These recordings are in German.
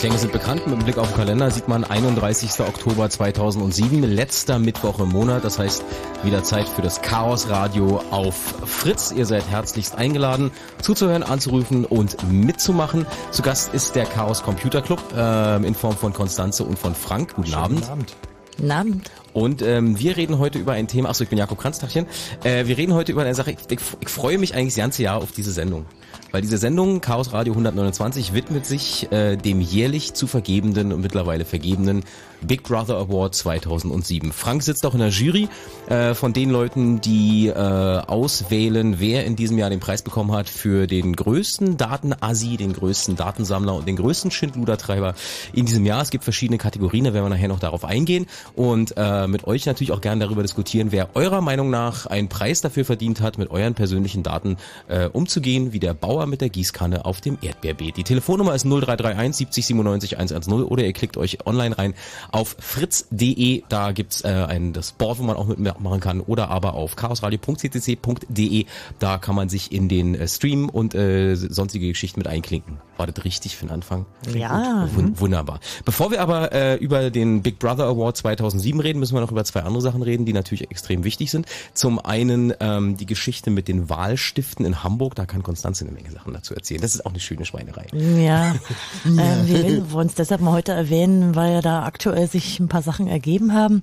Klänge sind bekannt. Mit Blick auf den Kalender sieht man 31. Oktober 2007, letzter Mittwoch im Monat. Das heißt, wieder Zeit für das Chaos Radio auf Fritz. Ihr seid herzlichst eingeladen, zuzuhören, anzurufen und mitzumachen. Zu Gast ist der Chaos Computer Club äh, in Form von Konstanze und von Frank. Guten Schönen Abend. Abend. Guten Abend. Und ähm, wir reden heute über ein Thema. Achso, ich bin Jakob Kranztachchen. Äh, wir reden heute über eine Sache. Ich, ich, ich freue mich eigentlich das ganze Jahr auf diese Sendung. Weil diese Sendung Chaos Radio 129 widmet sich äh, dem jährlich zu vergebenden und mittlerweile vergebenen Big Brother Award 2007. Frank sitzt auch in der Jury äh, von den Leuten, die äh, auswählen, wer in diesem Jahr den Preis bekommen hat für den größten Datenassi, den größten Datensammler und den größten Schindludertreiber in diesem Jahr. Es gibt verschiedene Kategorien, da werden wir nachher noch darauf eingehen und äh, mit euch natürlich auch gerne darüber diskutieren, wer eurer Meinung nach einen Preis dafür verdient hat, mit euren persönlichen Daten äh, umzugehen, wie der Bauer mit der Gießkanne auf dem Erdbeerbeet. Die Telefonnummer ist 0331 70 97 110 oder ihr klickt euch online rein auf fritz.de. Da gibt's äh, ein das Board, wo man auch mitmachen kann. Oder aber auf chaosradio.ccc.de. Da kann man sich in den äh, Stream und äh, sonstige Geschichten mit einklinken. War das richtig für den Anfang? Ja. Wun wunderbar. Bevor wir aber äh, über den Big Brother Award 2007 reden, müssen wir noch über zwei andere Sachen reden, die natürlich extrem wichtig sind. Zum einen ähm, die Geschichte mit den Wahlstiften in Hamburg. Da kann Konstanze eine Menge Sachen dazu erzählen. Das ist auch eine schöne Schweinerei. Ja. ähm, wir wollen es deshalb mal heute erwähnen, weil ja da aktuell sich ein paar Sachen ergeben haben.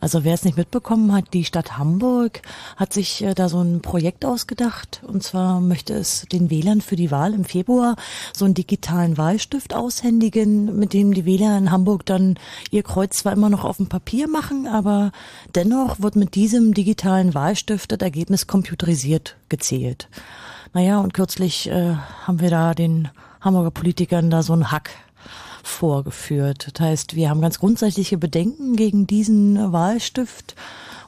Also wer es nicht mitbekommen hat, die Stadt Hamburg hat sich äh, da so ein Projekt ausgedacht. Und zwar möchte es den Wählern für die Wahl im Februar so einen digitalen Wahlstift aushändigen, mit dem die Wähler in Hamburg dann ihr Kreuz zwar immer noch auf dem Papier machen, aber dennoch wird mit diesem digitalen Wahlstift das Ergebnis computerisiert gezählt. Naja, und kürzlich äh, haben wir da den Hamburger Politikern da so einen Hack vorgeführt. Das heißt, wir haben ganz grundsätzliche Bedenken gegen diesen Wahlstift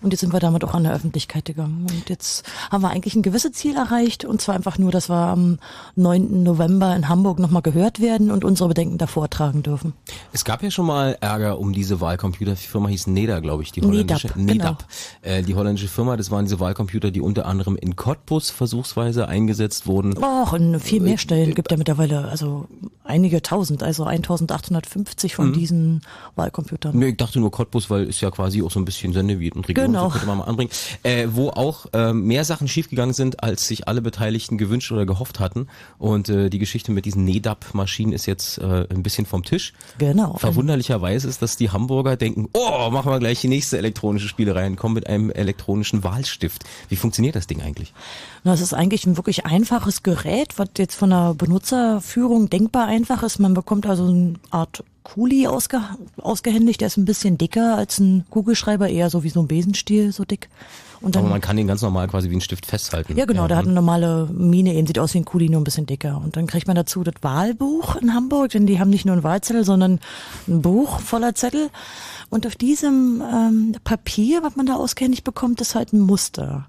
und jetzt sind wir damit auch an der Öffentlichkeit gegangen. Und jetzt haben wir eigentlich ein gewisses Ziel erreicht. Und zwar einfach nur, dass wir am 9. November in Hamburg nochmal gehört werden und unsere Bedenken da vortragen dürfen. Es gab ja schon mal Ärger um diese Wahlcomputer. Die Firma hieß NEDA, glaube ich, die holländische. NEDAP, NEDAP. Genau. Äh, die holländische Firma, das waren diese Wahlcomputer, die unter anderem in Cottbus versuchsweise eingesetzt wurden. Auch in viel mehr Stellen gibt ja mittlerweile also einige tausend, also 1850 von mhm. diesen Wahlcomputern. Nee, ich dachte nur Cottbus, weil es ja quasi auch so ein bisschen Sendegebiet und Region genau. könnte man mal anbringen, äh, wo auch äh, mehr Sachen schiefgegangen sind, als sich alle Beteiligten gewünscht oder gehofft hatten. Und äh, die Geschichte mit diesen NEDAP-Maschinen ist jetzt äh, ein bisschen vom Tisch. Genau. Verwunderlicherweise ist, dass die Hamburger denken, oh, machen wir gleich die nächste elektronische Spielerei und kommen mit einem elektronischen Wahlstift. Wie funktioniert das Ding eigentlich? Das ist eigentlich ein wirklich einfaches Gerät, was jetzt von der Benutzerführung denkbar einfach ist. Man bekommt also eine Art Kuli ausge, ausgehändigt. Der ist ein bisschen dicker als ein Kugelschreiber, eher so wie so ein Besenstiel, so dick. Und dann, Aber man kann den ganz normal quasi wie ein Stift festhalten. Ja, genau, ja. der hat eine normale Mine, eben sieht aus wie ein Kuli, nur ein bisschen dicker. Und dann kriegt man dazu das Wahlbuch in Hamburg, denn die haben nicht nur ein Wahlzettel, sondern ein Buch voller Zettel. Und auf diesem ähm, Papier, was man da ausgehändigt bekommt, ist halt ein Muster.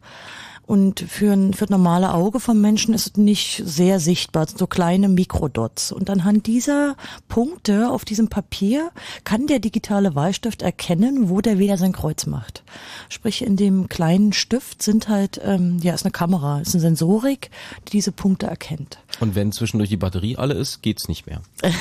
Und für ein, für das normale Auge vom Menschen ist es nicht sehr sichtbar, so kleine Mikrodots. Und anhand dieser Punkte auf diesem Papier kann der digitale Wahlstift erkennen, wo der Wähler sein Kreuz macht. Sprich, in dem kleinen Stift sind halt, ähm, ja, ist eine Kamera, ist eine Sensorik, die diese Punkte erkennt. Und wenn zwischendurch die Batterie alle ist, geht's nicht mehr.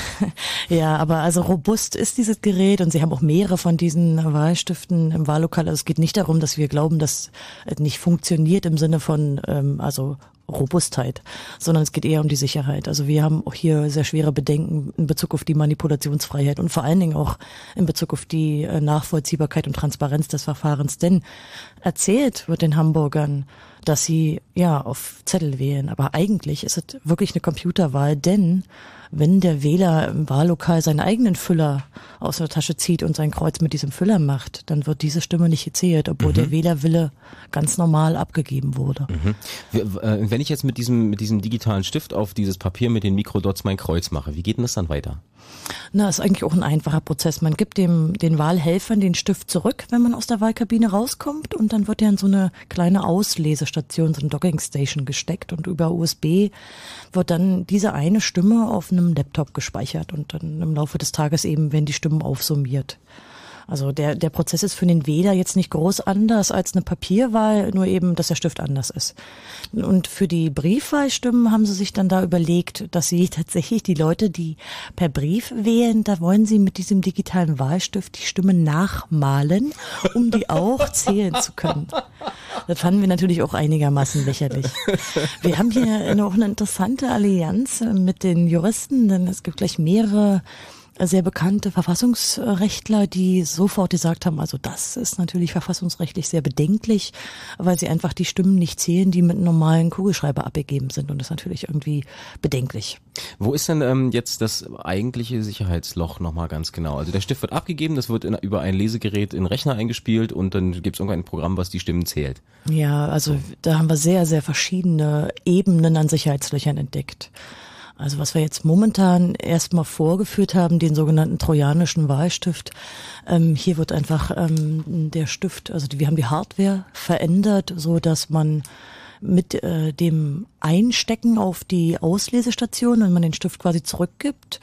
ja, aber also robust ist dieses Gerät und sie haben auch mehrere von diesen Wahlstiften im Wahllokal. Also es geht nicht darum, dass wir glauben, dass es nicht funktioniert im Sinne von ähm, also Robustheit, sondern es geht eher um die Sicherheit. Also wir haben auch hier sehr schwere Bedenken in Bezug auf die Manipulationsfreiheit und vor allen Dingen auch in Bezug auf die äh, Nachvollziehbarkeit und Transparenz des Verfahrens. Denn erzählt wird den Hamburgern, dass sie ja auf Zettel wählen, aber eigentlich ist es wirklich eine Computerwahl, denn wenn der Wähler im Wahllokal seinen eigenen Füller aus der Tasche zieht und sein Kreuz mit diesem Füller macht, dann wird diese Stimme nicht gezählt, obwohl mhm. der Wählerwille ganz normal abgegeben wurde. Mhm. Äh, wenn ich jetzt mit diesem, mit diesem digitalen Stift auf dieses Papier mit den Mikrodots mein Kreuz mache, wie geht denn das dann weiter? Na, ist eigentlich auch ein einfacher Prozess. Man gibt dem, den Wahlhelfern den Stift zurück, wenn man aus der Wahlkabine rauskommt und dann wird er in so eine kleine Auslesestation, so eine Dockingstation gesteckt und über USB wird dann diese eine Stimme auf einem Laptop gespeichert und dann im Laufe des Tages eben werden die Stimmen aufsummiert. Also der, der Prozess ist für den Wähler jetzt nicht groß anders als eine Papierwahl, nur eben, dass der Stift anders ist. Und für die Briefwahlstimmen haben sie sich dann da überlegt, dass sie tatsächlich die Leute, die per Brief wählen, da wollen sie mit diesem digitalen Wahlstift die Stimmen nachmalen, um die auch zählen zu können. Das fanden wir natürlich auch einigermaßen lächerlich. Wir haben hier noch eine interessante Allianz mit den Juristen, denn es gibt gleich mehrere sehr bekannte Verfassungsrechtler, die sofort gesagt haben, also das ist natürlich verfassungsrechtlich sehr bedenklich, weil sie einfach die Stimmen nicht zählen, die mit einem normalen Kugelschreiber abgegeben sind. Und das ist natürlich irgendwie bedenklich. Wo ist denn ähm, jetzt das eigentliche Sicherheitsloch nochmal ganz genau? Also der Stift wird abgegeben, das wird in, über ein Lesegerät in Rechner eingespielt und dann gibt es irgendein Programm, was die Stimmen zählt. Ja, also da haben wir sehr, sehr verschiedene Ebenen an Sicherheitslöchern entdeckt. Also was wir jetzt momentan erstmal vorgeführt haben, den sogenannten trojanischen Wahlstift. Ähm, hier wird einfach ähm, der Stift, also wir haben die Hardware verändert, so dass man mit äh, dem Einstecken auf die Auslesestation, wenn man den Stift quasi zurückgibt,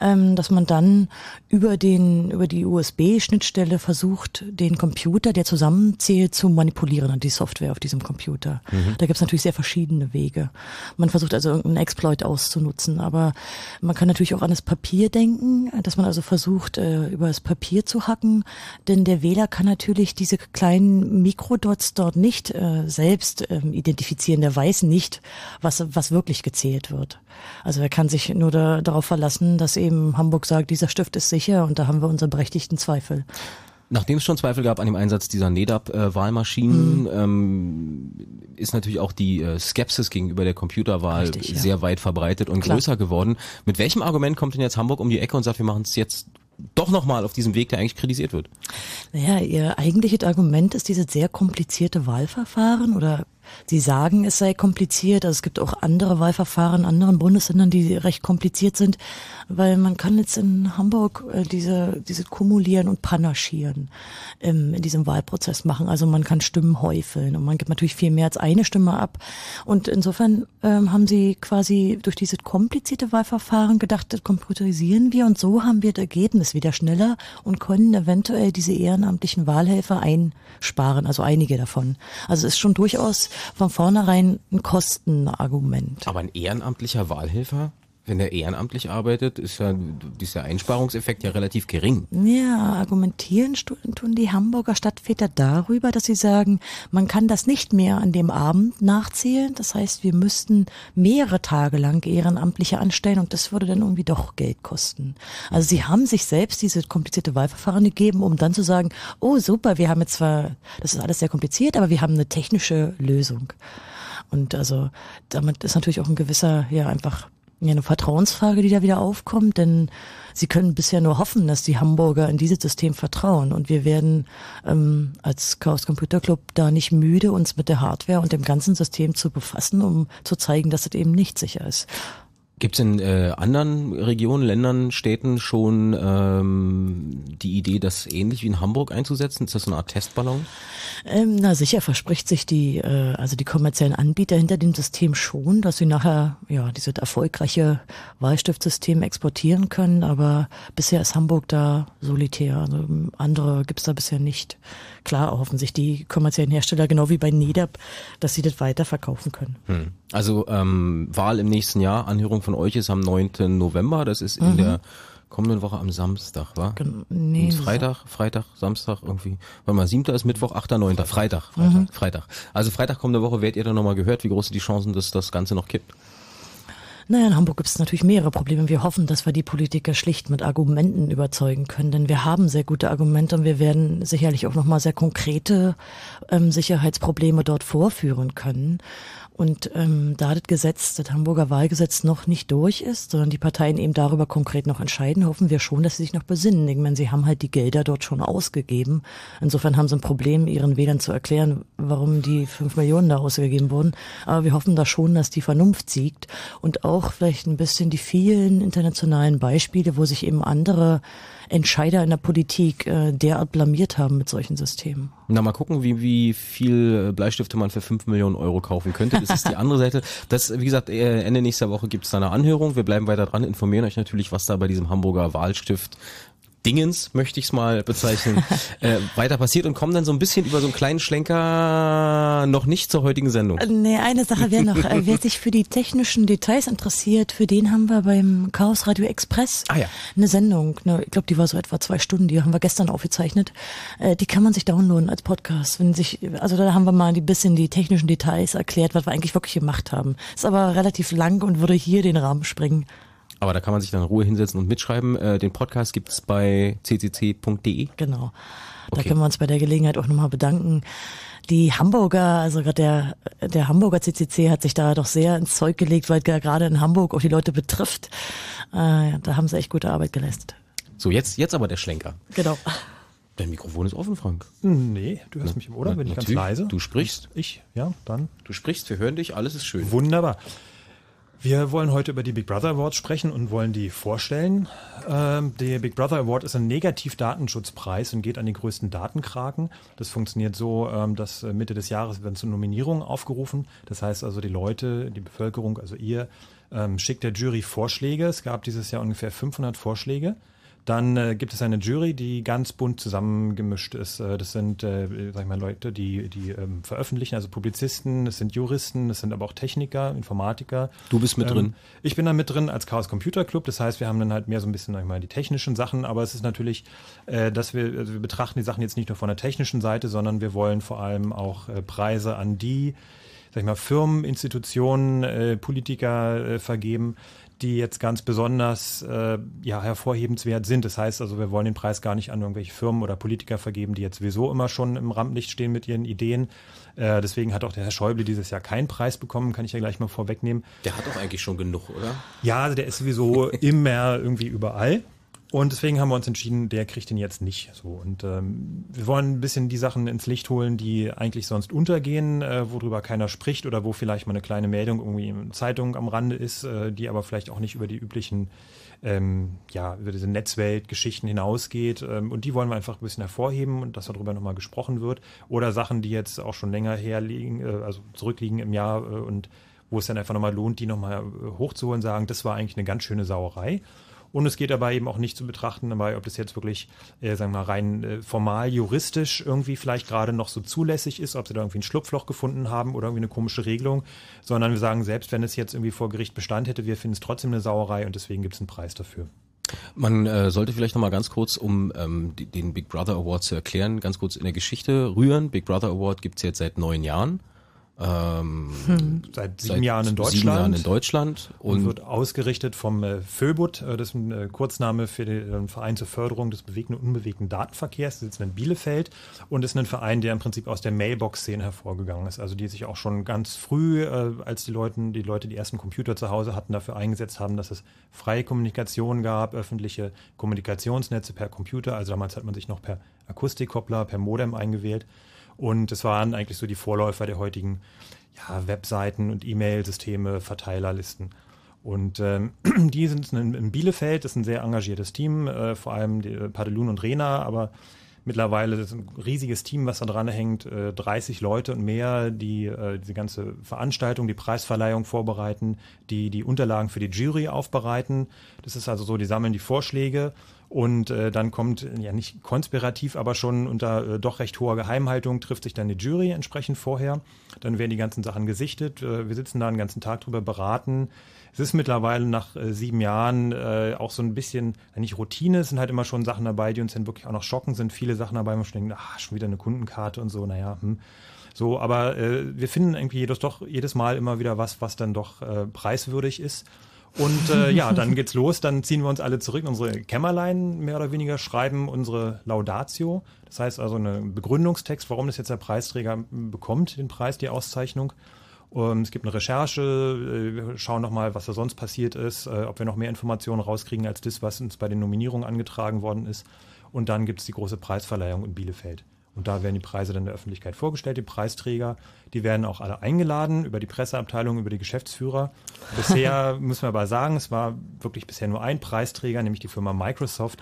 ähm, dass man dann über den über die USB-Schnittstelle versucht, den Computer, der zusammenzählt, zu manipulieren und die Software auf diesem Computer. Mhm. Da gibt es natürlich sehr verschiedene Wege. Man versucht also irgendeinen Exploit auszunutzen, aber man kann natürlich auch an das Papier denken, dass man also versucht, äh, über das Papier zu hacken, denn der Wähler kann natürlich diese kleinen Mikrodots dort nicht äh, selbst ähm, identifizieren. Der weiß nicht, was, was wirklich gezählt wird. Also er kann sich nur da, darauf verlassen, dass eben Hamburg sagt, dieser Stift ist sicher und da haben wir unsere berechtigten Zweifel. Nachdem es schon Zweifel gab an dem Einsatz dieser NEDAP-Wahlmaschinen, mhm. ähm, ist natürlich auch die äh, Skepsis gegenüber der Computerwahl Richtig, ja. sehr weit verbreitet und Klar. größer geworden. Mit welchem Argument kommt denn jetzt Hamburg um die Ecke und sagt, wir machen es jetzt doch nochmal auf diesem Weg, der eigentlich kritisiert wird? Naja, ihr eigentliches Argument ist dieses sehr komplizierte Wahlverfahren oder Sie sagen, es sei kompliziert. Also es gibt auch andere Wahlverfahren in anderen Bundesländern, die recht kompliziert sind, weil man kann jetzt in Hamburg äh, diese, diese kumulieren und panaschieren ähm, in diesem Wahlprozess machen. Also man kann Stimmen häufeln und man gibt natürlich viel mehr als eine Stimme ab. Und insofern ähm, haben sie quasi durch dieses komplizierte Wahlverfahren gedacht, das computerisieren wir und so haben wir das Ergebnis wieder schneller und können eventuell diese ehrenamtlichen Wahlhelfer einsparen, also einige davon. Also es ist schon durchaus von vornherein ein Kostenargument. Aber ein ehrenamtlicher Wahlhelfer? Wenn er ehrenamtlich arbeitet, ist ja dieser Einsparungseffekt ja relativ gering. Ja, argumentieren tun die Hamburger Stadtväter darüber, dass sie sagen, man kann das nicht mehr an dem Abend nachzählen. Das heißt, wir müssten mehrere Tage lang Ehrenamtliche anstellen und das würde dann irgendwie doch Geld kosten. Also sie haben sich selbst diese komplizierte Wahlverfahren gegeben, um dann zu sagen, oh super, wir haben jetzt zwar, das ist alles sehr kompliziert, aber wir haben eine technische Lösung. Und also damit ist natürlich auch ein gewisser, ja, einfach Ja, eine Vertrauensfrage, die da wieder aufkommt, denn sie können bisher nur hoffen, dass die Hamburger in dieses System vertrauen. Und wir werden ähm, als Chaos Computer Club da nicht müde, uns mit der Hardware und dem ganzen System zu befassen, um zu zeigen, dass es eben nicht sicher ist. Gibt es in äh, anderen Regionen, Ländern, Städten schon ähm, die Idee, das ähnlich wie in Hamburg einzusetzen? Ist das so eine Art Testballon? Ähm, na sicher verspricht sich die, äh, also die kommerziellen Anbieter hinter dem System schon, dass sie nachher ja dieses erfolgreiche Wahlstiftsystem exportieren können, aber bisher ist Hamburg da solitär. Also andere gibt's da bisher nicht. Klar hoffen sich die kommerziellen Hersteller, genau wie bei NEDAP, dass sie das weiterverkaufen können. Hm. Also ähm, Wahl im nächsten Jahr, Anhörung von euch ist am 9. November, das ist in mhm. der kommenden Woche am Samstag, wa? Nee, Freitag, Freitag, Samstag irgendwie. Warte mal, siebter ist Mittwoch, achter, neunter, Freitag, Freitag, mhm. Freitag. Also Freitag kommende Woche werdet ihr dann nochmal gehört, wie groß sind die Chancen, dass das Ganze noch kippt? Naja, in Hamburg gibt es natürlich mehrere Probleme. Wir hoffen, dass wir die Politiker schlicht mit Argumenten überzeugen können, denn wir haben sehr gute Argumente und wir werden sicherlich auch nochmal sehr konkrete ähm, Sicherheitsprobleme dort vorführen können. Und ähm, da das Gesetz, das Hamburger Wahlgesetz noch nicht durch ist, sondern die Parteien eben darüber konkret noch entscheiden, hoffen wir schon, dass sie sich noch besinnen. Ich meine, sie haben halt die Gelder dort schon ausgegeben. Insofern haben sie ein Problem, ihren Wählern zu erklären, warum die fünf Millionen da ausgegeben wurden. Aber wir hoffen da schon, dass die Vernunft siegt und auch vielleicht ein bisschen die vielen internationalen Beispiele, wo sich eben andere Entscheider in der Politik äh, derart blamiert haben mit solchen Systemen. Na, mal gucken, wie, wie viel Bleistifte man für fünf Millionen Euro kaufen könnte. Das ist die andere Seite. Das, wie gesagt, äh, Ende nächster Woche gibt es da eine Anhörung. Wir bleiben weiter dran, informieren euch natürlich, was da bei diesem Hamburger Wahlstift Dingens, möchte ich es mal bezeichnen, äh, weiter passiert und kommen dann so ein bisschen über so einen kleinen Schlenker noch nicht zur heutigen Sendung. Äh, nee, eine Sache wäre noch, äh, wer sich für die technischen Details interessiert, für den haben wir beim Chaos Radio Express ah, ja. eine Sendung, ne, ich glaube, die war so etwa zwei Stunden, die haben wir gestern aufgezeichnet. Äh, die kann man sich downloaden als Podcast. Wenn sich, also da haben wir mal ein bisschen die technischen Details erklärt, was wir eigentlich wirklich gemacht haben. Ist aber relativ lang und würde hier den Rahmen springen. Aber da kann man sich dann in Ruhe hinsetzen und mitschreiben. Äh, den Podcast gibt's bei ccc.de. Genau. Da können wir uns bei der Gelegenheit auch nochmal bedanken. Die Hamburger, also gerade der, der Hamburger CCC hat sich da doch sehr ins Zeug gelegt, weil gerade in Hamburg auch die Leute betrifft. Äh, da haben sie echt gute Arbeit geleistet. So, jetzt, jetzt aber der Schlenker. Genau. Dein Mikrofon ist offen, Frank. Nee, du hörst Na, mich im Ohr, bin ich ganz leise. Du sprichst. Ich, ja, dann. Du sprichst, wir hören dich, alles ist schön. Wunderbar. Wir wollen heute über die Big Brother Awards sprechen und wollen die vorstellen. Ähm, der Big Brother Award ist ein Negativ-Datenschutzpreis und geht an die größten Datenkraken. Das funktioniert so, ähm, dass äh, Mitte des Jahres werden zu Nominierungen aufgerufen. Das heißt also, die Leute, die Bevölkerung, also ihr, ähm, schickt der Jury Vorschläge. Es gab dieses Jahr ungefähr 500 Vorschläge. Dann äh, gibt es eine Jury, die ganz bunt zusammengemischt ist. Äh, das sind, äh, sag ich mal, Leute, die, die ähm, veröffentlichen, also Publizisten, das sind Juristen, das sind aber auch Techniker, Informatiker. Du bist mit ähm, drin? Ich bin da mit drin als Chaos Computer Club. Das heißt, wir haben dann halt mehr so ein bisschen, sag ich mal, die technischen Sachen, aber es ist natürlich, äh, dass wir, also wir betrachten die Sachen jetzt nicht nur von der technischen Seite, sondern wir wollen vor allem auch äh, Preise an die, sag ich mal, Firmen, Institutionen, äh, Politiker äh, vergeben, die jetzt ganz besonders äh, ja, hervorhebenswert sind. Das heißt also, wir wollen den Preis gar nicht an irgendwelche Firmen oder Politiker vergeben, die jetzt sowieso immer schon im Rampenlicht stehen mit ihren Ideen. Äh, deswegen hat auch der Herr Schäuble dieses Jahr keinen Preis bekommen, kann ich ja gleich mal vorwegnehmen. Der hat doch eigentlich schon genug, oder? Ja, also der ist sowieso immer irgendwie überall. Und deswegen haben wir uns entschieden, der kriegt den jetzt nicht. So und ähm, wir wollen ein bisschen die Sachen ins Licht holen, die eigentlich sonst untergehen, äh, worüber keiner spricht oder wo vielleicht mal eine kleine Meldung irgendwie in Zeitung am Rande ist, äh, die aber vielleicht auch nicht über die üblichen, ähm, ja, über diese Netzweltgeschichten hinausgeht. Ähm, und die wollen wir einfach ein bisschen hervorheben und dass darüber nochmal gesprochen wird. Oder Sachen, die jetzt auch schon länger herliegen, äh, also zurückliegen im Jahr äh, und wo es dann einfach nochmal lohnt, die nochmal äh, hochzuholen, sagen, das war eigentlich eine ganz schöne Sauerei. Und es geht dabei eben auch nicht zu betrachten, dabei, ob das jetzt wirklich, äh, sagen wir mal, rein äh, formal juristisch irgendwie vielleicht gerade noch so zulässig ist, ob sie da irgendwie ein Schlupfloch gefunden haben oder irgendwie eine komische Regelung, sondern wir sagen, selbst wenn es jetzt irgendwie vor Gericht Bestand hätte, wir finden es trotzdem eine Sauerei und deswegen gibt es einen Preis dafür. Man äh, sollte vielleicht noch mal ganz kurz, um ähm, die, den Big Brother Award zu erklären, ganz kurz in der Geschichte rühren. Big Brother Award gibt's jetzt seit neun Jahren. Ähm, hm. Seit sieben seit Jahren in Deutschland. Sieben Jahren in Deutschland. Und, und wird ausgerichtet vom äh, FÖBUT, äh, das ist ein äh, Kurzname für den äh, Verein zur Förderung des bewegten und unbewegten Datenverkehrs. Die sitzen in Bielefeld und ist ein Verein, der im Prinzip aus der Mailbox-Szene hervorgegangen ist. Also die sich auch schon ganz früh, äh, als die Leute, die Leute die ersten Computer zu Hause hatten, dafür eingesetzt haben, dass es freie Kommunikation gab, öffentliche Kommunikationsnetze per Computer. Also damals hat man sich noch per Akustikkoppler, per Modem eingewählt. Und es waren eigentlich so die Vorläufer der heutigen ja, Webseiten und E-Mail-Systeme, Verteilerlisten. Und ähm, die sind in, Bielefeld, das ist ein sehr engagiertes Team, äh, vor allem äh, Padelun und Rena, aber mittlerweile ist ein riesiges Team, was da dran hängt, äh, 30 Leute und mehr, die äh, diese ganze Veranstaltung, die Preisverleihung vorbereiten, die die Unterlagen für die Jury aufbereiten. Das ist also so, die sammeln die Vorschläge und äh, dann kommt, ja nicht konspirativ, aber schon unter äh, doch recht hoher Geheimhaltung trifft sich dann die Jury entsprechend vorher. Dann werden die ganzen Sachen gesichtet. Äh, wir sitzen da einen ganzen Tag drüber beraten. Es ist mittlerweile nach äh, sieben Jahren äh, auch so ein bisschen, nicht Routine, es sind halt immer schon Sachen dabei, die uns dann wirklich auch noch schocken, sind viele Sachen dabei, wo man schon denkt, ach, schon wieder eine Kundenkarte und so, naja, hm. So, aber äh, wir finden irgendwie jedes, doch jedes Mal immer wieder was, was dann doch äh, preiswürdig ist. Und äh, ja, dann geht's los, dann ziehen wir uns alle zurück in unsere Kämmerlein, mehr oder weniger, schreiben unsere Laudatio. Das heißt also einen Begründungstext, warum das jetzt der Preisträger bekommt, den Preis, die Auszeichnung. Um, ähm, es gibt eine Recherche, äh, wir schauen nochmal, was da sonst passiert ist, äh, ob wir noch mehr Informationen rauskriegen als das, was uns bei den Nominierungen angetragen worden ist. Und dann gibt es die große Preisverleihung in Bielefeld. Und da werden die Preise dann der Öffentlichkeit vorgestellt, die Preisträger. Die werden auch alle eingeladen über die Presseabteilung, über die Geschäftsführer. Bisher müssen wir aber sagen, es war wirklich bisher nur ein Preisträger, nämlich die Firma Microsoft.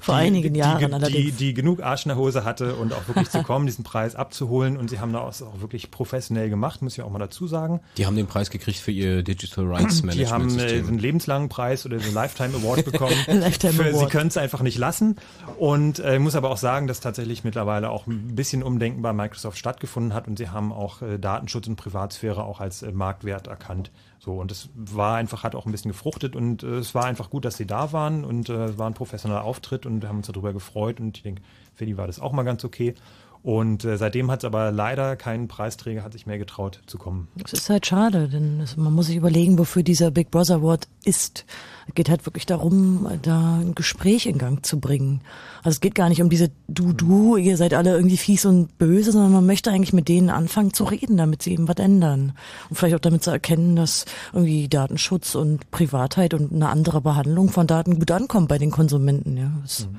Vor die, einigen Jahren die, allerdings. Die, die genug Arsch in der Hose hatte und auch wirklich zu kommen, diesen Preis abzuholen. Und sie haben das auch wirklich professionell gemacht, muss ich auch mal dazu sagen. Die haben den Preis gekriegt für ihr Digital Rights Management. Die haben äh, einen lebenslangen Preis oder den Lifetime Award bekommen. Lifetime für, Award. Sie können es einfach nicht lassen. Und äh, muss aber auch sagen, dass tatsächlich mittlerweile auch ein bisschen Umdenken bei Microsoft stattgefunden hat und sie haben auch äh, Datenschutz und Privatsphäre auch als äh, Marktwert erkannt. So, und es war einfach, hat auch ein bisschen gefruchtet und äh, es war einfach gut, dass sie da waren und äh, war ein professioneller Auftritt und haben uns darüber gefreut und ich denke, für die war das auch mal ganz okay. Und äh, seitdem hat es aber leider keinen Preisträger hat sich mehr getraut zu kommen. Das ist halt schade, denn es, man muss sich überlegen, wofür dieser Big Brother Award ist. Es geht halt wirklich darum, da ein Gespräch in Gang zu bringen. Also es geht gar nicht um diese Du-Du, ihr seid alle irgendwie fies und böse, sondern man möchte eigentlich mit denen anfangen zu reden, damit sie eben was ändern. Und vielleicht auch damit zu erkennen, dass irgendwie Datenschutz und Privatheit und eine andere Behandlung von Daten gut ankommt bei den Konsumenten. Ja. Das, mhm.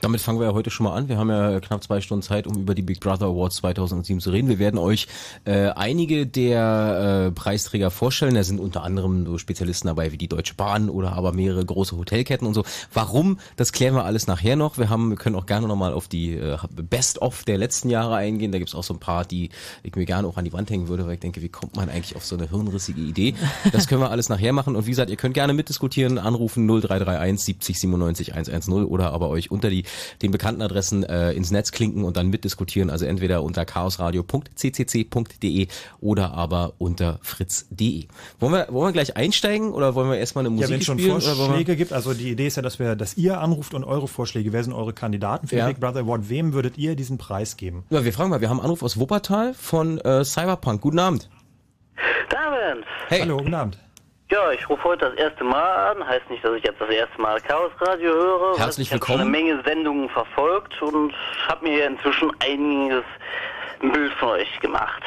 Damit fangen wir ja heute schon mal an. Wir haben ja knapp zwei Stunden Zeit, um über die Big Brother Awards 2007 zu reden. Wir werden euch äh, einige der äh, Preisträger vorstellen. Da sind unter anderem so Spezialisten dabei wie die Deutsche Bahn oder aber mehrere große Hotelketten und so. Warum? Das klären wir alles nachher noch. Wir haben, wir können auch gerne nochmal auf die äh, Best-of der letzten Jahre eingehen. Da gibt's auch so ein paar, die ich mir gerne auch an die Wand hängen würde, weil ich denke, wie kommt man eigentlich auf so eine hirnrissige Idee? Das können wir alles nachher machen. Und wie gesagt, ihr könnt gerne mitdiskutieren, anrufen 0331 70 97 110 oder aber euch unter die den bekannten Adressen äh, ins Netz klinken und dann mitdiskutieren. Also entweder unter chaosradio.ccc.de oder aber unter fritz.de. Wollen wir, wollen wir gleich einsteigen oder wollen wir erstmal eine Musik Ja, wenn es schon spielen, Vorschläge gibt, also die Idee ist ja, dass wir, dass ihr anruft und eure Vorschläge, wer sind eure Kandidaten für ja. den Big Brother Award? Wem würdet ihr diesen Preis geben? Ja, wir fragen mal, wir haben einen Anruf aus Wuppertal von äh, Cyberpunk. Guten Abend. Abend. Hey. Hallo, guten Abend. Ja, ich rufe heute das erste Mal an. Heißt nicht, dass ich jetzt das erste Mal Chaos Radio höre. Herzlich ich willkommen. Ich habe eine Menge Sendungen verfolgt und habe mir inzwischen einiges ein Bild von euch gemacht.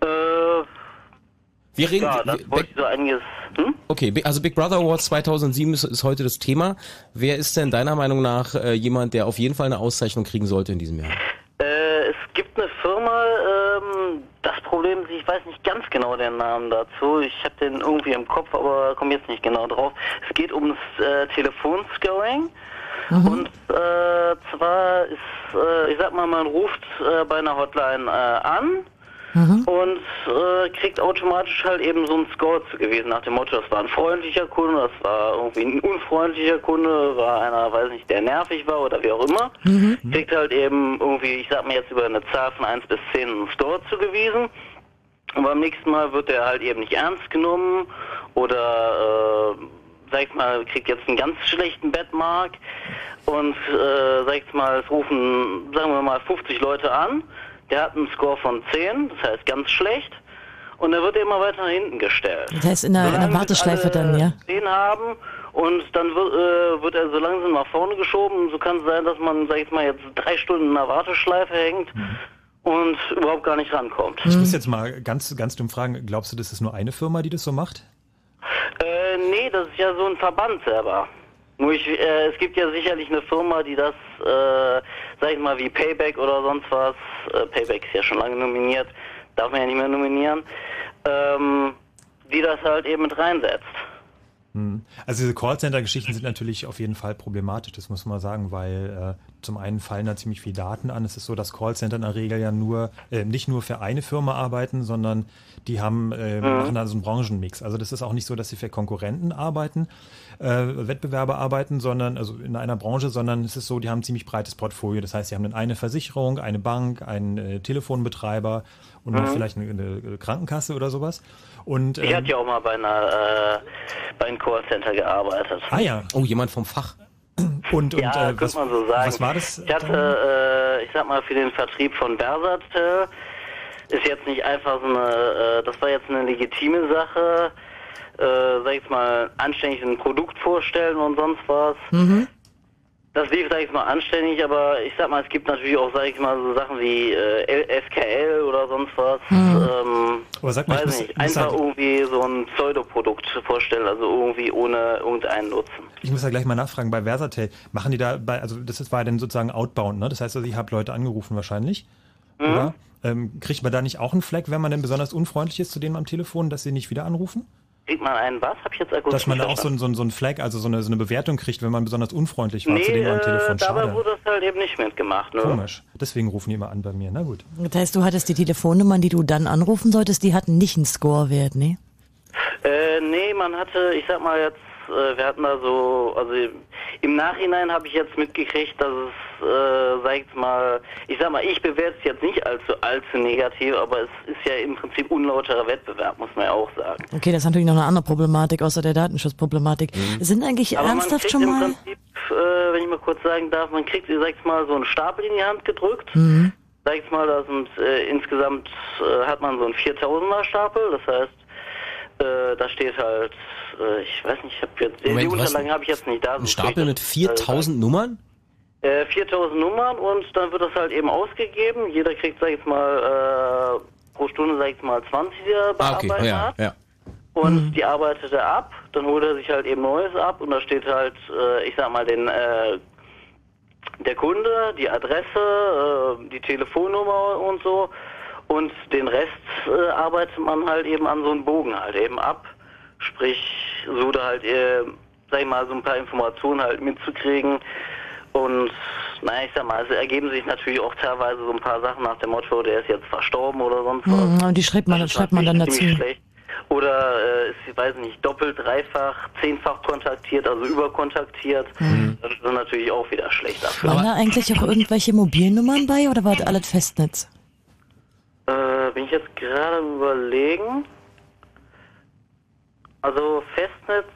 Äh, wir reden, ja, das wollte ich so einiges. Hm? Okay, also Big Brother Awards 2007 ist, ist, heute das Thema. Wer ist denn deiner Meinung nach äh, jemand, der auf jeden Fall eine Auszeichnung kriegen sollte in diesem Jahr? Äh, es gibt eine Firma, ähm, das Problem ist, ich weiß nicht ganz genau den Namen dazu. Ich habe den irgendwie im Kopf, aber komme jetzt nicht genau drauf. Es geht ums äh, Telefonscoring. Mhm. Und äh, zwar ist, äh, ich sag mal, man ruft äh, bei einer Hotline äh, an mhm. und äh, kriegt automatisch halt eben so einen Score zugewiesen nach dem Motto, das war ein freundlicher Kunde, das war irgendwie ein unfreundlicher Kunde, war einer, weiß nicht, der nervig war oder wie auch immer. Mhm. Kriegt halt eben irgendwie, ich sag mal jetzt über eine Zahl von 1 bis 10 einen Score zugewiesen. Und beim nächsten Mal wird er halt eben nicht ernst genommen oder äh, sag ich mal, kriegt jetzt einen ganz schlechten Bettmark und äh, sag ich mal, es rufen, sagen wir mal, 50 Leute an der hat einen Score von 10, das heißt ganz schlecht. Und dann wird er immer weiter nach hinten gestellt. Das heißt in der, in der Warteschleife dann, ja? 10 haben und dann wird, äh, wird er so langsam nach vorne geschoben. So kann es sein, dass man, sag ich mal, jetzt drei Stunden in der Warteschleife hängt und überhaupt gar nicht rankommt. Ich muss jetzt mal ganz, ganz dumm fragen, glaubst du, das ist nur eine Firma, die das so macht? Äh, nee, das ist ja so ein Verband selber. Nur ich, äh, es gibt ja sicherlich eine Firma, die das, äh, sag ich mal, wie Payback oder sonst was, äh, Payback ist ja schon lange nominiert, darf man ja nicht mehr nominieren, ähm, die das halt eben mit reinsetzt. Also diese Callcenter-Geschichten sind natürlich auf jeden Fall problematisch, das muss man sagen, weil äh, zum einen fallen da ziemlich viele Daten an. Es ist so, dass Callcenter in der Regel ja nur äh, nicht nur für eine Firma arbeiten, sondern die haben äh, machen da so einen Branchenmix. Also das ist auch nicht so, dass sie für Konkurrenten arbeiten, äh, Wettbewerber arbeiten, sondern also in einer Branche, sondern es ist so, die haben ein ziemlich breites Portfolio. Das heißt, sie haben dann eine Versicherung, eine Bank, einen äh, Telefonbetreiber und noch vielleicht eine, eine Krankenkasse oder sowas. Und Ich ähm, hatte ja auch mal bei einer, äh, bei einem Callcenter gearbeitet. ah ja, Oh, jemand vom Fach. und, und Ja, äh, könnte was, man so sagen. was war das? Ich hatte, äh, ich sag mal, für den Vertrieb von Bersat, äh, ist jetzt nicht einfach so eine, äh, das war jetzt eine legitime Sache, äh, sag ich mal, anständig ein Produkt vorstellen und sonst was. Das lief, sag ich mal, anständig, aber ich sag mal, es gibt natürlich auch, sag ich mal, so Sachen wie äh, L- SKL oder sonst was. Ähm, Aber sag mal, ich weiß muss- nicht, muss einfach halt- irgendwie so ein Pseudoprodukt vorstellen, also irgendwie ohne irgendeinen Nutzen. Ich muss da gleich mal nachfragen, bei Versatel, machen die da, bei, also das ist, war dann sozusagen Outbound, ne? Das heißt also, ich habe Leute angerufen wahrscheinlich, Mhm. oder? Ähm, kriegt man da nicht auch einen Flag, wenn man denn besonders unfreundlich ist zu denen am Telefon, dass sie nicht wieder anrufen? Kriegt man einen was? Hab ich jetzt akustisch Dass man da auch so, ein- so, ein- so ein Flag, also so eine, so eine Bewertung kriegt, wenn man besonders unfreundlich war zu Nee, denen am äh, Telefon. dabei Schade. wurde das halt eben nicht mitgemacht. Ne? Komisch. Deswegen rufen die immer an bei mir. Na gut. Das heißt, du hattest die Telefonnummern, die du dann anrufen solltest, die hatten nicht einen Scorewert, ne? Äh, nee, man hatte, ich sag mal jetzt, äh, wir hatten da so, also im Nachhinein habe ich jetzt mitgekriegt, dass es, äh, sag ich mal, ich sag mal, ich bewerte es jetzt nicht allzu, allzu negativ, aber es ist ja im Prinzip unlauterer Wettbewerb, muss man ja auch sagen. Okay, das ist natürlich noch eine andere Problematik außer der Datenschutzproblematik. Sind eigentlich Aber man ernsthaft kriegt schon im mal? Prinzip, äh, wenn ich mal kurz sagen darf, man kriegt, sag ich mal, so einen Stapel in die Hand gedrückt. Sag ich mal, da sind äh, insgesamt äh, hat man so einen 4000er Stapel, das heißt, äh, da steht halt, äh, ich weiß nicht, ich habe jetzt, Moment, die? Unterlagen habe ich jetzt nicht da. Ein Stapel mit ich das, 4000 Nummern? Äh, 4000 Nummern und dann wird das halt eben ausgegeben. Jeder kriegt, sag ich mal, äh, pro Stunde, sag ich mal, 20, die er Ah, okay. bearbeiten Ja, ja. Und die arbeitet er ab, dann holt er sich halt eben Neues ab und da steht halt, äh, ich sag mal, den, äh, der Kunde, die Adresse, äh, die Telefonnummer und so. Und den Rest äh, arbeitet man halt eben an so einem Bogen halt eben ab. Sprich, so da halt, äh, sag ich mal, so ein paar Informationen halt mitzukriegen. Und naja, ich sag mal, es ergeben sich natürlich auch teilweise so ein paar Sachen nach dem Motto, der ist jetzt verstorben oder sonst was. Mhm, Und die schreibt man, Das schreibt man dann natürlich dazu. Schlecht. Oder äh, ist, ich weiß nicht, doppelt, dreifach, zehnfach kontaktiert, also überkontaktiert. Mhm. Das ist dann natürlich auch wieder schlecht dafür. Waren da eigentlich auch irgendwelche Mobilnummern bei oder war das alles Festnetz? Äh, bin ich jetzt gerade am überlegen. Also Festnetz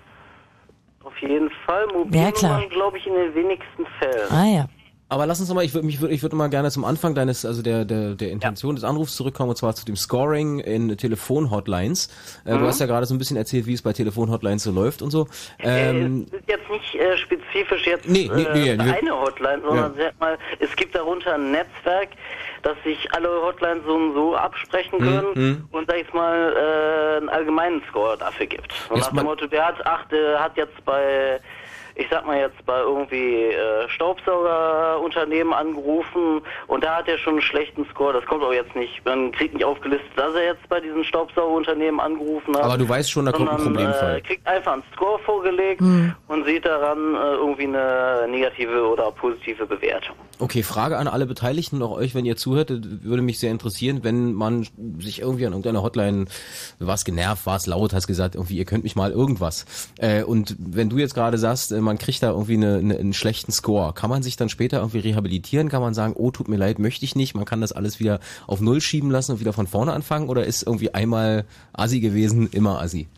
auf jeden Fall, Ja. Mobilnummern glaube ich in den wenigsten Fällen. Ah ja. Aber lass uns nochmal, ich würde mich, ich würde mal gerne zum Anfang deines, also der, der, der Intention des Anrufs zurückkommen, und zwar zu dem Scoring in Telefonhotlines. Äh, Mhm. Du hast ja gerade so ein bisschen erzählt, wie es bei Telefonhotlines so läuft und so. Ähm, es ist jetzt nicht äh, spezifisch jetzt Nee, nee, nee, äh, eine Hotline, sondern sag mal, es gibt darunter ein Netzwerk, dass sich alle Hotlines so und so absprechen Mhm, können und sag ich mal äh, einen allgemeinen Score dafür gibt. Jetzt nach dem Motto, der hat, ach, der hat jetzt bei ich sag mal jetzt bei irgendwie äh, Staubsaugerunternehmen angerufen und da hat er schon einen schlechten Score. Das kommt auch jetzt nicht, man kriegt nicht aufgelistet, dass er jetzt bei diesen Staubsaugerunternehmen angerufen hat. aber du weißt schon, da kommt ein Problemfall. Äh, kriegt einfach einen Score vorgelegt und sieht daran äh, irgendwie eine negative oder positive Bewertung. Okay, Frage an alle Beteiligten, auch euch, wenn ihr zuhört, würde mich sehr interessieren, wenn man sich irgendwie an irgendeiner Hotline, du warst genervt, warst laut, hast gesagt, irgendwie, ihr könnt mich mal irgendwas. Äh, und wenn du jetzt gerade sagst, äh, man kriegt da irgendwie eine, eine, einen schlechten Score, kann man sich dann später irgendwie rehabilitieren? Kann man sagen, oh, tut mir leid, möchte ich nicht, man kann das alles wieder auf Null schieben lassen und wieder von vorne anfangen? Oder ist irgendwie einmal Assi gewesen, immer Assi?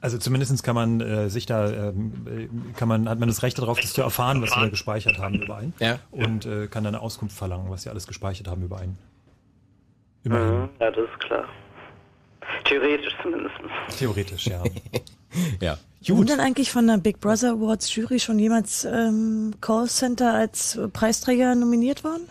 Also zumindestens kann man äh, sich da, ähm, äh, kann man, hat man das Recht darauf, das zu erfahren, was sie da gespeichert haben über einen. Ja. Und äh, kann dann eine Auskunft verlangen, was sie alles gespeichert haben über einen. Immerhin. Mhm, ja, das ist klar. Theoretisch zumindest. Theoretisch, ja. Ja. Wurde denn eigentlich von der Big Brother Awards Jury schon jemals ähm, Callcenter als Preisträger nominiert worden?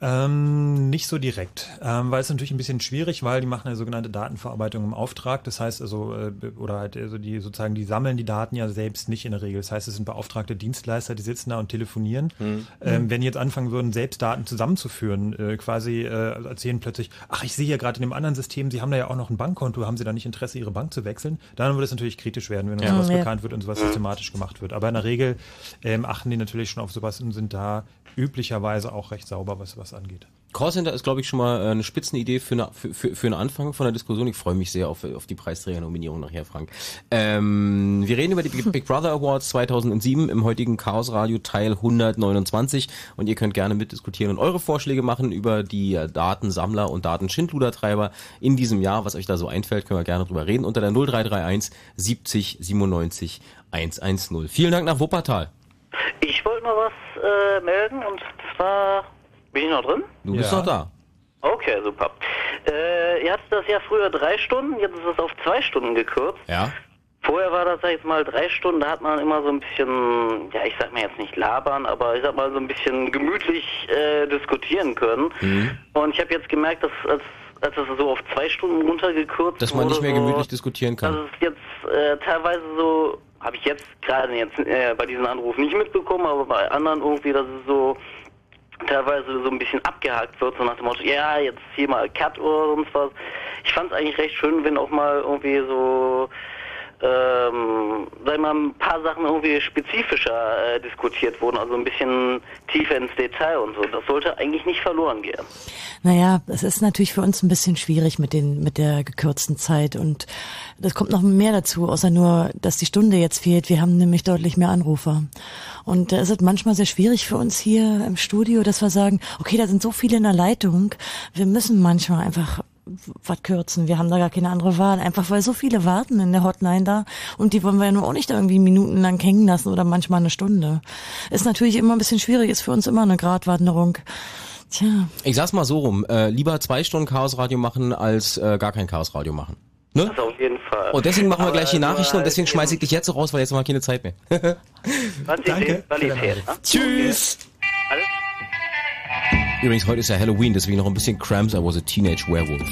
Ähm, nicht so direkt, ähm, weil es natürlich ein bisschen schwierig, weil die machen eine sogenannte Datenverarbeitung im Auftrag. Das heißt also, äh, oder halt also die sozusagen, die sammeln die Daten ja selbst nicht in der Regel. Das heißt, es sind beauftragte Dienstleister, die sitzen da und telefonieren. Mhm. Ähm, wenn die jetzt anfangen würden, selbst Daten zusammenzuführen, äh, quasi äh, erzählen plötzlich, ach, ich sehe ja gerade in dem anderen System, Sie haben da ja auch noch ein Bankkonto, haben Sie da nicht Interesse, Ihre Bank zu wechseln? Dann würde es natürlich kritisch werden, wenn uns sowas Ja. bekannt wird und sowas systematisch gemacht wird. Aber in der Regel ähm, achten die natürlich schon auf sowas und sind da üblicherweise auch recht sauber, was was angeht. Callcenter ist, glaube ich, schon mal äh, eine Spitzenidee für, eine, für, für, für einen Anfang von der Diskussion. Ich freue mich sehr auf, auf die Preisträgernominierung nachher, Frank. Ähm, wir reden über die Big Brother Awards 2007 im heutigen Chaos Radio Teil 129 und ihr könnt gerne mitdiskutieren und eure Vorschläge machen über die äh, Datensammler und Datenschindludertreiber in diesem Jahr. Was euch da so einfällt, können wir gerne drüber reden unter der 0331 70 97 110. Vielen Dank nach Wuppertal. Ich wollte mal was äh, melden und zwar. Bin ich noch drin? Du bist Ja. noch da. Okay, super. Äh, ihr hattet das ja früher drei Stunden, jetzt ist es auf zwei Stunden gekürzt. Ja? Vorher war das, sag ich jetzt mal, drei Stunden, da hat man immer so ein bisschen, ja, ich sag mal jetzt nicht labern, aber ich sag mal so ein bisschen gemütlich äh, diskutieren können. Mhm. Und ich habe jetzt gemerkt, dass als, als das so auf zwei Stunden runtergekürzt Dass man nicht wurde, mehr so, gemütlich diskutieren dass kann. es jetzt äh, teilweise so, habe ich jetzt gerade jetzt äh, bei diesem Anruf nicht mitbekommen, aber bei anderen irgendwie, dass es so teilweise so ein bisschen abgehakt wird, so nach dem Motto, ja, jetzt hier mal Cut oder sonst was. Ich fand es eigentlich recht schön, wenn auch mal irgendwie so, ähm, sag mal, ein paar Sachen irgendwie spezifischer äh, diskutiert wurden, also ein bisschen tiefer ins Detail und so. Das sollte eigentlich nicht verloren gehen. Naja, es ist natürlich für uns ein bisschen schwierig mit den, mit der gekürzten Zeit und das kommt noch mehr dazu, außer nur, dass die Stunde jetzt fehlt. Wir haben nämlich deutlich mehr Anrufer. Und da ist es manchmal sehr schwierig für uns hier im Studio, dass wir sagen, okay, da sind so viele in der Leitung. Wir müssen manchmal einfach was kürzen. Wir haben da gar keine andere Wahl. Einfach weil so viele warten in der Hotline da und die wollen wir ja nur auch nicht irgendwie minutenlang hängen lassen oder manchmal eine Stunde. Ist natürlich immer ein bisschen schwierig, ist für uns immer eine Gratwanderung. Tja. Ich sag's mal so rum, äh, lieber zwei Stunden Chaosradio machen, als äh, gar kein Chaosradio machen. Ne? Das auf jeden Fall. Und deswegen machen wir Aber gleich die Nachrichten und als deswegen schmeiße ich dich jetzt so raus, weil jetzt haben wir keine Zeit mehr. Danke Qualität, ne? Tschüss! Alles Übrigens, heute ist ja Halloween, deswegen noch ein bisschen Cramps, I was a Teenage Werewolf.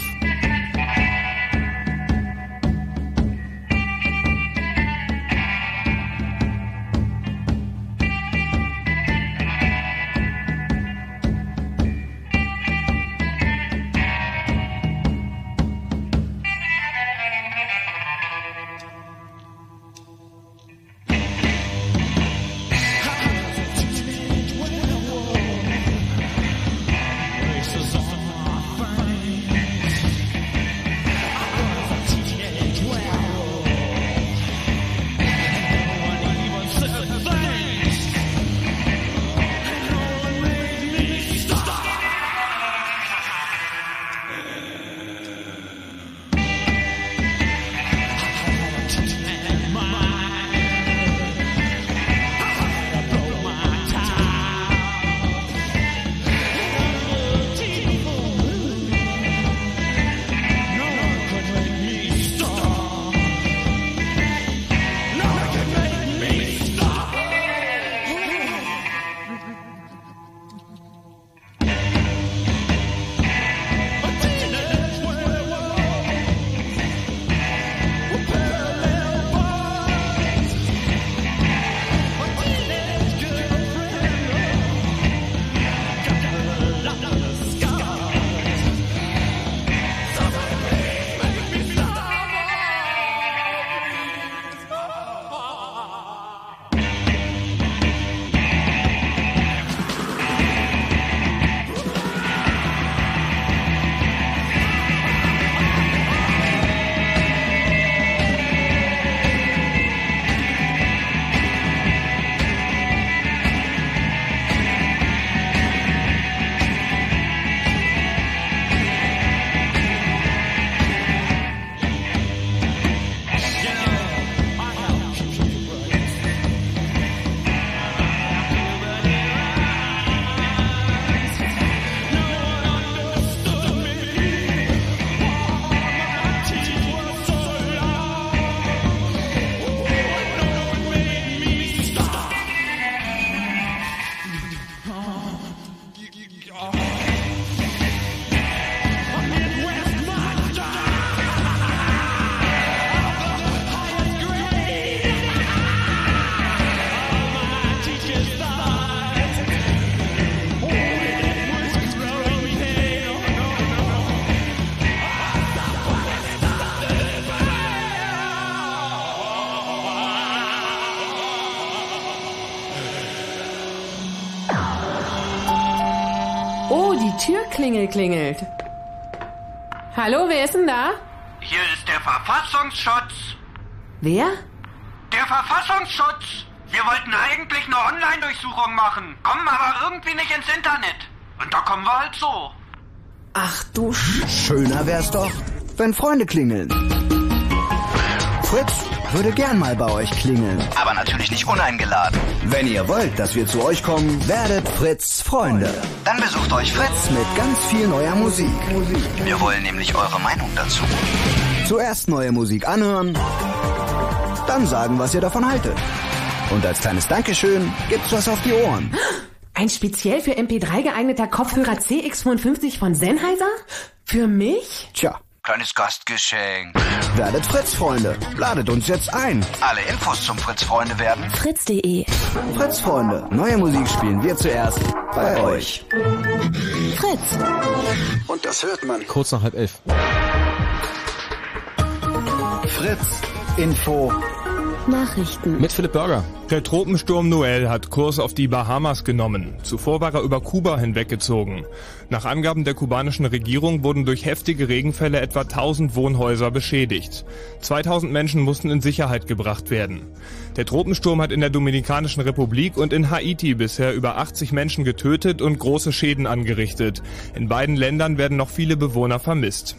Türklingel klingelt. Hallo, wer ist denn da? Hier ist der Verfassungsschutz. Wer? Der Verfassungsschutz. Wir wollten eigentlich eine Online-Durchsuchung machen, kommen aber irgendwie nicht ins Internet. Und da kommen wir halt so. Ach du Sch Schöner wär's doch, wenn Freunde klingeln. Fritz würde gern mal bei euch klingeln. Aber natürlich nicht uneingeladen. Wenn ihr wollt, dass wir zu euch kommen, werdet Fritz Freunde. Dann besucht euch Fritz. Mit ganz viel neuer Musik. Wir wollen nämlich eure Meinung dazu. Zuerst neue Musik anhören, dann sagen, was ihr davon haltet. Und als kleines Dankeschön gibt's was auf die Ohren. Ein speziell für MP3 geeigneter Kopfhörer CX55 von Sennheiser? Für mich? Tja, Kleines Gastgeschenk. werdet Fritz Freunde. Ladet uns jetzt ein. Alle Infos zum Fritz-Freunde werden Fritz.de. Fritz Freunde. Neue Musik spielen wir zuerst bei euch. Fritz. Und das hört man. Kurz nach halb elf. Fritz Info. Nachrichten. Mit Philipp Burger. Der Tropensturm Noel hat Kurs auf die Bahamas genommen. Zuvor war er über Kuba hinweggezogen. Nach Angaben der kubanischen Regierung wurden durch heftige Regenfälle etwa 1000 Wohnhäuser beschädigt. 2000 Menschen mussten in Sicherheit gebracht werden. Der Tropensturm hat in der Dominikanischen Republik und in Haiti bisher über 80 Menschen getötet und große Schäden angerichtet. In beiden Ländern werden noch viele Bewohner vermisst.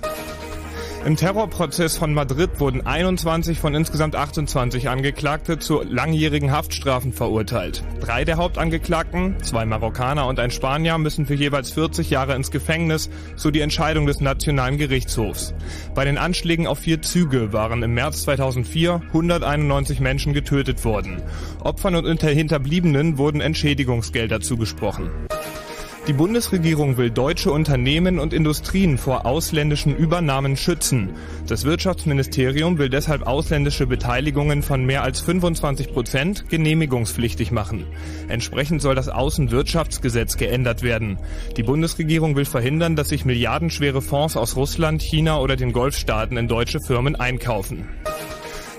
Im Terrorprozess von Madrid wurden 21 von insgesamt 28 Angeklagte zu langjährigen Haftstrafen verurteilt. Drei der Hauptangeklagten, zwei Marokkaner und ein Spanier, müssen für jeweils 40 Jahre ins Gefängnis, so die Entscheidung des Nationalen Gerichtshofs. Bei den Anschlägen auf vier Züge waren im März 2004 191 Menschen getötet worden. Opfern und Hinterbliebenen wurden Entschädigungsgelder zugesprochen. Die Bundesregierung will deutsche Unternehmen und Industrien vor ausländischen Übernahmen schützen. Das Wirtschaftsministerium will deshalb ausländische Beteiligungen von mehr als 25 Prozent genehmigungspflichtig machen. Entsprechend soll das Außenwirtschaftsgesetz geändert werden. Die Bundesregierung will verhindern, dass sich milliardenschwere Fonds aus Russland, China oder den Golfstaaten in deutsche Firmen einkaufen.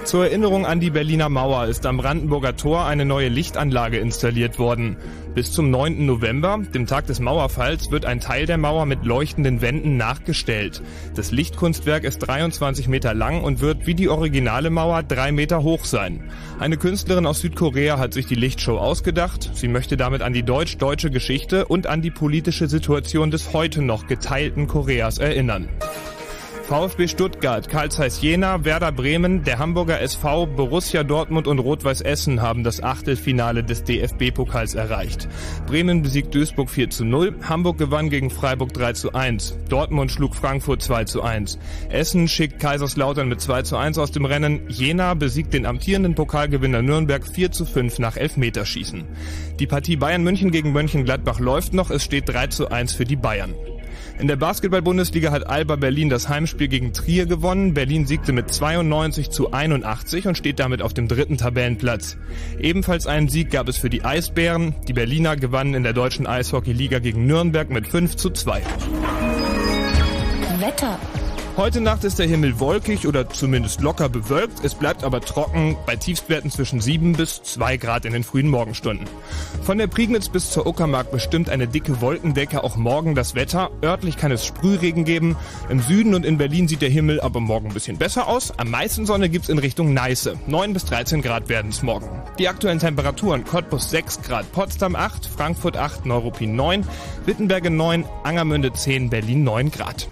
Zur Erinnerung an die Berliner Mauer ist am Brandenburger Tor eine neue Lichtanlage installiert worden. Bis zum 9. November, dem Tag des Mauerfalls, wird ein Teil der Mauer mit leuchtenden Wänden nachgestellt. Das Lichtkunstwerk ist 23 Meter lang und wird wie die originale Mauer drei Meter hoch sein. Eine Künstlerin aus Südkorea hat sich die Lichtshow ausgedacht. Sie möchte damit an die deutsch-deutsche Geschichte und an die politische Situation des heute noch geteilten Koreas erinnern. VfB Stuttgart, Karl Zeiss Jena, Werder Bremen, der Hamburger SV, Borussia Dortmund und Rot-Weiß Essen haben das Achtelfinale des DFB-Pokals erreicht. Bremen besiegt Duisburg 4 zu 0, Hamburg gewann gegen Freiburg 3 zu 1, Dortmund schlug Frankfurt 2 zu 1, Essen schickt Kaiserslautern mit 2 zu 1 aus dem Rennen, Jena besiegt den amtierenden Pokalgewinner Nürnberg 4 zu 5 nach Elfmeterschießen. Die Partie Bayern München gegen Mönchengladbach läuft noch, es steht 3 zu 1 für die Bayern. In der Basketball-Bundesliga hat Alba Berlin das Heimspiel gegen Trier gewonnen. Berlin siegte mit 92 zu 81 und steht damit auf dem dritten Tabellenplatz. Ebenfalls einen Sieg gab es für die Eisbären. Die Berliner gewannen in der deutschen Eishockey-Liga gegen Nürnberg mit 5 zu 2. Wetter. Heute Nacht ist der Himmel wolkig oder zumindest locker bewölkt. Es bleibt aber trocken bei Tiefstwerten zwischen 7 bis 2 Grad in den frühen Morgenstunden. Von der Prignitz bis zur Uckermark bestimmt eine dicke Wolkendecke auch morgen das Wetter. Örtlich kann es Sprühregen geben. Im Süden und in Berlin sieht der Himmel aber morgen ein bisschen besser aus. Am meisten Sonne gibt's in Richtung Neiße. 9 bis 13 Grad werden es morgen. Die aktuellen Temperaturen Cottbus 6 Grad, Potsdam 8, Frankfurt 8, Neuruppin 9, Wittenberge 9, Angermünde 10, Berlin 9 Grad.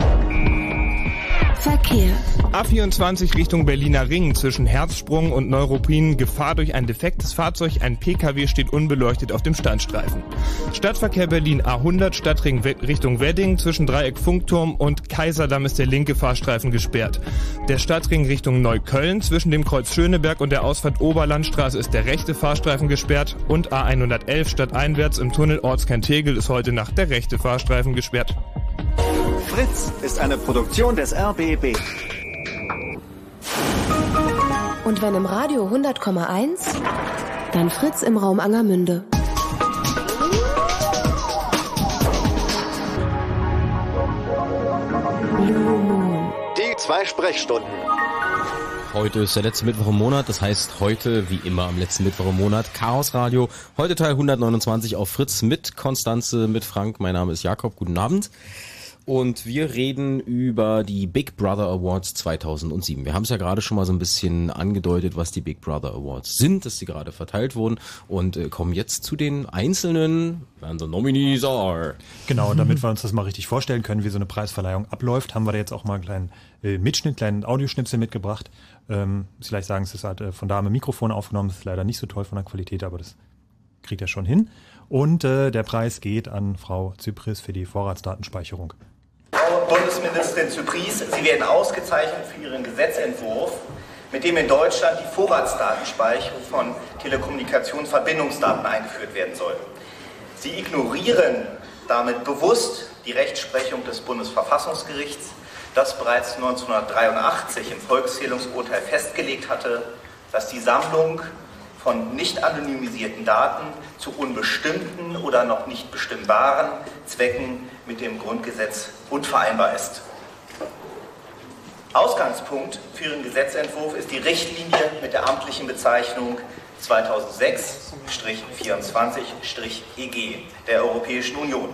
Verkehr. A24 Richtung Berliner Ring zwischen Herzsprung und Neuruppin. Gefahr durch ein defektes Fahrzeug. Ein PKW steht unbeleuchtet auf dem Standstreifen. Stadtverkehr Berlin A100 Stadtring Richtung Wedding. Zwischen Dreieck Funkturm und Kaiserdamm ist der linke Fahrstreifen gesperrt. Der Stadtring Richtung Neukölln. Zwischen dem Kreuz Schöneberg und der Ausfahrt Oberlandstraße ist der rechte Fahrstreifen gesperrt. Und A111 stadteinwärts im Tunnel Ortskern-Tegel ist heute Nacht der rechte Fahrstreifen gesperrt. Fritz ist eine Produktion des RBB. Und wenn im Radio 100,1, dann Fritz im Raum Angermünde. Die zwei Sprechstunden. Heute ist der letzte Mittwoch im Monat, das heißt heute, wie immer am letzten Mittwoch im Monat, Chaos Radio. Heute Teil 129 auf Fritz mit Konstanze, mit Frank. Mein Name ist Jakob, guten Abend. Und wir reden über die Big Brother Awards 2007. Wir haben es ja gerade schon mal so ein bisschen angedeutet, was die Big Brother Awards sind, dass die gerade verteilt wurden und äh, kommen jetzt zu den einzelnen, wer so Nominees are. Genau, damit wir uns das mal richtig vorstellen können, wie so eine Preisverleihung abläuft, haben wir da jetzt auch mal einen kleinen äh, Mitschnitt, kleinen Audioschnipsel mitgebracht. Ähm, vielleicht sagen, es ist halt äh, von da mit Mikrofon aufgenommen, ist leider nicht so toll von der Qualität, aber das kriegt er schon hin. Und äh, der Preis geht an Frau Zypris für die Vorratsdatenspeicherung. Bundesministerin Zypries, Sie werden ausgezeichnet für Ihren Gesetzentwurf, mit dem in Deutschland die Vorratsdatenspeicherung von Telekommunikationsverbindungsdaten eingeführt werden soll. Sie ignorieren damit bewusst die Rechtsprechung des Bundesverfassungsgerichts, das bereits 1983 im Volkszählungsurteil festgelegt hatte, dass die Sammlung von nicht anonymisierten Daten zu unbestimmten oder noch nicht bestimmbaren Zwecken mit dem Grundgesetz unvereinbar ist. Ausgangspunkt für Ihren Gesetzentwurf ist die Richtlinie mit der amtlichen Bezeichnung 2006-24-EG der Europäischen Union.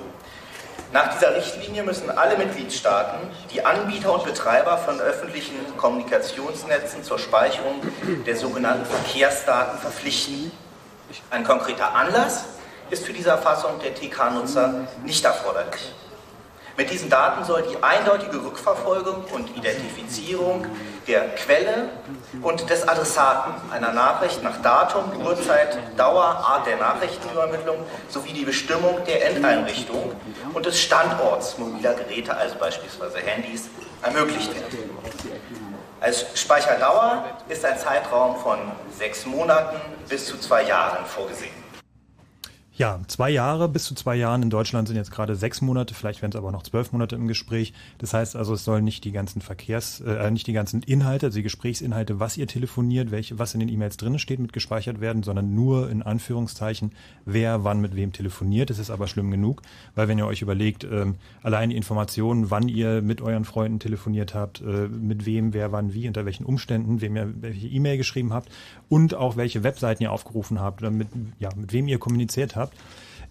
Nach dieser Richtlinie müssen alle Mitgliedstaaten die Anbieter und Betreiber von öffentlichen Kommunikationsnetzen zur Speicherung der sogenannten Verkehrsdaten verpflichten. Ein konkreter Anlass ist für diese Erfassung der TK-Nutzer nicht erforderlich. Mit diesen Daten soll die eindeutige Rückverfolgung und Identifizierung der Quelle und des Adressaten einer Nachricht nach Datum, Uhrzeit, Dauer, Art der Nachrichtenübermittlung sowie die Bestimmung der Endeinrichtung und des Standorts mobiler Geräte, also beispielsweise Handys, ermöglicht werden. Als Speicherdauer ist ein Zeitraum von sechs Monaten bis zu zwei Jahren vorgesehen. Ja, zwei Jahre, bis zu zwei Jahren. In Deutschland sind jetzt gerade sechs Monate, vielleicht werden es aber noch zwölf Monate im Gespräch. Das heißt also, es sollen nicht die ganzen Verkehrs, äh, nicht die ganzen Inhalte, also die Gesprächsinhalte, was ihr telefoniert, welche, was in den E-Mails drin steht, mit gespeichert werden, sondern nur in Anführungszeichen, wer wann mit wem telefoniert. Das ist aber schlimm genug, weil wenn ihr euch überlegt, ähm, allein die Informationen, wann ihr mit euren Freunden telefoniert habt, äh, mit wem, wer wann wie, unter welchen Umständen, wem ihr welche E-Mail geschrieben habt und auch welche Webseiten ihr aufgerufen habt oder mit, ja, mit wem ihr kommuniziert habt,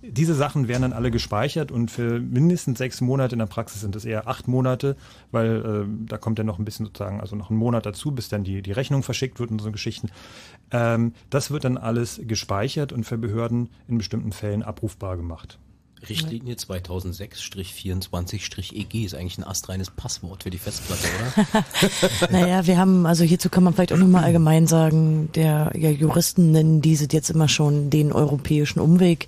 diese Sachen werden dann alle gespeichert und für mindestens sechs Monate, in der Praxis sind es eher acht Monate, weil äh, da kommt dann noch ein bisschen sozusagen, also noch ein Monat dazu, bis dann die, die Rechnung verschickt wird und so Geschichten. Ähm, das wird dann alles gespeichert und für Behörden in bestimmten Fällen abrufbar gemacht. Richtlinie 2006-24-EG ist eigentlich ein astreines Passwort für die Festplatte, oder? naja, wir haben, also hierzu kann man vielleicht auch nochmal allgemein sagen, der ja, Juristen nennen diese jetzt immer schon den europäischen Umweg.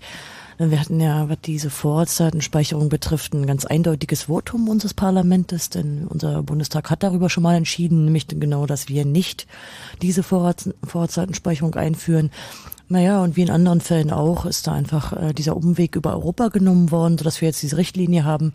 Wir hatten ja, was diese Vorratsdatenspeicherung betrifft, ein ganz eindeutiges Votum unseres Parlaments, denn unser Bundestag hat darüber schon mal entschieden, nämlich genau, dass wir nicht diese Vorrats Vorratsdatenspeicherung einführen. Naja, und wie in anderen Fällen auch, ist da einfach äh, dieser Umweg über Europa genommen worden, sodass wir jetzt diese Richtlinie haben,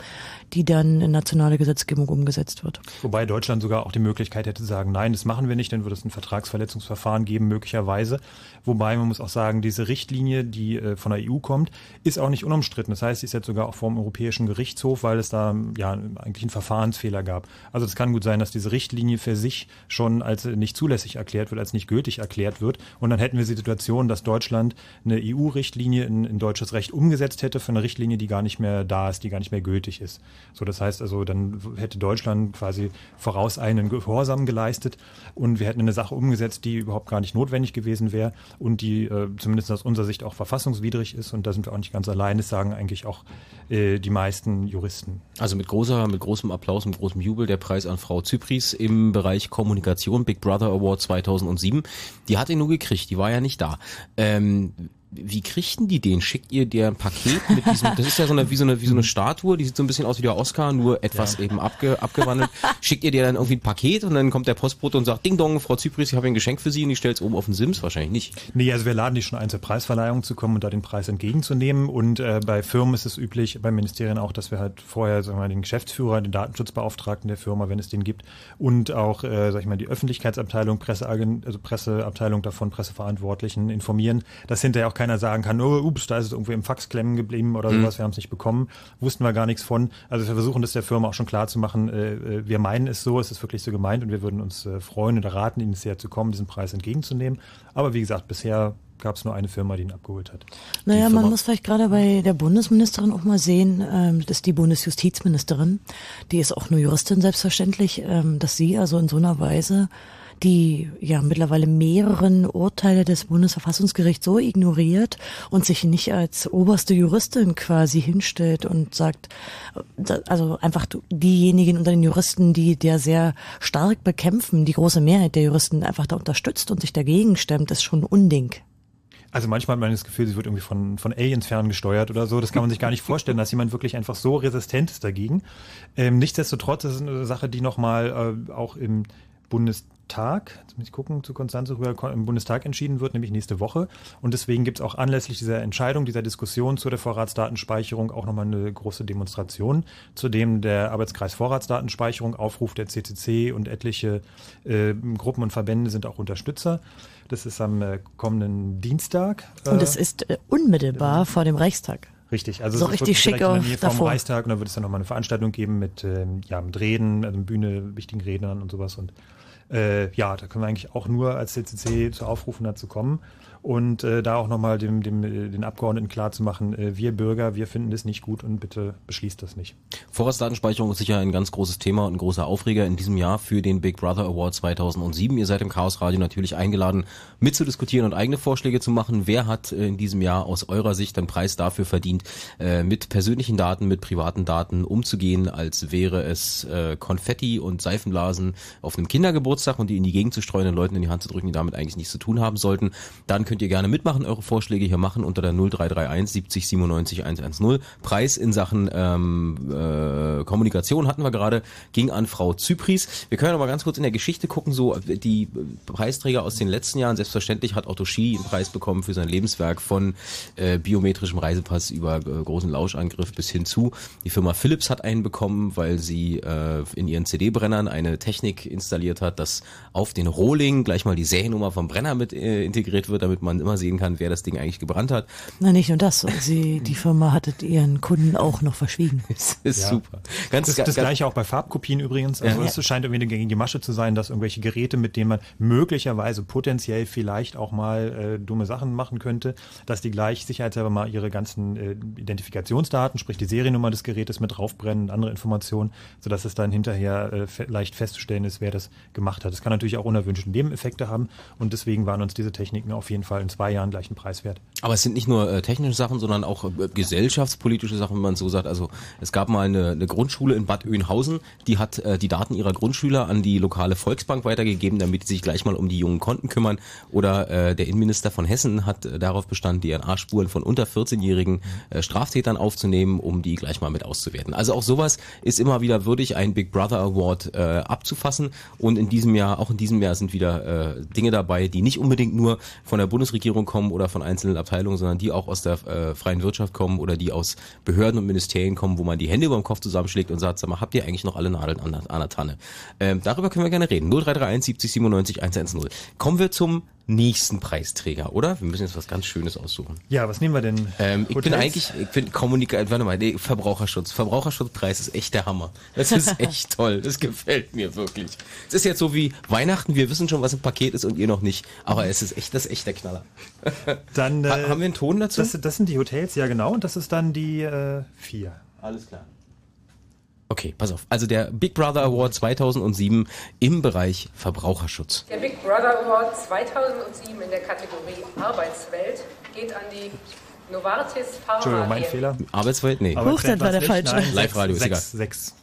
die dann in nationale Gesetzgebung umgesetzt wird. Wobei Deutschland sogar auch die Möglichkeit hätte zu sagen, nein, das machen wir nicht, dann würde es ein Vertragsverletzungsverfahren geben, möglicherweise. Wobei man muss auch sagen, diese Richtlinie, die äh, von der EU kommt, ist auch nicht unumstritten. Das heißt, sie ist jetzt sogar auch vom Europäischen Gerichtshof, weil es da ja eigentlich einen Verfahrensfehler gab. Also es kann gut sein, dass diese Richtlinie für sich schon als nicht zulässig erklärt wird, als nicht gültig erklärt wird. Und dann hätten wir die Situation, dass Deutschland eine EU-Richtlinie in, in deutsches Recht umgesetzt hätte für eine Richtlinie, die gar nicht mehr da ist, die gar nicht mehr gültig ist. So, das heißt also, dann hätte Deutschland quasi vorauseilenden Gehorsam geleistet und wir hätten eine Sache umgesetzt, die überhaupt gar nicht notwendig gewesen wäre und die äh, zumindest aus unserer Sicht auch verfassungswidrig ist. Und da sind wir auch nicht ganz allein. Das sagen eigentlich auch äh, die meisten Juristen. Also mit großer, mit großem Applaus, mit großem Jubel der Preis an Frau Zypris im Bereich Kommunikation Big Brother Award 2007. Die hat ihn nur gekriegt, die war ja nicht da. Ähm, wie kriegten die den? Schickt ihr dir ein Paket mit diesem, das ist ja so eine, wie so eine, wie so eine Statue, die sieht so ein bisschen aus wie der Oscar, nur etwas ja. eben abge, abgewandelt. Schickt ihr dir dann irgendwie ein Paket und dann kommt der Postbote und sagt, Ding Dong, Frau Zypris, ich habe ein Geschenk für Sie und die stellt es oben auf den Sims? Wahrscheinlich nicht. Nee, also wir laden die schon ein, zur Preisverleihung zu kommen und da den Preis entgegenzunehmen und äh, bei Firmen ist es üblich, bei Ministerien auch, dass wir halt vorher, sagen wir mal, den Geschäftsführer, den Datenschutzbeauftragten der Firma, wenn es den gibt und auch, äh, sag ich mal, die Öffentlichkeitsabteilung, Presseagent, also Presseabteilung davon, Presseverantwortlichen informieren, dass hinterher auch kein keiner sagen kann, oh, ups, da ist es irgendwo im Fax klemmen geblieben oder Mhm. sowas, wir haben es nicht bekommen, wussten wir gar nichts von. Also wir versuchen das der Firma auch schon klar zu machen, äh, äh, wir meinen es so, es ist wirklich so gemeint und wir würden uns äh, freuen oder raten, Ihnen sehr zu kommen, diesen Preis entgegenzunehmen. Aber wie gesagt, bisher gab es nur eine Firma, die ihn abgeholt hat. Naja, man muss vielleicht gerade bei der Bundesministerin auch mal sehen, ähm, das ist die Bundesjustizministerin, die ist auch eine Juristin selbstverständlich, ähm, dass sie also in so einer Weise die ja mittlerweile mehreren Urteile des Bundesverfassungsgerichts so ignoriert und sich nicht als oberste Juristin quasi hinstellt und sagt, also einfach diejenigen unter den Juristen, die der sehr stark bekämpfen, die große Mehrheit der Juristen einfach da unterstützt und sich dagegen stemmt, ist schon Unding. Also manchmal hat man das Gefühl, sie wird irgendwie von, von Aliens ferngesteuert oder so. Das kann man sich gar nicht vorstellen, dass jemand wirklich einfach so resistent ist dagegen. Ähm, nichtsdestotrotz ist es eine Sache, die nochmal äh, auch im Bundestag, jetzt muss ich gucken, zu Konstanze rüber, im Bundestag entschieden wird, nämlich nächste Woche. Und deswegen gibt es auch anlässlich dieser Entscheidung, dieser Diskussion zu der Vorratsdatenspeicherung auch nochmal eine große Demonstration, zu dem der Arbeitskreis Vorratsdatenspeicherung aufruft, der CCC und etliche äh, Gruppen und Verbände sind auch Unterstützer. Das ist am äh, kommenden Dienstag. Und äh, es ist äh, unmittelbar vor dem Reichstag. Richtig, also So es ist richtig schick in der vom. Reichstag und da wird es dann nochmal eine Veranstaltung geben mit, ähm, ja, mit Reden, also Bühne, wichtigen Rednern und sowas und äh, ja, da können wir eigentlich auch nur als CCC zu aufrufen, dazu kommen und äh, da auch nochmal dem, dem, äh, den Abgeordneten klarzumachen, äh, wir Bürger, wir finden das nicht gut und bitte beschließt das nicht. Vorratsdatenspeicherung ist sicher ein ganz großes Thema und ein großer Aufreger in diesem Jahr für den Big Brother Award 2007. Ihr seid im Chaos Radio natürlich eingeladen, mitzudiskutieren und eigene Vorschläge zu machen. Wer hat äh, in diesem Jahr aus eurer Sicht einen Preis dafür verdient, äh, mit persönlichen Daten, mit privaten Daten umzugehen, als wäre es äh, Konfetti und Seifenblasen auf einem Kindergeburtstag und die in die Gegend zu streuen und Leuten in die Hand zu drücken, die damit eigentlich nichts zu tun haben sollten. Dann könnt ihr gerne mitmachen, eure Vorschläge hier machen unter der 0331 70 97 110. Preis in Sachen ähm, äh, Kommunikation hatten wir gerade, ging an Frau Zypris. Wir können aber ganz kurz in der Geschichte gucken, so die Preisträger aus den letzten Jahren. Selbstverständlich hat Otto Schi einen Preis bekommen für sein Lebenswerk von äh, biometrischem Reisepass über äh, großen Lauschangriff bis hin zu. Die Firma Philips hat einen bekommen, weil sie äh, in ihren CD-Brennern eine Technik installiert hat, dass auf den Rohling gleich mal die Seriennummer vom Brenner mit äh, integriert wird, damit man immer sehen kann, wer das Ding eigentlich gebrannt hat. Na, nicht nur das. Sie, die Firma hattet ihren Kunden auch noch verschwiegen. Das ist Ja. super. Ganz, das, ganz, das gleiche auch bei Farbkopien übrigens. Also Ja. es scheint irgendwie eine gängige Masche zu sein, dass irgendwelche Geräte, mit denen man möglicherweise potenziell vielleicht auch mal äh, dumme Sachen machen könnte, dass die gleich sicherheitshalber mal ihre ganzen äh, Identifikationsdaten, sprich die Seriennummer des Gerätes mit draufbrennen und andere Informationen, sodass es dann hinterher äh, fe leicht festzustellen ist, wer das gemacht hat. Das kann natürlich auch unerwünschte Nebeneffekte haben und deswegen waren uns diese Techniken auf jeden Fall in zwei Jahren gleich einen Preis wert. Aber es sind nicht nur äh, technische Sachen, sondern auch äh, gesellschaftspolitische Sachen, wenn man so sagt. Also es gab mal eine, eine Grundschule in Bad Oeynhausen, die hat äh, die Daten ihrer Grundschüler an die lokale Volksbank weitergegeben, damit die sich gleich mal um die jungen Konten kümmern. Oder äh, der Innenminister von Hessen hat äh, darauf bestanden, DNA-Spuren von unter 14-jährigen äh, Straftätern aufzunehmen, um die gleich mal mit auszuwerten. Also auch sowas ist immer wieder würdig, einen Big Brother Award äh, abzufassen. Und in diesem Jahr, auch in diesem Jahr sind wieder äh, Dinge dabei, die nicht unbedingt nur von der Bundesregierung kommen oder von einzelnen Abteilungen, sondern die auch aus der äh, freien Wirtschaft kommen oder die aus Behörden und Ministerien kommen, wo man die Hände über dem Kopf zusammenschlägt und sagt, sag mal, habt ihr eigentlich noch alle Nadeln an, der- an der Tanne? Ähm, darüber können wir gerne reden. 0331 70 97 110. Kommen wir zum nächsten Preisträger, oder? Wir müssen jetzt was ganz Schönes aussuchen. Ja, was nehmen wir denn? Ähm, ich bin eigentlich, ich bin Kommunikation, warte mal, nee, Verbraucherschutz. Verbraucherschutzpreis ist echt der Hammer. Das ist echt toll. Das gefällt mir wirklich. Es ist jetzt so wie Weihnachten, wir wissen schon, was im Paket ist und ihr noch nicht. Aber es ist echt, das ist echt der Knaller. Dann, äh, Ha- haben wir einen Ton dazu? Das, das sind die Hotels, ja genau, und das ist dann die äh, vier. Alles klar. Okay, pass auf. Also der Big Brother Award 2007 im Bereich Verbraucherschutz. Der Big Brother Award 2007 in der Kategorie Arbeitswelt geht an die Novartis Pharma. Entschuldigung, mein. Fehler. Arbeitswelt? Nee. Das war der falsche. Live-Radio ist sechs, egal. Sechs.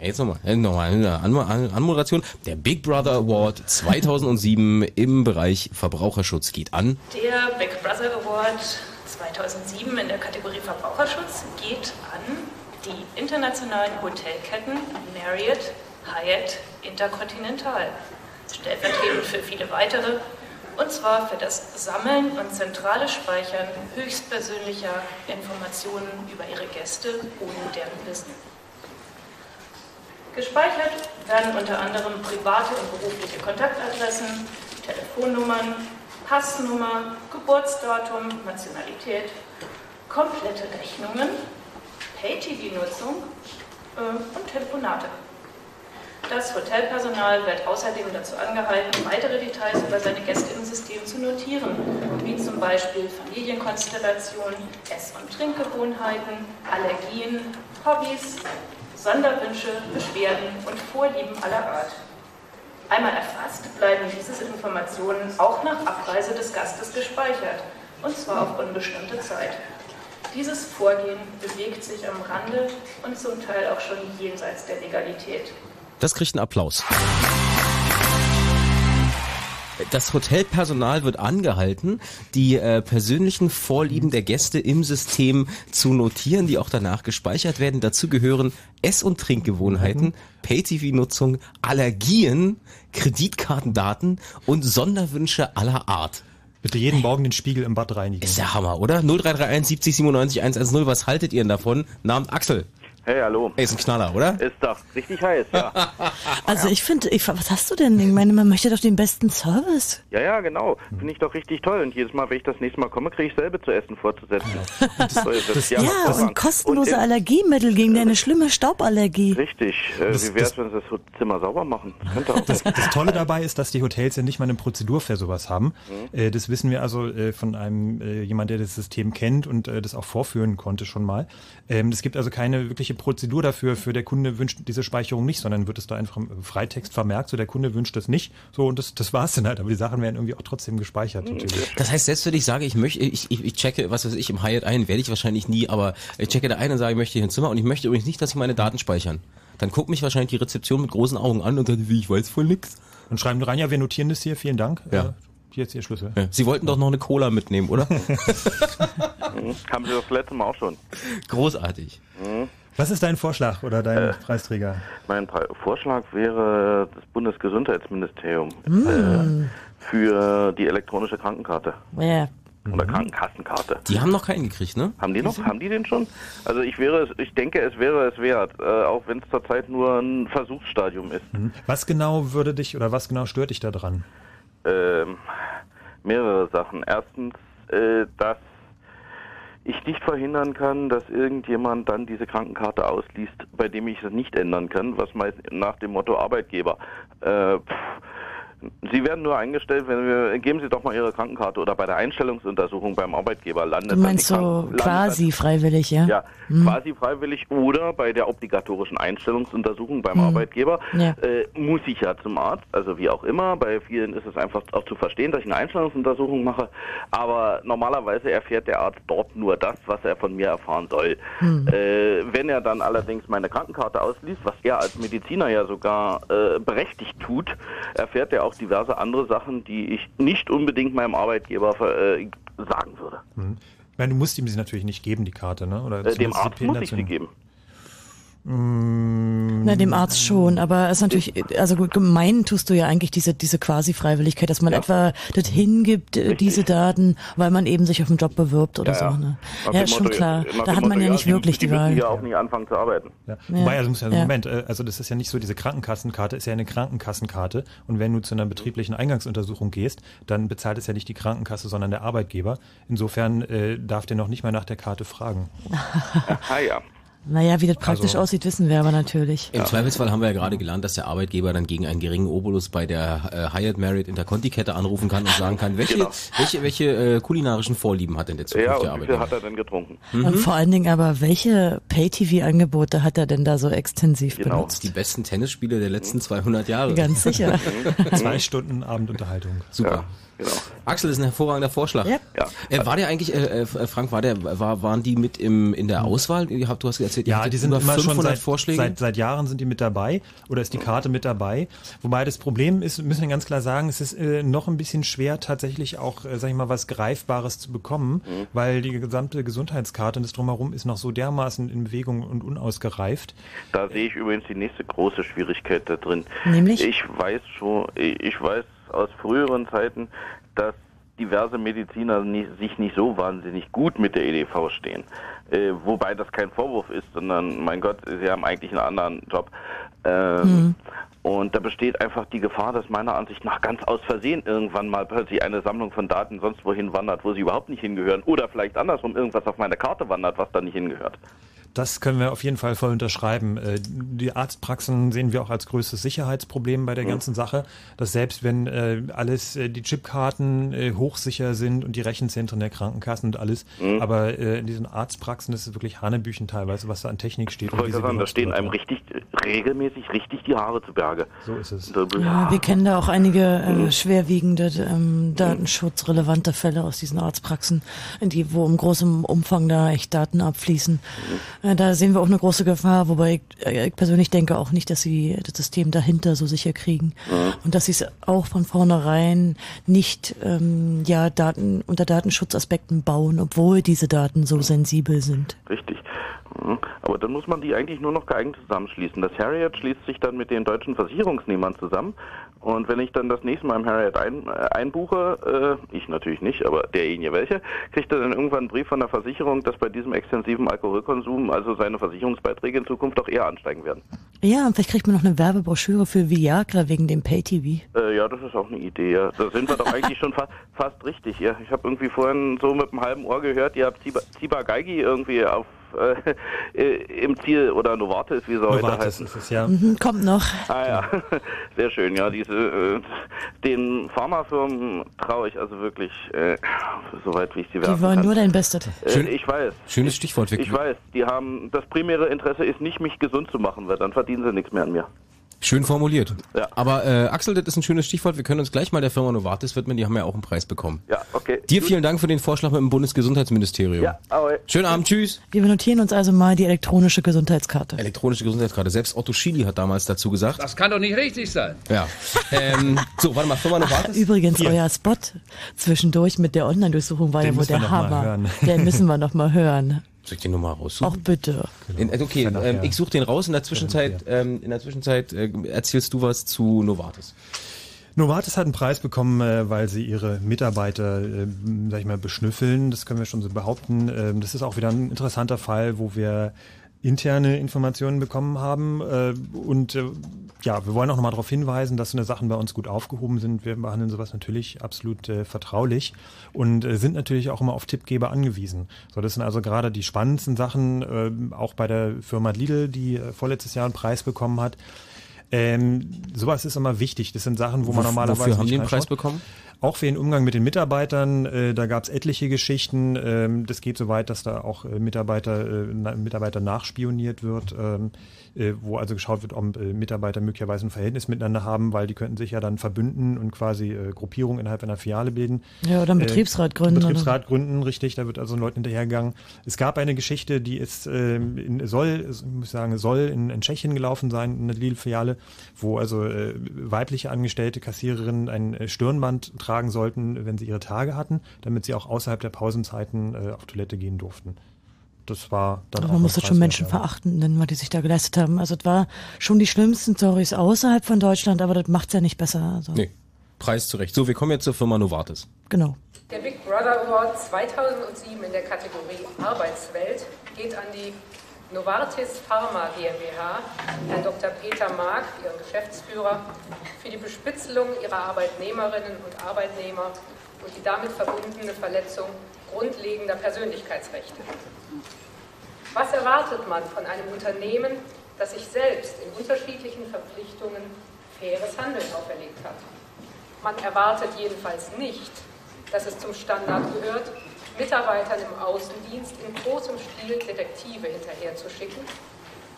Jetzt nochmal, äh, nochmal eine An An Anmoderation. Der Big Brother Award 2007 im Bereich Verbraucherschutz geht an. Der Big Brother Award 2007 in der Kategorie Verbraucherschutz geht an die internationalen Hotelketten Marriott, Hyatt, Intercontinental, stellvertretend für viele weitere, und zwar für das Sammeln und zentrale Speichern höchstpersönlicher Informationen über ihre Gäste ohne deren Wissen. Gespeichert werden unter anderem private und berufliche Kontaktadressen, Telefonnummern, Passnummer, Geburtsdatum, Nationalität, komplette Rechnungen, Pay-TV-Nutzung äh, und Telefonate. Das Hotelpersonal wird außerdem dazu angehalten, weitere Details über seine Gäste im System zu notieren, wie zum Beispiel Familienkonstellation, Ess- und Trinkgewohnheiten, Allergien, Hobbys, Sonderwünsche, Beschwerden und Vorlieben aller Art. Einmal erfasst, bleiben diese Informationen auch nach Abreise des Gastes gespeichert, und zwar auf unbestimmte Zeit. Dieses Vorgehen bewegt sich am Rande und zum Teil auch schon jenseits der Legalität. Das kriegt einen Applaus. Das Hotelpersonal wird angehalten, die äh, persönlichen Vorlieben der Gäste im System zu notieren, die auch danach gespeichert werden. Dazu gehören Ess- und Trinkgewohnheiten, Pay-TV-Nutzung, Allergien, Kreditkartendaten und Sonderwünsche aller Art. Bitte jeden Morgen den Spiegel im Bad reinigen. Ist der Hammer, oder? 0331 70 97 110. Was haltet ihr denn davon? Namen Axel. Hey, hallo. Ey, ist ein Knaller, oder? Ist doch richtig heiß, ja. Also ich finde, ich, was hast du denn? Ich meine, man möchte doch den besten Service. Ja, ja, genau. Finde ich doch richtig toll. Und jedes Mal, wenn ich das nächste Mal komme, kriege ich selber zu essen vorzusetzen. So ist es. Ja, was und kostenlose Allergiemittel gegen deine schlimme Stauballergie. Richtig. Äh, wie wäre es, wenn sie das Zimmer sauber machen? Das könnte auch. Das, das Tolle dabei ist, dass die Hotels ja nicht mal eine Prozedur für sowas haben. Mhm. Äh, Das wissen wir also äh, von einem äh, jemand, der das System kennt und äh, das auch vorführen konnte schon mal. Ähm, Es gibt also keine wirkliche Prozedur dafür, für der Kunde wünscht diese Speicherung nicht, sondern wird es da einfach im Freitext vermerkt, so der Kunde wünscht das nicht. So und das, das war's dann halt. Aber die Sachen werden irgendwie auch trotzdem gespeichert. natürlich. Das heißt, selbst wenn ich sage, ich möchte, ich, ich, ich checke, was weiß ich, im Hyatt ein, werde ich wahrscheinlich nie, aber ich checke da ein und sage, ich möchte hier ein Zimmer und ich möchte übrigens nicht, dass sie meine Daten speichern. Dann guckt mich wahrscheinlich die Rezeption mit großen Augen an und sagt, wie, ich weiß voll nix. Und schreiben rein, ja, wir notieren das hier, vielen Dank. Ja. Äh, Hier ist Ihr Schlüssel. Ja. Sie wollten doch noch eine Cola mitnehmen, oder? Haben Sie das letzte Mal auch schon. Großartig. Mhm. Was ist dein Vorschlag oder dein Äh. Preisträger? Mein Pre Vorschlag wäre das Bundesgesundheitsministerium Mm. äh, für die elektronische Krankenkarte. Ja. Oder Krankenkassenkarte. Die haben noch keinen gekriegt, ne? Haben die noch? Haben die den schon? Also ich wäre es, ich denke, es wäre es wert, äh, auch wenn es zurzeit nur ein Versuchsstadium ist. Mhm. Was genau würde dich oder was genau stört dich da dran? Ähm, mehrere Sachen. Erstens, äh, dass ich nicht verhindern kann, dass irgendjemand dann diese Krankenkarte ausliest, bei dem ich es nicht ändern kann, was meist nach dem Motto Arbeitgeber. Äh, pff, Sie werden nur eingestellt, wenn wir, geben Sie doch mal Ihre Krankenkarte oder bei der Einstellungsuntersuchung beim Arbeitgeber landet Du meinst so quasi freiwillig, ja? ja, Hm. quasi freiwillig oder bei der obligatorischen Einstellungsuntersuchung beim Hm. Arbeitgeber Ja. äh, muss ich ja zum Arzt, also wie auch immer. Bei vielen ist es einfach auch zu verstehen, dass ich eine Einstellungsuntersuchung mache, aber normalerweise erfährt der Arzt dort nur das, was er von mir erfahren soll. Hm. Äh, wenn er dann allerdings meine Krankenkarte ausliest, was er als Mediziner ja sogar äh, berechtigt tut, erfährt er auch diverse andere Sachen, die ich nicht unbedingt meinem Arbeitgeber äh, sagen würde. Hm. Ich meine, du musst ihm sie natürlich nicht geben, die Karte, ne? Oder Äh, dem Arzt muss ich sie geben. Mm, Na, dem Arzt schon, aber es ist natürlich, also gut, gemein tust du ja eigentlich diese, diese Quasi-Freiwilligkeit, dass man etwa das hingibt, äh, diese Daten, weil man eben sich auf den Job bewirbt oder so, ne? Ja, ist schon Motto, klar. Da hat man Motto, ja nicht wirklich die müssen Wahl. ja auch nicht anfangen zu arbeiten. Ja. Ja. Wobei, also muss ja, Ja. Moment, äh, also das ist ja nicht so, diese Krankenkassenkarte ist ja eine Krankenkassenkarte und wenn du zu einer betrieblichen Eingangsuntersuchung gehst, dann bezahlt es ja nicht die Krankenkasse, sondern der Arbeitgeber. Insofern äh, darf der noch nicht mal nach der Karte fragen. Ah ja. Naja, wie das praktisch Also- aussieht, wissen wir aber natürlich. Im Zweifelsfall haben wir ja gerade gelernt, dass der Arbeitgeber dann gegen einen geringen Obolus bei der äh, Hyatt Marriott Interconti-Kette anrufen kann und sagen kann, welche, Genau. welche, welche äh, kulinarischen Vorlieben hat denn der Ja, und wie viel Arbeitgeber? hat er denn getrunken? Und vor allen Dingen aber, welche Pay-TV-Angebote hat er denn da so extensiv Genau. benutzt? Die besten Tennisspiele der letzten 200 Jahre. Ganz sicher. Zwei Stunden Abendunterhaltung. Super. Genau. Axel, das ist ein hervorragender Vorschlag. Ja. Ja. Äh, war der eigentlich, äh, äh, Frank, war der, war, waren die mit im, in der Auswahl? Ihr habt- Du hast erzählt, Ja, die sind über immer schon 500 seit, Vorschläge. seit, seit Jahren sind die mit dabei oder ist die Karte mit dabei. Wobei das Problem ist, müssen wir ganz klar sagen, es ist äh, noch ein bisschen schwer tatsächlich auch, äh, sag ich mal, was Greifbares zu bekommen, Mhm. weil die gesamte Gesundheitskarte und das drumherum ist noch so dermaßen in Bewegung und unausgereift. Da sehe ich übrigens die nächste große Schwierigkeit da drin. Nämlich? Ich weiß schon, ich weiß aus früheren Zeiten, dass diverse Mediziner nicht, sich nicht so wahnsinnig gut mit der EDV stehen. Äh, wobei das kein Vorwurf ist, sondern mein Gott, sie haben eigentlich einen anderen Job. Ähm, Und da besteht einfach die Gefahr, dass meiner Ansicht nach ganz aus Versehen irgendwann mal plötzlich eine Sammlung von Daten sonst wohin wandert, wo sie überhaupt nicht hingehören. Oder vielleicht andersrum irgendwas auf meine Karte wandert, was da nicht hingehört. Das können wir auf jeden Fall voll unterschreiben. Äh, Die Arztpraxen sehen wir auch als größtes Sicherheitsproblem bei der Mhm. ganzen Sache, dass selbst wenn äh, alles, äh, die Chipkarten hochsicher sind und die Rechenzentren der Krankenkassen und alles, Mhm. aber in diesen Arztpraxen ist es wirklich Hanebüchen teilweise, was da an Technik steht. Ich wollte sagen, da stehen einem richtig, regelmäßig richtig die Haare zu Berge. So ist es. Ja, wir kennen da auch einige äh, schwerwiegende ähm, datenschutzrelevante Fälle aus diesen Arztpraxen, in die wo im großen Umfang da echt Daten abfließen. Äh, da sehen wir auch eine große Gefahr, wobei ich, äh, ich persönlich denke auch nicht, dass sie das System dahinter so sicher kriegen und dass sie es auch von vornherein nicht ähm, ja Daten unter Datenschutzaspekten bauen, obwohl diese Daten so sensibel sind. Richtig. Mhm. Aber dann muss man die eigentlich nur noch geeignet zusammenschließen. Das Harriet schließt sich dann mit den deutschen Versicherungsnehmern zusammen. Und wenn ich dann das nächste Mal im Harriet ein, äh, einbuche, äh, ich natürlich nicht, aber derjenige welche, kriegt er dann irgendwann einen Brief von der Versicherung, dass bei diesem extensiven Alkoholkonsum also seine Versicherungsbeiträge in Zukunft auch eher ansteigen werden. Ja, und vielleicht kriegt man noch eine Werbebroschüre für Viagra wegen dem Pay-TV. Äh, ja, das ist auch eine Idee. Ja. Da sind wir doch eigentlich schon fa fast richtig. Ja. Ich habe irgendwie vorhin so mit einem halben Ohr gehört, ihr habt Ziba, Ziba Geigi irgendwie auf äh, äh, im Ziel oder Novartis, wie sie heute Novartis heißen. ist es, ja. Mhm, kommt noch. Ah ja, sehr schön. Ja, diese äh, den Pharmafirmen traue ich also wirklich äh, soweit wie ich sie werfen Die wollen kann. nur dein Bestes. Äh, ich weiß. Schönes Stichwort. Wir- Ich weiß. Die haben das primäre Interesse ist nicht mich gesund zu machen, weil dann verdienen sie nichts mehr an mir. Schön formuliert. Ja. Aber äh, Axel, das ist ein schönes Stichwort. Wir können uns gleich mal der Firma Novartis widmen. Die haben ja auch einen Preis bekommen. Ja, okay. Dir vielen Dank für den Vorschlag mit dem Bundesgesundheitsministerium. Ja, ahoi. Schönen Abend, tschüss. Wir notieren uns also mal die elektronische Gesundheitskarte. Elektronische Gesundheitskarte. Selbst Otto Schily hat damals dazu gesagt. Das kann doch nicht richtig sein. Ja. ähm, so, warte mal, Firma Novartis. Übrigens, euer Spot zwischendurch mit der Online-Durchsuchung war Den ja wohl der Hammer. Den müssen wir noch mal hören. Soll ich den nochmal raussuchen? Auch bitte. In, äh, okay, ähm, ich suche den raus. In der Zwischenzeit, ähm, in der Zwischenzeit äh, erzählst du was zu Novartis. Novartis hat einen Preis bekommen, äh, weil sie ihre Mitarbeiter, äh, sag ich mal, beschnüffeln. Das können wir schon so behaupten. Ähm, das ist auch wieder ein interessanter Fall, wo wir interne Informationen bekommen haben. Äh, und äh, ja, wir wollen auch nochmal darauf hinweisen, dass so eine Sachen bei uns gut aufgehoben sind. Wir behandeln sowas natürlich absolut äh, vertraulich und äh, sind natürlich auch immer auf Tippgeber angewiesen. So, das sind also gerade die spannendsten Sachen, äh, auch bei der Firma Lidl, die äh, vorletztes Jahr einen Preis bekommen hat. Ähm, sowas ist immer wichtig. Das sind Sachen, wo man normalerweise wofür haben nicht die einen Preis bekommen? Auch für den Umgang mit den Mitarbeitern, äh, da gab es etliche Geschichten. Ähm, das geht so weit, dass da auch äh, Mitarbeiter, äh, na, Mitarbeiter nachspioniert wird, ähm, äh, wo also geschaut wird, ob äh, Mitarbeiter möglicherweise ein Verhältnis miteinander haben, weil die könnten sich ja dann verbünden und quasi Gruppierungen innerhalb einer Filiale bilden. Ja, oder einen Betriebsrat gründen, oder? Betriebsrat gründen, richtig. Da wird also Leuten hinterhergegangen. Es gab eine Geschichte, die ist ähm, in, soll, ich muss sagen, soll in, in Tschechien gelaufen sein, in der Lidl-Filiale, wo also weibliche Angestellte Kassiererinnen ein Stirnband tragen sollten, wenn sie ihre Tage hatten, damit sie auch außerhalb der Pausenzeiten äh, auf Toilette gehen durften. Das war dann Aber auch man muss das schon Menschen verachten, nennen, was die sich da geleistet haben. Also es war schon die schlimmsten Stories außerhalb von Deutschland, aber das macht's ja nicht besser. Also. Nee, Preis zurecht. So, wir kommen jetzt zur Firma Novartis. Genau. Der Big Brother Award 2007 in der Kategorie Arbeitswelt geht an die Novartis Pharma GmbH, Herrn Dr. Peter Mark, Ihren Geschäftsführer, für die Bespitzelung ihrer Arbeitnehmerinnen und Arbeitnehmer und die damit verbundene Verletzung grundlegender Persönlichkeitsrechte. Was erwartet man von einem Unternehmen, das sich selbst in unterschiedlichen Verpflichtungen faires Handeln auferlegt hat? Man erwartet jedenfalls nicht, dass es zum Standard gehört, Mitarbeitern im Außendienst in großem Stil Detektive hinterherzuschicken,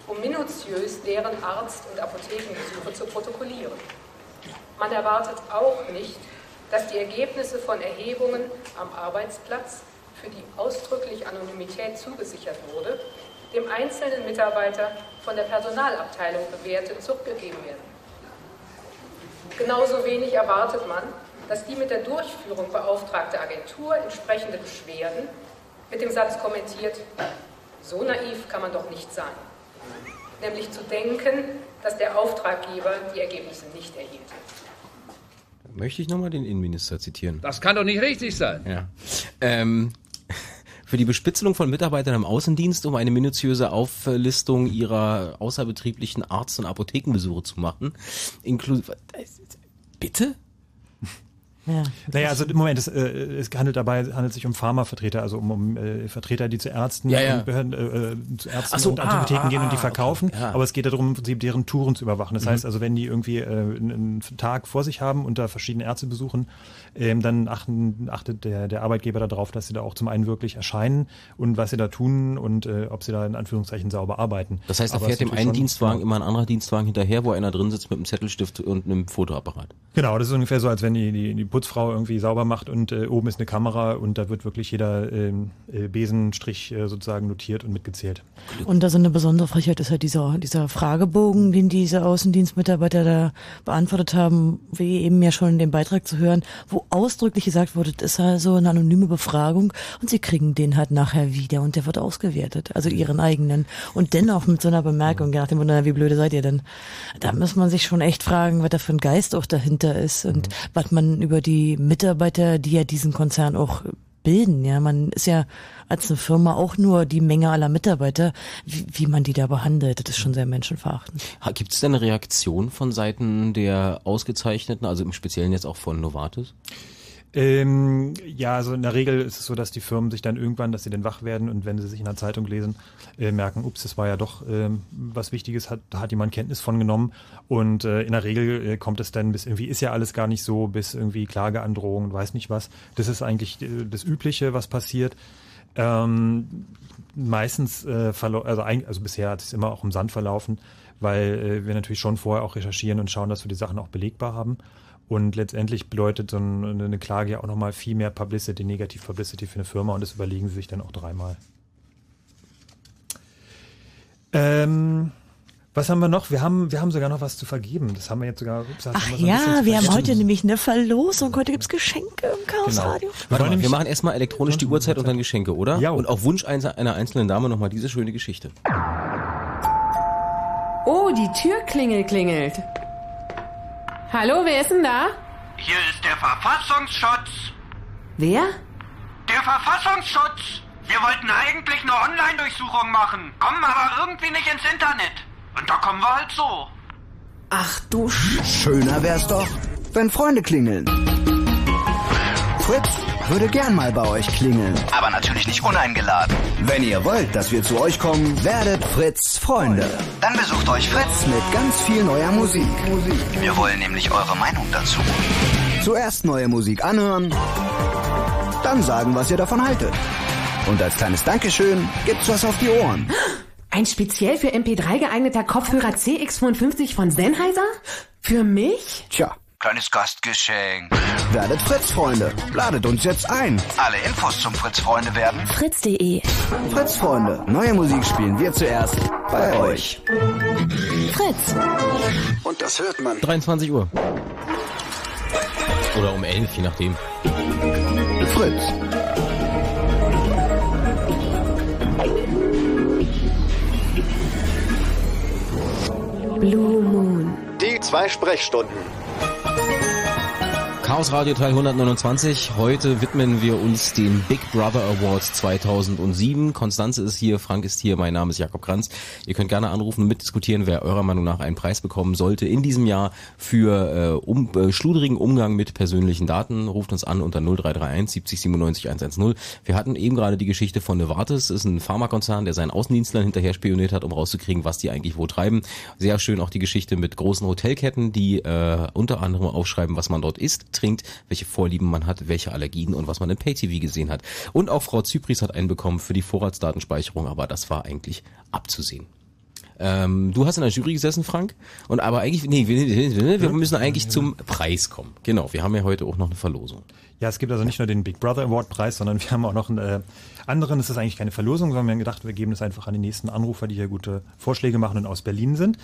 um minutiös deren Arzt- und Apothekenbesuche zu protokollieren. Man erwartet auch nicht, dass die Ergebnisse von Erhebungen am Arbeitsplatz, für die ausdrücklich Anonymität zugesichert wurde, dem einzelnen Mitarbeiter von der Personalabteilung bewertet zurückgegeben werden. Genauso wenig erwartet man, dass die mit der Durchführung beauftragte Agentur entsprechende Beschwerden mit dem Satz kommentiert, so naiv kann man doch nicht sein. Nämlich zu denken, dass der Auftraggeber die Ergebnisse nicht erhielt. Möchte ich nochmal den Innenminister zitieren? Das kann doch nicht richtig sein. Ja. Ähm, für die Bespitzelung von Mitarbeitern im Außendienst, um eine minutiöse Auflistung ihrer außerbetrieblichen Arzt- und Apothekenbesuche zu machen. Inklusive. Bitte? Ja, Naja, also im Moment, es, äh, es handelt dabei handelt sich um Pharmavertreter, also um, um äh, Vertreter, die zu Ärzten Ja, ja. und Behörden, äh, äh, zu Ärzten so, und ah, Apotheken ah, gehen und die ah, verkaufen. okay, ja. Aber es geht darum, im Prinzip deren Touren zu überwachen. Das Mhm. heißt also, wenn die irgendwie äh, einen, einen Tag vor sich haben und da verschiedene Ärzte besuchen, ähm, dann achten, achtet der, der Arbeitgeber darauf, dass sie da auch zum einen wirklich erscheinen und was sie da tun und äh, ob sie da in Anführungszeichen sauber arbeiten. Das heißt, da fährt dem einen Dienstwagen immer ein anderer Dienstwagen hinterher, wo einer drin sitzt mit einem Zettelstift und einem Fotoapparat. Genau, das ist ungefähr so, als wenn die, die, die Putzfrau irgendwie sauber macht und äh, oben ist eine Kamera und da wird wirklich jeder ähm, äh, Besenstrich äh, sozusagen notiert und mitgezählt. Und da so eine besondere Frechheit ist halt dieser, dieser Fragebogen, den diese Außendienstmitarbeiter da beantwortet haben, wie eben ja schon in dem Beitrag zu hören, wo ausdrücklich gesagt wurde, das ist also eine anonyme Befragung und sie kriegen den halt nachher wieder und der wird ausgewertet, also ihren eigenen. Und dennoch mit so einer Bemerkung, nach dem Wunder, wie blöde seid ihr denn? Da muss man sich schon echt fragen, was da für ein Geist auch dahinter ist und was man über die Mitarbeiter, die ja diesen Konzern auch bilden. Ja, man ist ja als eine Firma auch nur die Menge aller Mitarbeiter, wie, wie man die da behandelt. Das ist schon sehr menschenverachtend. Gibt es denn eine Reaktion von Seiten der Ausgezeichneten, also im Speziellen jetzt auch von Novartis? Ähm, ja, also in der Regel ist es so, dass die Firmen sich dann irgendwann, dass sie dann wach werden und wenn sie sich in der Zeitung lesen, äh, merken, ups, das war ja doch ähm, was Wichtiges, hat, da hat jemand Kenntnis von genommen und äh, in der Regel äh, kommt es dann bis irgendwie, ist ja alles gar nicht so, bis irgendwie Klageandrohungen, weiß nicht was. Das ist eigentlich äh, das Übliche, was passiert. Ähm, meistens, äh, also, also bisher hat es immer auch im Sand verlaufen, weil äh, wir natürlich schon vorher auch recherchieren und schauen, dass wir die Sachen auch belegbar haben. Und letztendlich bedeutet so ein- eine Klage ja auch nochmal viel mehr Publicity, Negativ Publicity für eine Firma und das überlegen sie sich dann auch dreimal. Ähm, was haben wir noch? Wir haben, wir haben sogar noch was zu vergeben. Das haben wir jetzt sogar. Ups, Ach wir so ja, wir haben heute nämlich eine Verlosung. Heute gibt's Geschenke im Chaos Genau. Radio. Warte mal, wir machen erstmal elektronisch die Uhrzeit und dann Geschenke, oder? Ja. Und auf Wunsch einer, einer einzelnen Dame nochmal diese schöne Geschichte. Oh, die Türklingel klingelt. Hallo, wer ist denn da? Hier ist der Verfassungsschutz. Wer? Der Verfassungsschutz. Wir wollten eigentlich eine Online-Durchsuchung machen, kommen aber irgendwie nicht ins Internet. Und da kommen wir halt so. Ach du Sch Schöner wär's doch, wenn Freunde klingeln. Fritz würde gern mal bei euch klingeln. Aber natürlich nicht uneingeladen. Wenn ihr wollt, dass wir zu euch kommen, werdet Fritz Freunde. Dann besucht euch Fritz. Mit ganz viel neuer Musik. Wir wollen nämlich eure Meinung dazu. Zuerst neue Musik anhören, dann sagen, was ihr davon haltet. Und als kleines Dankeschön gibt's was auf die Ohren. Ein speziell für MP3 geeigneter Kopfhörer CX55 von Sennheiser? Für mich? Tja, Kleines Gastgeschenk. werdet Fritz Freunde. Ladet uns jetzt ein. Alle Infos zum Fritz Freunde werden. Fritz.de Fritz Freunde, neue Musik spielen wir zuerst bei euch. Fritz. Und das hört man. 23 Uhr. Oder um 11, je nachdem. Fritz. Blue Moon. Die zwei Sprechstunden. Chaos Radio Teil 129. Heute widmen wir uns den Big Brother Awards 2007. Konstanze ist hier, Frank ist hier, mein Name ist Jakob Kranz. Ihr könnt gerne anrufen und mitdiskutieren, wer eurer Meinung nach einen Preis bekommen sollte in diesem Jahr für äh, um, äh, schludrigen Umgang mit persönlichen Daten. Ruft uns an unter 0331 70 97 110. Wir hatten eben gerade die Geschichte von Novartis, ist ein Pharmakonzern, der seinen Außendienstlern hinterher spioniert hat, um rauszukriegen, was die eigentlich wo treiben. Sehr schön auch die Geschichte mit großen Hotelketten, die äh, unter anderem aufschreiben, was man dort isst, trinkt, welche Vorlieben man hat, welche Allergien und was man im Pay-TV gesehen hat. Und auch Frau Zypris hat einen bekommen für die Vorratsdatenspeicherung, aber das war eigentlich abzusehen. Ähm, du hast in der Jury gesessen, Frank, und aber eigentlich, nee, wir, wir müssen eigentlich zum Preis kommen. Genau, wir haben ja heute auch noch eine Verlosung. Ja, es gibt also nicht nur den Big Brother Award Preis, sondern wir haben auch noch einen äh, anderen. Ist eigentlich keine Verlosung, sondern wir haben gedacht, wir geben es einfach an die nächsten Anrufer, die hier gute Vorschläge machen und aus Berlin sind.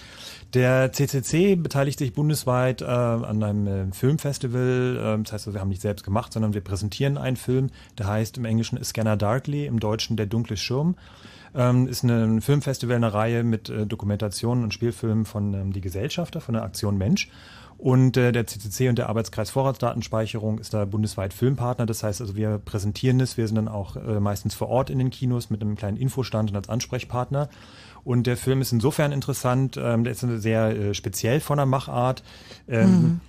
Der CCC beteiligt sich bundesweit äh, an einem äh, Filmfestival. Äh, das heißt, also, wir haben nicht selbst gemacht, sondern wir präsentieren einen Film, der heißt im Englischen Scanner Darkly, im Deutschen Der dunkle Schirm. Ähm, ist ein Filmfestival, eine Reihe mit äh, Dokumentationen und Spielfilmen von ähm, Die Gesellschafter, von der Aktion Mensch. Und äh, der CCC und der Arbeitskreis Vorratsdatenspeicherung ist da bundesweit Filmpartner. Das heißt also, wir präsentieren es. Wir sind dann auch äh, meistens vor Ort in den Kinos mit einem kleinen Infostand und als Ansprechpartner. Und der Film ist insofern interessant, ähm, der ist sehr äh, speziell von der Machart. Ähm, Mhm.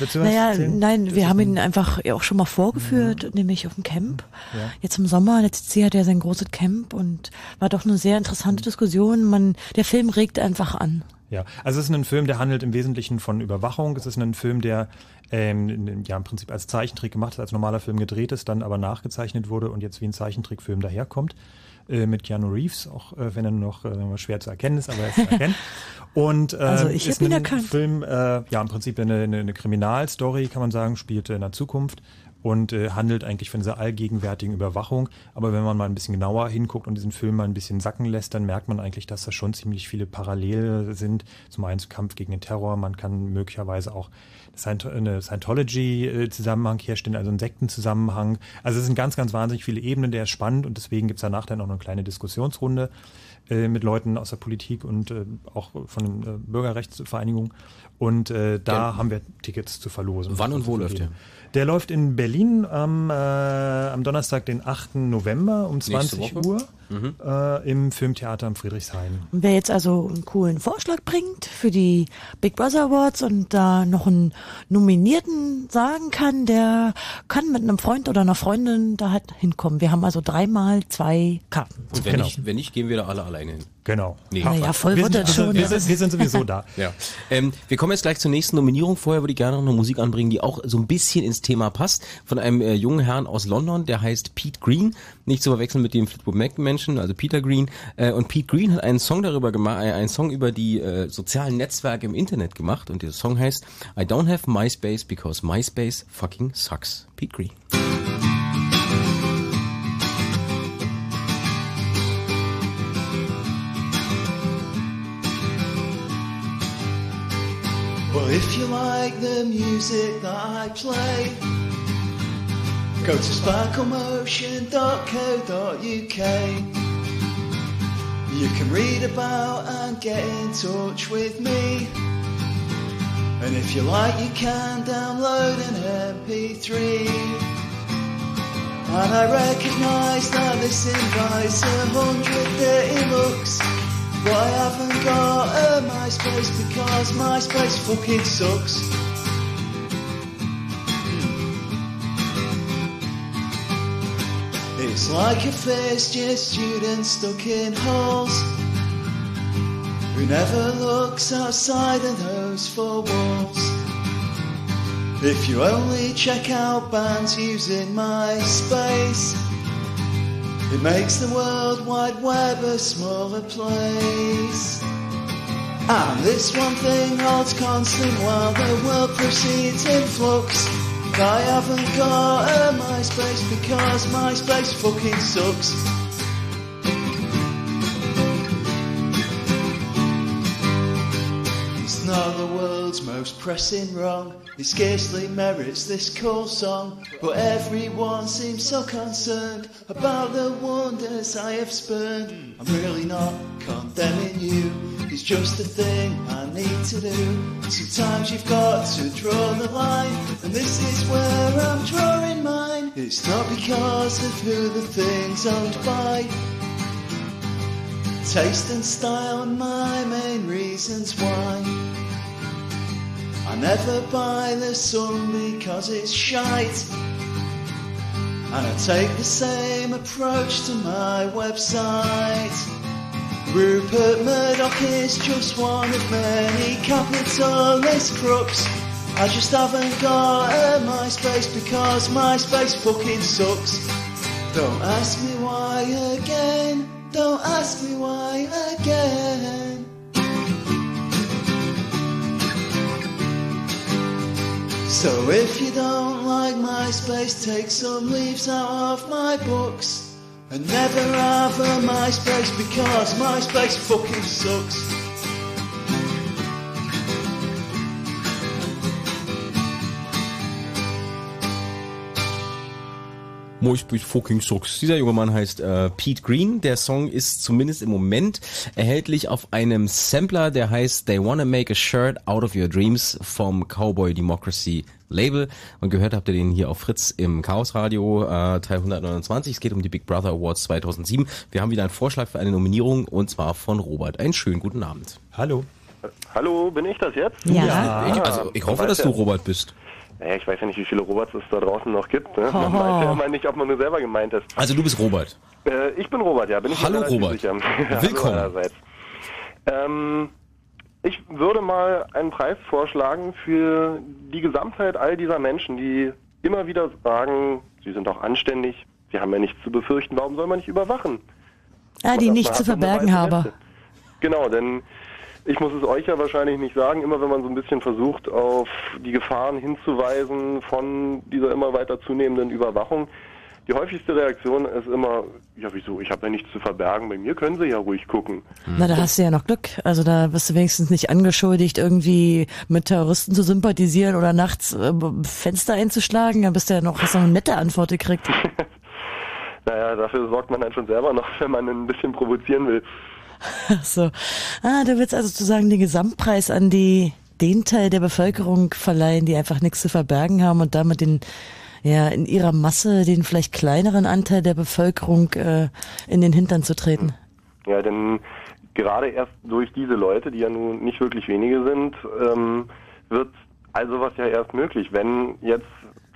Willst du was Naja, erzählen? nein, wir haben ihn einfach auch schon mal vorgeführt, nämlich auf dem Camp. Ja. Jetzt im Sommer, der CC hat ja sein großes Camp und war doch eine sehr interessante Diskussion. Man, der Film regt einfach an. Ja, also es ist ein Film, der handelt im Wesentlichen von Überwachung. Es ist ein Film, der ähm, ja im Prinzip als Zeichentrick gemacht ist, als normaler Film gedreht ist, dann aber nachgezeichnet wurde und jetzt wie ein Zeichentrickfilm daherkommt. Äh, mit Keanu Reeves, auch äh, wenn er noch äh, schwer zu erkennen ist, aber er ist zu erkennen. Und äh, Also ich ist ein erkannt. Film, äh, ja im Prinzip eine, eine, eine Kriminalstory, kann man sagen, spielt in der Zukunft und äh, handelt eigentlich von dieser allgegenwärtigen Überwachung. Aber wenn man mal ein bisschen genauer hinguckt und diesen Film mal ein bisschen sacken lässt, dann merkt man eigentlich, dass da schon ziemlich viele Parallele sind. Zum einen zum Kampf gegen den Terror, man kann möglicherweise auch eine Scientology-Zusammenhang herstellen, also einen Sektenzusammenhang. Also es sind ganz, ganz wahnsinnig viele Ebenen, der ist spannend und deswegen gibt's danach dann auch noch eine kleine Diskussionsrunde äh, mit Leuten aus der Politik und äh, auch von den äh, Bürgerrechtsvereinigungen. Und äh, da Der- haben wir Tickets zu verlosen. Wann und wo läuft der? Der läuft in Berlin am, äh, am Donnerstag, den 8. November um Nächste 20 Woche? Uhr Mhm. äh, im Filmtheater am Friedrichshain. Und wer jetzt also einen coolen Vorschlag bringt für die Big Brother Awards und da noch einen Nominierten sagen kann, der kann mit einem Freund oder einer Freundin da halt hinkommen. Wir haben also dreimal zwei Karten. Und wenn, nicht, wenn nicht, gehen wir da alle alleine hin. Genau. Nee. Naja, voll Wir wird das schon. wir sind- wir sind sowieso da. Ja. Ähm, wir kommen jetzt gleich zur nächsten Nominierung. Vorher würde ich gerne noch eine Musik anbringen, die auch so ein bisschen ins Thema passt. Von einem äh, jungen Herrn aus London, der heißt Pete Green. Nicht zu verwechseln mit dem Fleetwood Mac Menschen, also Peter Green. Äh, und Pete Green hat einen Song darüber gemacht, äh, einen Song über die äh, sozialen Netzwerke im Internet gemacht. Und der Song heißt I don't have MySpace because MySpace fucking sucks. Pete Green. Well, if you like the music that I play, go to sparklemotion.co.uk. You can read about and get in touch with me. And if you like, you can download an MP3. And I recognise that this invites a hundred dirty looks. I haven't got a MySpace because MySpace fucking sucks. It's like a first year student stuck in halls who never looks outside of those four walls. If you only check out bands using MySpace, it makes the World Wide Web a smaller place. And this one thing holds constant while the world proceeds in flux. I haven't got a MySpace because MySpace fucking sucks. It's not the world's most pressing wrong. It scarcely merits this cool song. But everyone seems so concerned about the wonders I have spurned. I'm really not condemning you. It's just a thing I need to do. Sometimes you've got to draw the line. And this is where I'm drawing mine. It's not because of who the thing's owned by. Taste and style are my main reasons why. I never buy the sun because it's shite. And I take the same approach to my website. Rupert Murdoch is just one of many capitalist crooks. I just haven't got a MySpace because MySpace fucking sucks. Don't ask me why again. Don't ask me why again. So if you don't like MySpace, take some leaves out of my books. And never have a MySpace because MySpace fucking sucks. Moist fucking sucks. Dieser junge Mann heißt äh, Pete Green. Der Song ist zumindest im Moment erhältlich auf einem Sampler, der heißt They Wanna Make a Shirt Out of Your Dreams vom Cowboy Democracy Label. Und gehört habt ihr den hier auf Fritz im Chaos Radio äh, Teil 129. Es geht um die Big Brother Awards 2007. Wir haben wieder einen Vorschlag für eine Nominierung und zwar von Robert. Einen schönen guten Abend. Hallo. Hallo, bin ich das jetzt? Ja. Ich, also ich hoffe, dass du Robert bist. Naja, ich weiß ja nicht, wie viele Roberts es da draußen noch gibt. Ne? Man weiß ja immer nicht, ob man nur selber gemeint ist. Also du bist Robert. Äh, ich bin Robert, ja. Bin ich Hallo, Robert. Sicher. Hallo Willkommen. allerseits. Ähm, ich würde mal einen Preis vorschlagen für die Gesamtheit all dieser Menschen, die immer wieder sagen, sie sind auch anständig, sie haben ja nichts zu befürchten, warum soll man nicht überwachen? Ah, die nichts zu verbergen weiße habe. Weste. Genau, denn ich muss es euch ja wahrscheinlich nicht sagen, immer wenn man so ein bisschen versucht, auf die Gefahren hinzuweisen von dieser immer weiter zunehmenden Überwachung, die häufigste Reaktion ist immer, ja wieso, ich habe ja nichts zu verbergen, bei mir können sie ja ruhig gucken. Na, da hast du ja noch Glück. Also da bist du wenigstens nicht angeschuldigt, irgendwie mit Terroristen zu sympathisieren oder nachts äh, Fenster einzuschlagen. Da bist du ja noch, hast du noch eine nette Antwort gekriegt. Naja, dafür sorgt man dann schon selber noch, wenn man ein bisschen provozieren will. So. Ah, du willst also sozusagen den Gesamtpreis an die den Teil der Bevölkerung verleihen, die einfach nichts zu verbergen haben und damit den ja in ihrer Masse den vielleicht kleineren Anteil der Bevölkerung äh, in den Hintern zu treten. Ja, denn gerade erst durch diese Leute, die ja nun nicht wirklich wenige sind, ähm, wird also was ja erst möglich. Wenn jetzt,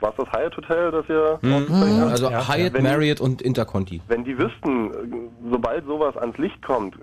was das Hyatt Hotel, das ihr Mhm. Also Ja. Hyatt, Wenn- Marriott und Interconti. Wenn die wüssten, sobald sowas ans Licht kommt,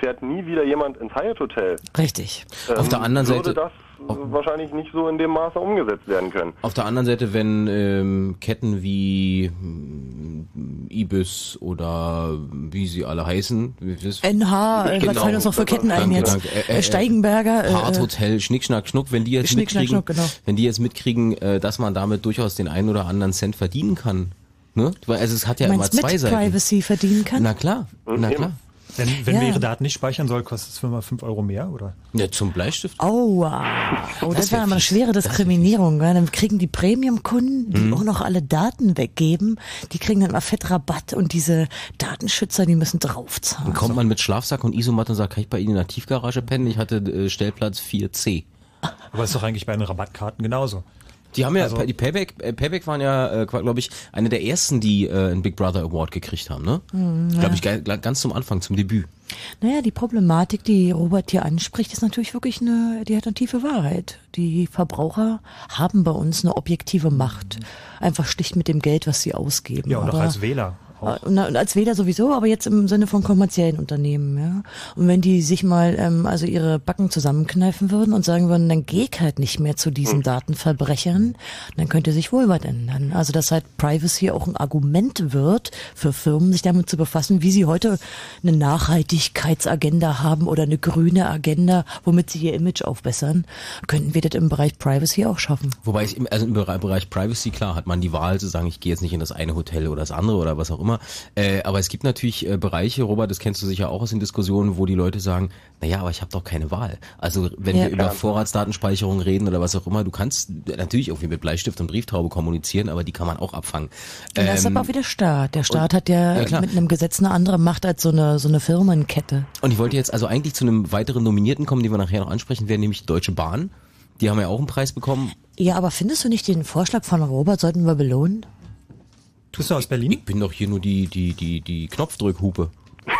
fährt nie wieder jemand ins Hyatt Hotel. Richtig. Auf der anderen würde Seite- das wahrscheinlich nicht so in dem Maße umgesetzt werden können. Auf der anderen Seite, wenn ähm, Ketten wie mm, Ibis oder wie sie alle heißen, NH, äh, was fallen uns noch für Ketten ein jetzt? danke. Äh, äh, Steigenberger, äh, Parthotel, Schnick, Schnack, Schnuck, wenn die jetzt Schnick, Schnack, mitkriegen, Schnuck, genau. wenn die jetzt mitkriegen, äh, dass man damit durchaus den einen oder anderen Cent verdienen kann. Ne? Weil Also es hat ja immer zwei mit Seiten. Privacy verdienen kann? Na klar, na klar. Wenn, wenn Ja. wir ihre Daten nicht speichern soll, kostet es immer 5 Euro mehr, oder? Ja, zum Bleistift. Aua. Oh, das, Das wär war aber eine schwere Diskriminierung. Ja. Dann kriegen die Premium-Kunden, die Mhm. auch noch alle Daten weggeben, die kriegen dann mal fett Rabatt und diese Datenschützer, die müssen draufzahlen. Dann kommt man mit Schlafsack und Isomatte und sagt, kann ich bei Ihnen in der Tiefgarage pennen? Ich hatte äh, Stellplatz 4C. Aber ist doch eigentlich bei den Rabattkarten genauso. Die haben ja, Also- die Payback, äh, Payback waren ja, äh, glaube ich, eine der ersten, die äh, einen Big Brother Award gekriegt haben, ne? Mhm, ja. Glaube ich, ganz zum Anfang, zum Debüt. Naja, die Problematik, die Robert hier anspricht, ist natürlich wirklich eine, die hat eine tiefe Wahrheit. Die Verbraucher haben bei uns eine objektive Macht. Einfach schlicht mit dem Geld, was sie ausgeben. Ja, und auch Aber- als Wähler. Und als Wähler sowieso, aber jetzt im Sinne von kommerziellen Unternehmen, ja. Und wenn die sich mal ähm, also ihre Backen zusammenkneifen würden und sagen würden, dann geh ich halt nicht mehr zu diesen Datenverbrechern, dann könnte sich wohl was ändern. Also dass halt Privacy auch ein Argument wird für Firmen, sich damit zu befassen, wie sie heute eine Nachhaltigkeitsagenda haben oder eine grüne Agenda, womit sie ihr Image aufbessern, könnten wir das im Bereich Privacy auch schaffen. Wobei ich, im- also im Bereich, Bereich Privacy, klar, hat man die Wahl zu sagen, ich gehe jetzt nicht in das eine Hotel oder das andere oder was auch immer. Äh, aber es gibt natürlich äh, Bereiche, Robert, das kennst du sicher auch aus den Diskussionen, wo die Leute sagen, naja, aber ich habe doch keine Wahl. Also wenn Ja. wir über Ja. Vorratsdatenspeicherung reden oder was auch immer, du kannst natürlich irgendwie mit Bleistift und Brieftaube kommunizieren, aber die kann man auch abfangen. Und das ist Ähm, aber auch wieder Staat. Der Staat hat ja, Ja, klar. mit einem Gesetz eine andere Macht als so eine, so eine Firmenkette. Und ich wollte jetzt also eigentlich zu einem weiteren Nominierten kommen, den wir nachher noch ansprechen werden, nämlich die Deutsche Bahn. Die haben ja auch einen Preis bekommen. Ja, aber findest du nicht den Vorschlag von Robert, sollten wir belohnen? Bist du aus Berlin? Ich bin doch hier nur die, die, die, die Knopfdrückhupe.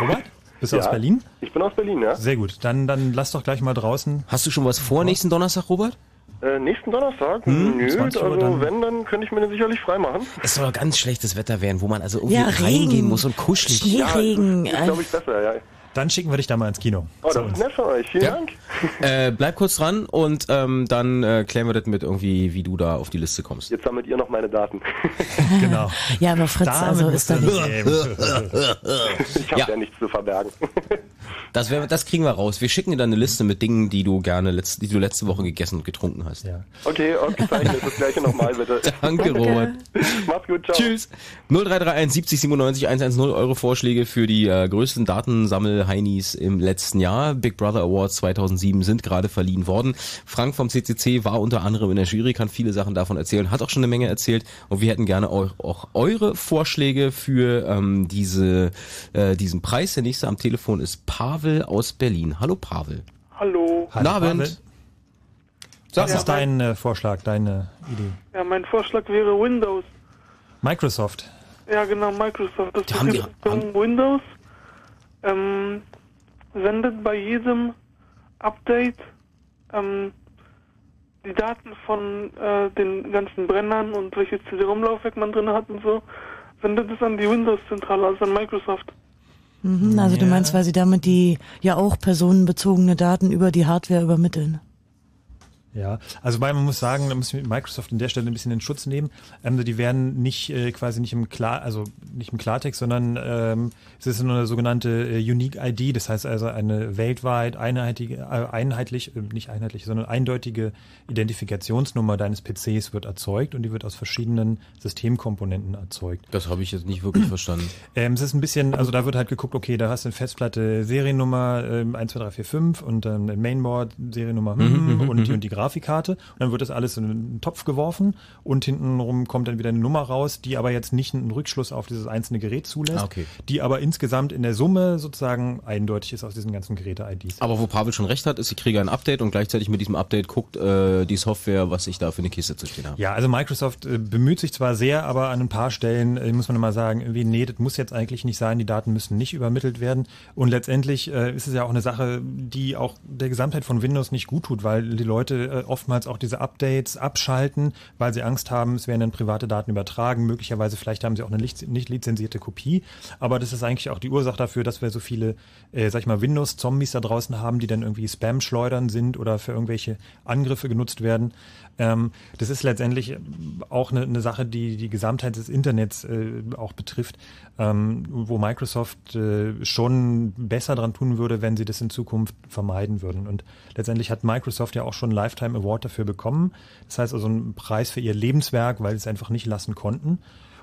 Robert? Bist du Ja. aus Berlin? Ich bin aus Berlin, ja. Sehr gut. Dann, dann lass doch gleich mal draußen. Hast du schon was vor nächsten Donnerstag, Robert? Äh, nächsten Donnerstag? Hm, Nö, 20 Uhr also dann. wenn, dann könnte ich mir den sicherlich freimachen. Es soll doch ganz schlechtes Wetter werden, wo man also irgendwie Ja, reingehen Regen, muss und kuschelig. Schneeregen. Ist, glaube ich, besser, ja. Dann schicken wir dich da mal ins Kino. Oh, das ist nett von euch. Vielen Ja. Dank. Äh, bleib kurz dran und ähm, dann äh, klären wir das mit irgendwie, wie du da auf die Liste kommst. Jetzt sammelt ihr noch meine Daten. Genau. Ja, aber Fritz, Damit also ist da nicht. Ich habe Ja. ja. nichts zu verbergen. Das, wär, das kriegen wir raus. Wir schicken dir dann eine Liste mit Dingen, die du gerne, letzt, die du letzte Woche gegessen und getrunken hast. Ja. Okay, ausgezeichnet. Das gleiche nochmal, bitte. Danke, Robert. Macht's gut, ciao. Tschüss. 0331 70 97 110 eure Vorschläge für die äh, größten Pavel-Heinis im letzten Jahr. Big Brother Awards 2007 sind gerade verliehen worden. Frank vom CCC war unter anderem in der Jury, kann viele Sachen davon erzählen, hat auch schon eine Menge erzählt und wir hätten gerne auch, auch eure Vorschläge für ähm, diese, äh, diesen Preis. Der nächste am Telefon ist Pavel aus Berlin. Hallo Pavel. Hallo. Hallo, Guten Abend. Pavel. Was Ja, ist dein äh, Vorschlag, deine Idee? Ja, mein Vorschlag wäre Windows. Microsoft. Ja, genau, Microsoft. Das haben die- Betriebssystem Windows ähm, sendet bei jedem Update ähm, die Daten von äh, den ganzen Brennern und welches CD-ROM-Laufwerk man drin hat und so, sendet es an die Windows-Zentrale, also an Microsoft. Mhm, also du meinst, weil sie damit die ja auch personenbezogene Daten über die Hardware übermitteln. Ja, also man muss sagen, da muss Microsoft an der Stelle ein bisschen in Schutz nehmen. Ähm, die werden nicht äh, quasi nicht im Klar, also nicht im Klartext, sondern ähm, es ist eine sogenannte äh, Unique ID, das heißt also eine weltweit einheitliche, äh, einheitlich, äh, nicht einheitlich, sondern eindeutige Identifikationsnummer deines PCs wird erzeugt und die wird aus verschiedenen Systemkomponenten erzeugt. Das habe ich jetzt nicht wirklich verstanden. Ähm, es ist ein bisschen, also da wird halt geguckt, okay, da hast du eine Festplatte Seriennummer ähm, 1, 2, 3, 4, 5 und ähm, ein Mainboard Seriennummer Mhm, hm, mhm, und die mhm. und die Grafikkarte und dann wird das alles in einen Topf geworfen und hintenrum kommt dann wieder eine Nummer raus, die aber jetzt nicht einen Rückschluss auf dieses einzelne Gerät zulässt, Ah, okay. die aber insgesamt in der Summe sozusagen eindeutig ist aus diesen ganzen Geräte-IDs. Aber wo Pavel schon recht hat, ist, ich kriege ein Update und gleichzeitig mit diesem Update guckt äh, die Software, was ich da für eine Kiste zu stehen habe. Ja, also Microsoft äh, bemüht sich zwar sehr, aber an ein paar Stellen äh, muss man immer sagen, irgendwie, nee, das muss jetzt eigentlich nicht sein, die Daten müssen nicht übermittelt werden. Und letztendlich äh, ist es ja auch eine Sache, die auch der Gesamtheit von Windows nicht gut tut, weil die Leute äh, oftmals auch diese Updates abschalten, weil sie Angst haben, es werden dann private Daten übertragen. Möglicherweise, vielleicht haben sie auch eine nicht, lizenzierte Kopie. Aber das ist eigentlich auch die Ursache dafür, dass wir so viele, äh, sag ich mal, Windows-Zombies da draußen haben, die dann irgendwie Spam-Schleudern sind oder für irgendwelche Angriffe genutzt werden. Ähm, das ist letztendlich auch eine, eine Sache, die die Gesamtheit des Internets äh, auch betrifft, ähm, wo Microsoft äh, schon besser dran tun würde, wenn sie das in Zukunft vermeiden würden. Und letztendlich hat Microsoft ja auch schon einen Lifetime Award dafür bekommen. Das heißt also einen Preis für ihr Lebenswerk, weil sie es einfach nicht lassen konnten.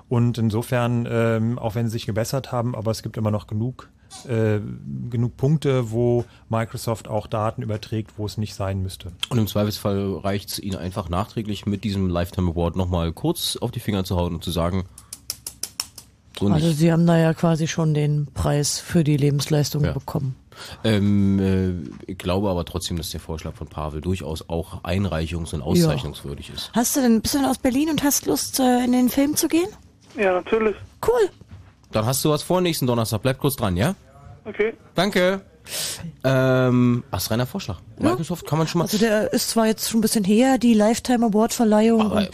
Und insofern, ähm, auch wenn sie sich gebessert haben, aber es gibt immer noch genug, äh, genug Punkte, wo Microsoft auch Daten überträgt, wo es nicht sein müsste. Und im Zweifelsfall reicht es Ihnen einfach nachträglich mit diesem Lifetime Award nochmal kurz auf die Finger zu hauen und zu sagen, so. Also sie haben da ja quasi schon den Preis für die Lebensleistung Ja. bekommen. Ähm, äh, ich glaube aber trotzdem, dass der Vorschlag von Pavel durchaus auch einreichungs- und auszeichnungswürdig ist. Hast du denn ein bisschen aus Berlin und hast Lust, äh, in den Film zu gehen? Ja, natürlich. Cool. Dann hast du was vor nächsten Donnerstag. Bleib kurz dran, ja? Okay. Danke. Ähm, astreiner Vorschlag. Microsoft kann man schon mal. Also der ist zwar jetzt schon ein bisschen her, die Lifetime Award Verleihung. Aber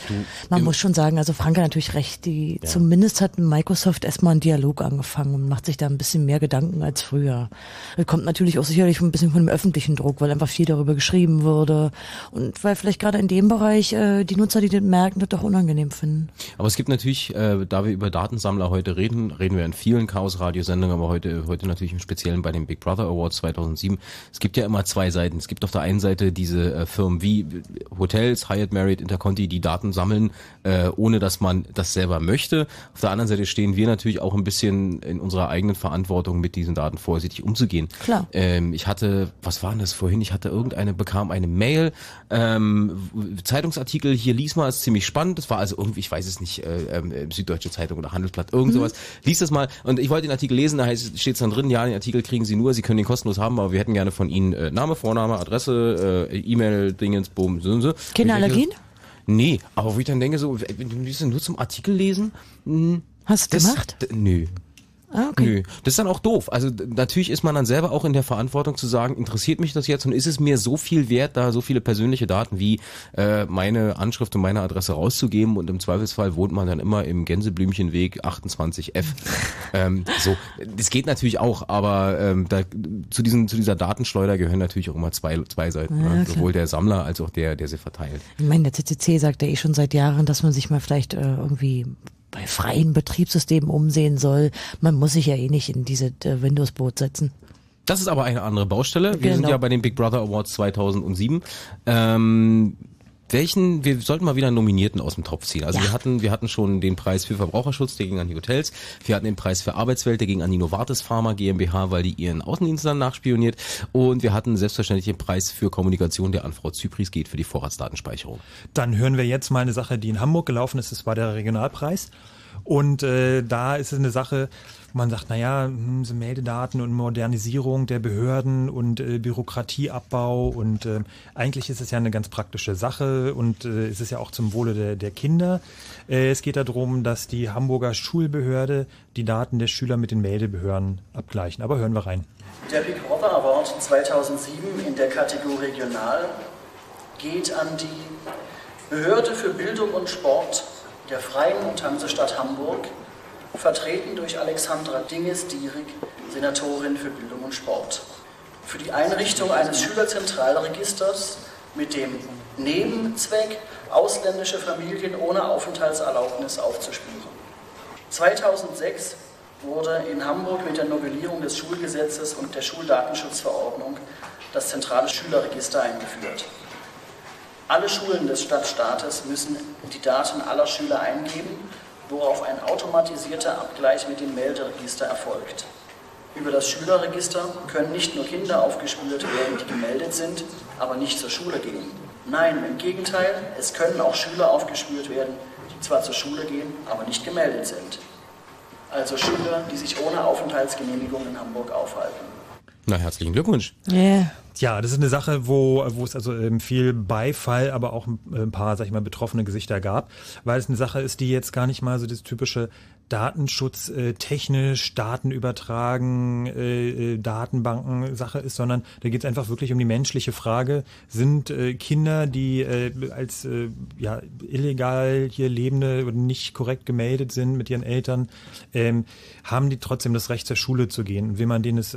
man muss schon sagen, also Frank hat natürlich recht, die Ja. zumindest hat Microsoft erstmal einen Dialog angefangen und macht sich da ein bisschen mehr Gedanken als früher. Das kommt natürlich auch sicherlich ein bisschen von dem öffentlichen Druck, weil einfach viel darüber geschrieben wurde und weil vielleicht gerade in dem Bereich äh, die Nutzer, die das merken, das doch unangenehm finden. Aber es gibt natürlich, äh, da wir über Datensammler heute reden, reden wir in vielen Chaos-Radiosendungen, aber heute, heute natürlich im Speziellen bei den Big Brother Awards 2007. Es gibt ja immer zwei Seiten. Es gibt auf der einen Seite diese äh, Firmen wie Hotels, Hyatt, Marriott, Interconti, die Daten sammeln, äh, ohne dass man das selber möchte. Auf der anderen Seite stehen wir natürlich auch ein bisschen in unserer eigenen Verantwortung, mit diesen Daten vorsichtig umzugehen. Klar. Ähm, ich hatte, was war denn das vorhin? Ich hatte irgendeine, bekam eine Mail, ähm, Zeitungsartikel, hier lies mal, ist ziemlich spannend. Das war also irgendwie, ich weiß es nicht, äh, ähm, Süddeutsche Zeitung oder Handelsblatt, irgend Mhm. sowas. Lies das mal. Und ich wollte den Artikel lesen, da heißt, steht dann drin, ja, den Artikel kriegen Sie nur, Sie können den kostenlos haben, aber wir hätten gerne von Ihnen äh, Name, Vorname, Adresse, äh, E-Mail, Dingens, boom, so und so. Keine Und ich denke, Allergien? Nee, aber wo ich dann denke, so, wenn du liest nur zum Artikel lesen, hm, Hast du das, gemacht? Nö. Ah, okay. Nö, das ist dann auch doof. Also natürlich ist man dann selber auch in der Verantwortung zu sagen, interessiert mich das jetzt und ist es mir so viel wert, da so viele persönliche Daten wie äh, meine Anschrift und meine Adresse rauszugeben und im Zweifelsfall wohnt man dann immer im Gänseblümchenweg 28F. ähm, so, das geht natürlich auch, aber ähm, da, zu, diesen, zu dieser Datenschleuder gehören natürlich auch immer zwei, zwei Seiten. Ja, ne? Sowohl der Sammler als auch der, der sie verteilt. Ich meine, der CCC sagt ja eh schon seit Jahren, dass man sich mal vielleicht äh, irgendwie bei freien Betriebssystemen umsehen soll. Man muss sich ja eh nicht in diese äh, Windows-Boot setzen. Das ist aber eine andere Baustelle. Wir sind Genau. ja bei den Big Brother Awards 2007. Ähm, welchen, wir sollten mal wieder einen Nominierten aus dem Topf ziehen. Also Ja. wir hatten, wir hatten schon den Preis für Verbraucherschutz, der ging an die Hotels. Wir hatten den Preis für Arbeitswelt, der ging an die Novartis Pharma GmbH, weil die ihren Außendienst dann nachspioniert. Und wir hatten selbstverständlich den Preis für Kommunikation, der an Frau Zypris geht für die Vorratsdatenspeicherung. Dann hören wir jetzt mal eine Sache, die in Hamburg gelaufen ist. Das war der Regionalpreis. Und äh, da ist es eine Sache, wo man sagt, naja, hm, so Meldedaten und Modernisierung der Behörden und äh, Bürokratieabbau und äh, eigentlich ist es ja eine ganz praktische Sache und äh, es ist ja auch zum Wohle der, der Kinder. Äh, es geht darum, dass die Hamburger Schulbehörde die Daten der Schüler mit den Meldebehörden abgleichen. Aber hören wir rein. Der Big Brother Award 2007 in der Kategorie Regional geht an die Behörde für Bildung und Sport der Freien und Hansestadt Hamburg, vertreten durch Alexandra Dinges-Dierig, Senatorin für Bildung und Sport, für die Einrichtung eines Schülerzentralregisters mit dem Nebenzweck, ausländische Familien ohne Aufenthaltserlaubnis aufzuspüren. 2006 wurde in Hamburg mit der Novellierung des Schulgesetzes und der Schuldatenschutzverordnung das zentrale Schülerregister eingeführt. Alle Schulen des Stadtstaates müssen die Daten aller Schüler eingeben, worauf ein automatisierter Abgleich mit dem Melderegister erfolgt. Über das Schülerregister können nicht nur Kinder aufgespürt werden, die gemeldet sind, aber nicht zur Schule gehen. Nein, im Gegenteil, es können auch Schüler aufgespürt werden, die zwar zur Schule gehen, aber nicht gemeldet sind. Also Schüler, die sich ohne Aufenthaltsgenehmigung in Hamburg aufhalten. Na, herzlichen Glückwunsch. Yeah. Ja, das ist eine Sache, wo, wo es also ähm, viel Beifall, aber auch ein, ein paar, sag ich mal, betroffene Gesichter gab, weil es eine Sache ist, die jetzt gar nicht mal so das typische Datenschutz äh, Daten übertragen, äh, äh, Datenbanken Sache ist, sondern da geht es einfach wirklich um die menschliche Frage, sind Kinder, die als ja, illegal hier lebende oder nicht korrekt gemeldet sind mit ihren Eltern, ähm, haben die trotzdem das Recht zur Schule zu gehen. Will man denen es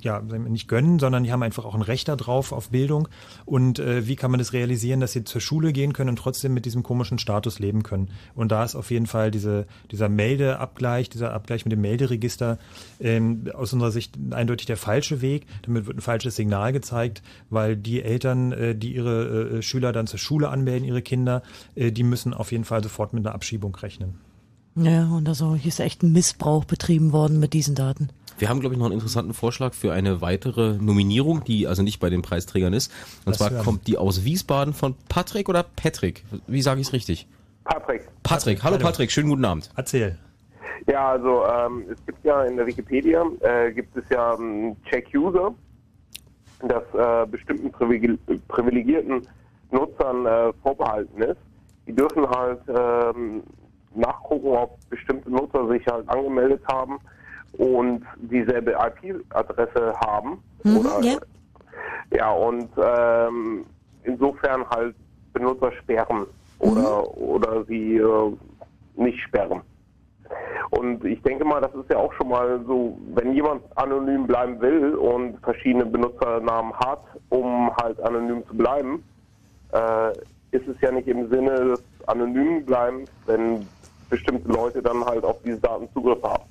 ja nicht gönnen, sondern die haben einfach auch ein Recht darauf auf Bildung. Und wie kann man das realisieren, dass sie zur Schule gehen können und trotzdem mit diesem komischen Status leben können? Und da ist auf jeden Fall diese, dieser Meldeabgleich, dieser Abgleich mit dem Melderegister ähm, aus unserer Sicht eindeutig der falsche Weg. Damit wird ein falsches Signal gezeigt, weil die Eltern, äh, die ihre äh, Schüler dann zur Schule anmelden, ihre Kinder, äh, die müssen auf jeden Fall sofort mit einer Abschiebung rechnen. Ja, und also hier ist echt ein Missbrauch betrieben worden mit diesen Daten. Wir haben, glaube ich, noch einen interessanten Vorschlag für eine weitere Nominierung, die also nicht bei den Preisträgern ist. Und Was zwar kommt die aus Wiesbaden von Patrick oder Patrick? Wie sage ich es richtig? Patrick. Patrick. Hallo Patrick, schönen guten Abend. Erzähl. Ja, also ähm, es gibt ja in der Wikipedia äh, gibt es ja ähm, Check-User, das äh, bestimmten privile- privilegierten Nutzern äh, vorbehalten ist. Die dürfen halt ähm, nachgucken, ob bestimmte Nutzer sich halt angemeldet haben und dieselbe IP-Adresse haben. Mhm, oder, ja. ja, und ähm, insofern halt Benutzer sperren oder, oder sie äh, nicht sperren. Und ich denke mal, das ist ja auch schon mal so, wenn jemand anonym bleiben will und verschiedene Benutzernamen hat, um halt anonym zu bleiben, äh, ist es ja nicht im Sinne des anonymen Bleibens, wenn bestimmte Leute dann halt auf diese Daten Zugriff haben.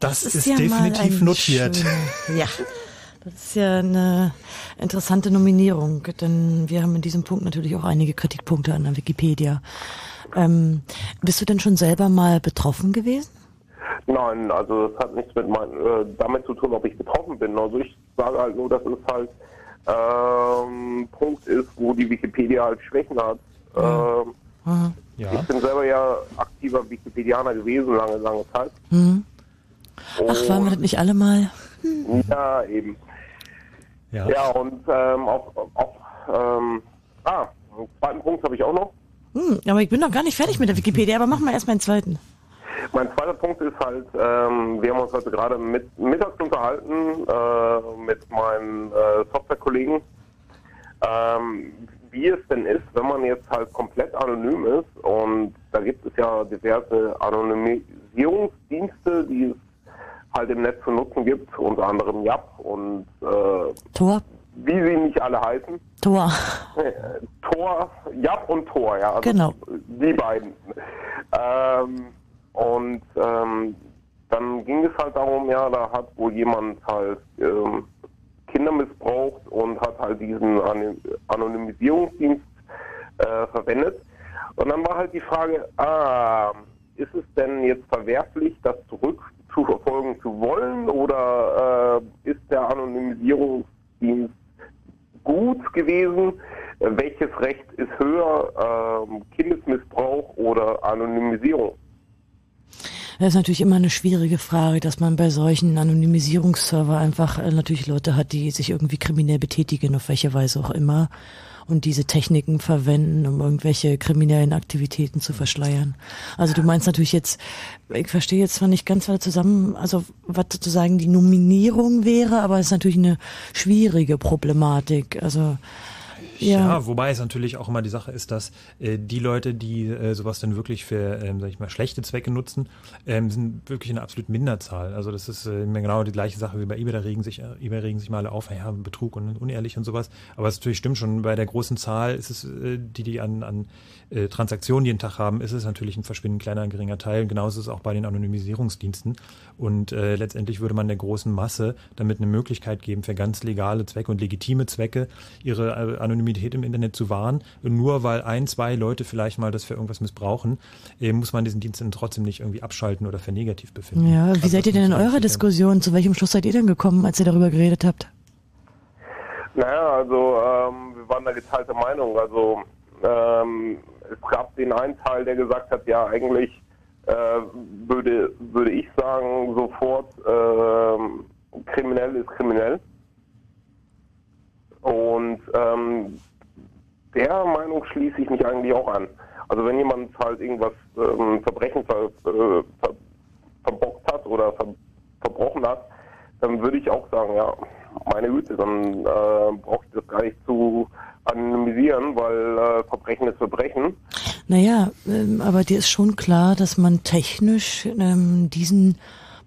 Das, ist, ja mal definitiv ein notiert. schöner- Ja, das ist ja eine interessante Nominierung, denn wir haben in diesem Punkt natürlich auch einige Kritikpunkte an der Wikipedia. Ähm, bist du denn schon selber mal betroffen gewesen? Nein, also das hat nichts mit mein, äh, damit zu tun, ob ich betroffen bin. Also ich sage halt nur, dass es halt ähm, Punkt ist, wo die Wikipedia halt Schwächen hat. Ähm, Mhm. Ich bin selber ja aktiver Wikipedianer gewesen, lange, lange Zeit. Mhm. Ach, waren wir das nicht alle mal? Ja, eben. Ja, ja und ähm, auch, auch ähm, ah, einen zweiten Punkt habe ich auch noch. Hm, aber ich bin noch gar nicht fertig mit der Wikipedia, aber machen wir erst mal einen zweiten. Mein zweiter Punkt ist halt, ähm, wir haben uns heute gerade mit, mittags unterhalten äh, mit meinen äh, Softwarekollegen, ähm, wie es denn ist, wenn man jetzt halt komplett anonym ist und da gibt es ja diverse Anonymisierungsdienste, die es halt im Netz zu nutzen gibt, unter anderem Yap und äh, Tor? wie sie nicht alle heißen. Tor. Äh, Tor, Jap und Tor, ja. Also Genau. Die beiden. Ähm, und ähm, dann ging es halt darum, ja, da hat wohl jemand halt ähm, Kinder missbraucht und hat halt diesen An Anonymisierungsdienst äh, verwendet. Und dann war halt die Frage, ah, ist es denn jetzt verwerflich, das zurückzuverfolgen zu wollen oder äh, ist der Anonymisierungsdienst gut gewesen? Äh, Welches Recht ist höher, ähm, Kindesmissbrauch oder Anonymisierung? Das ist natürlich immer eine schwierige Frage, dass man bei solchen Anonymisierungsserver einfach äh, natürlich Leute hat, die sich irgendwie kriminell betätigen, auf welche Weise auch immer, und diese Techniken verwenden, um irgendwelche kriminellen Aktivitäten zu verschleiern. Also du meinst natürlich jetzt, ich verstehe jetzt zwar nicht ganz zusammen, also was sozusagen die Nominierung wäre, aber es ist natürlich eine schwierige Problematik. Also Ja. ja, wobei es natürlich auch immer die Sache ist, dass äh, die Leute, die äh, sowas dann wirklich für, ähm, sag ich mal, schlechte Zwecke nutzen, ähm, sind wirklich eine absolut Minderzahl. Also das ist äh, genau die gleiche Sache wie bei eBay, da regen sich, äh, eBay regen sich mal alle auf, ja, Betrug und unehrlich und sowas. Aber es natürlich stimmt schon, bei der großen Zahl ist es, äh, die, die an, an äh, Transaktionen jeden Tag haben, ist es natürlich ein verschwindend kleiner, geringer Teil. Und genauso ist es auch bei den Anonymisierungsdiensten. Und äh, letztendlich würde man der großen Masse damit eine Möglichkeit geben, für ganz legale Zwecke und legitime Zwecke ihre äh, Anonymität im Internet zu wahren. Und nur weil ein, zwei Leute vielleicht mal das für irgendwas missbrauchen, äh, muss man diesen Dienst dann trotzdem nicht irgendwie abschalten oder für negativ befinden. ja. Wie Also seid ihr denn in eurer Diskussion? Zu welchem Schluss seid ihr denn gekommen, als ihr darüber geredet habt? Naja, also ähm, wir waren da geteilter Meinung. Also ähm, es gab den einen Teil, der gesagt hat, ja eigentlich äh, würde, würde ich sagen, sofort ähm, kriminell ist kriminell. Und ähm, der Meinung schließe ich mich eigentlich auch an. Also wenn jemand halt irgendwas ähm, Verbrechen ver, äh, ver, verbockt hat oder ver, verbrochen hat, dann würde ich auch sagen, ja, meine Güte, dann äh, brauche ich das gar nicht zu anonymisieren, weil äh, Verbrechen ist Verbrechen. Naja, ähm, aber dir ist schon klar, dass man technisch ähm, diesen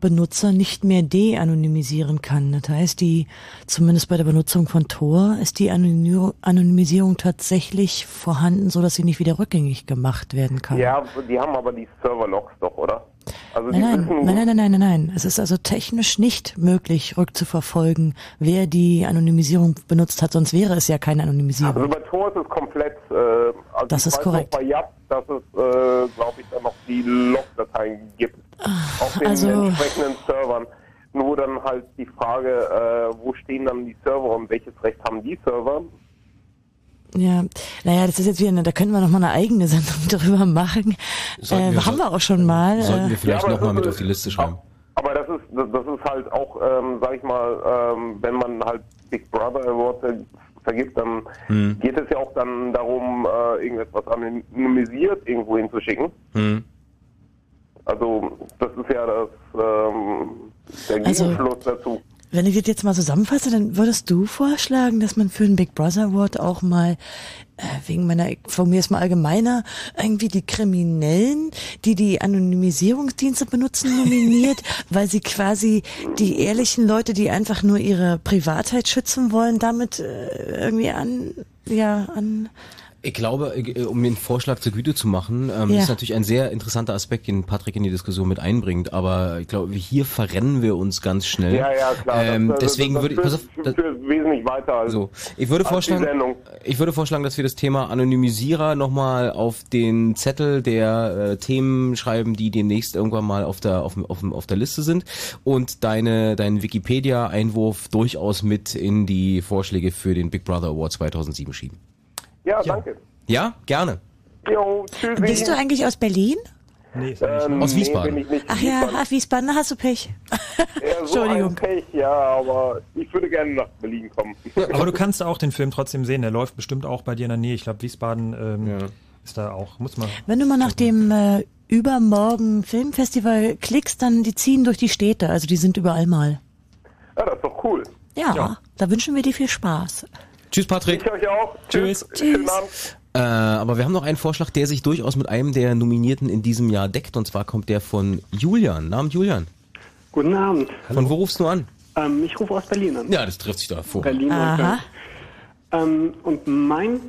Benutzer nicht mehr de-anonymisieren kann. Das heißt, die, zumindest bei der Benutzung von Tor, ist die Anony- Anonymisierung tatsächlich vorhanden, so dass sie nicht wieder rückgängig gemacht werden kann. Ja, die haben aber die Server-Logs doch, oder? Also Nein, nein, nein, nein, nein, nein, nein. Es ist also technisch nicht möglich, rückzuverfolgen, wer die Anonymisierung benutzt hat, sonst wäre es ja keine Anonymisierung. Also bei Tor ist es komplett, äh, also Das ist korrekt. Bei Yap, dass es, äh, glaube ich, dann noch die Log-Dateien gibt. auf den also- entsprechenden Servern. Nur dann halt die Frage, äh, wo stehen dann die Server und welches Recht haben die Server? Ja, naja, das ist jetzt wieder, eine, da könnten wir noch mal eine eigene Sendung darüber machen. Sollten Äh, wir- haben wir auch schon mal. Sollten wir äh, vielleicht Ja, nochmal mit auf die Liste schreiben. Aber das ist, das, das ist halt auch, ähm, sag ich mal, ähm, wenn man halt Big Brother Awards ver- vergibt, dann Hm. geht es ja auch dann darum, äh, irgendetwas anonymisiert irgendwo hinzuschicken. Hm. Also das ist ja das ähm, der Also- Gegenschluss dazu. Wenn ich das jetzt mal zusammenfasse, dann würdest du vorschlagen, dass man für den Big Brother Award auch mal äh, wegen meiner, ich formuliere es mal allgemeiner, irgendwie die Kriminellen, die die Anonymisierungsdienste benutzen, nominiert, weil sie quasi die ehrlichen Leute, die einfach nur ihre Privatheit schützen wollen, damit äh, irgendwie an, ja, an, Ich glaube, äh, um den Vorschlag zur Güte zu machen, ähm, Ja. ist natürlich ein sehr interessanter Aspekt, den Patrick in die Diskussion mit einbringt. Aber ich glaube, hier verrennen wir uns ganz schnell. Ja, ja, klar. Ähm, das, das, deswegen das würde ich, pass auf, führt, führt wesentlich weiter als, so, ich würde vorschlagen, ich würde vorschlagen, dass wir das Thema Anonymisierer nochmal auf den Zettel der äh, Themen schreiben, die demnächst irgendwann mal auf der auf, dem- auf, dem- auf der Liste sind und deine deinen Wikipedia-Einwurf durchaus mit in die Vorschläge für den Big Brother Award 2007 schieben. Ja, danke. Ja, gerne. Jo, tschüssi. bist du eigentlich aus Berlin? Nee, ähm, Aus Wiesbaden. Nee, bin ich nicht. Ach ja, ach, Wiesbaden, da hast du Pech. Ja, so Entschuldigung. Pech, ja, aber ich würde gerne nach Berlin kommen. Aber du kannst auch den Film trotzdem sehen. Der läuft bestimmt auch bei dir in der Nähe. Ich glaube, Wiesbaden ähm, ist da auch. Muss man. Wenn du mal nach dem äh, übermorgen Filmfestival klickst, dann die ziehen durch die Städte, also die sind überall mal. Ja, das ist doch cool. Ja, Ja. da wünschen wir dir viel Spaß. Tschüss, Patrick. Ich euch auch. Tschüss. Schönen Abend. Äh, aber wir haben noch einen Vorschlag, der sich durchaus mit einem der Nominierten in diesem Jahr deckt. Und zwar kommt der von Julian. Namen Julian. Guten Abend. Von wo rufst du an? Ähm, ich rufe aus Berlin an. Ja, das trifft sich doch vor. Berlin Aha. ähm, Und mein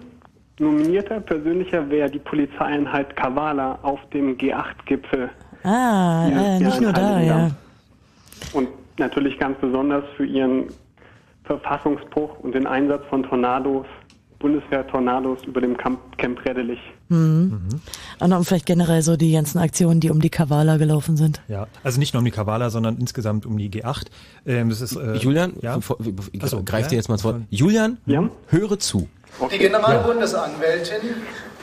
nominierter persönlicher wäre die Polizeieinheit Kavala auf dem G8-Gipfel. Ah, Dieses äh, nicht nur da, ja. Und natürlich ganz besonders für ihren Verfassungsbruch und den Einsatz von Tornados Bundeswehr-Tornados über dem Camp, Camp Redelich. Mhm. Und dann vielleicht generell so die ganzen Aktionen, die um die Kavala gelaufen sind. Ja, also nicht nur um die Kavala, sondern insgesamt um die G8. Ähm, das ist, äh, Julian, ja? ich Ach so, greif ja? dir jetzt mal ins Wort. Julian, höre zu. Die Generalbundesanwältin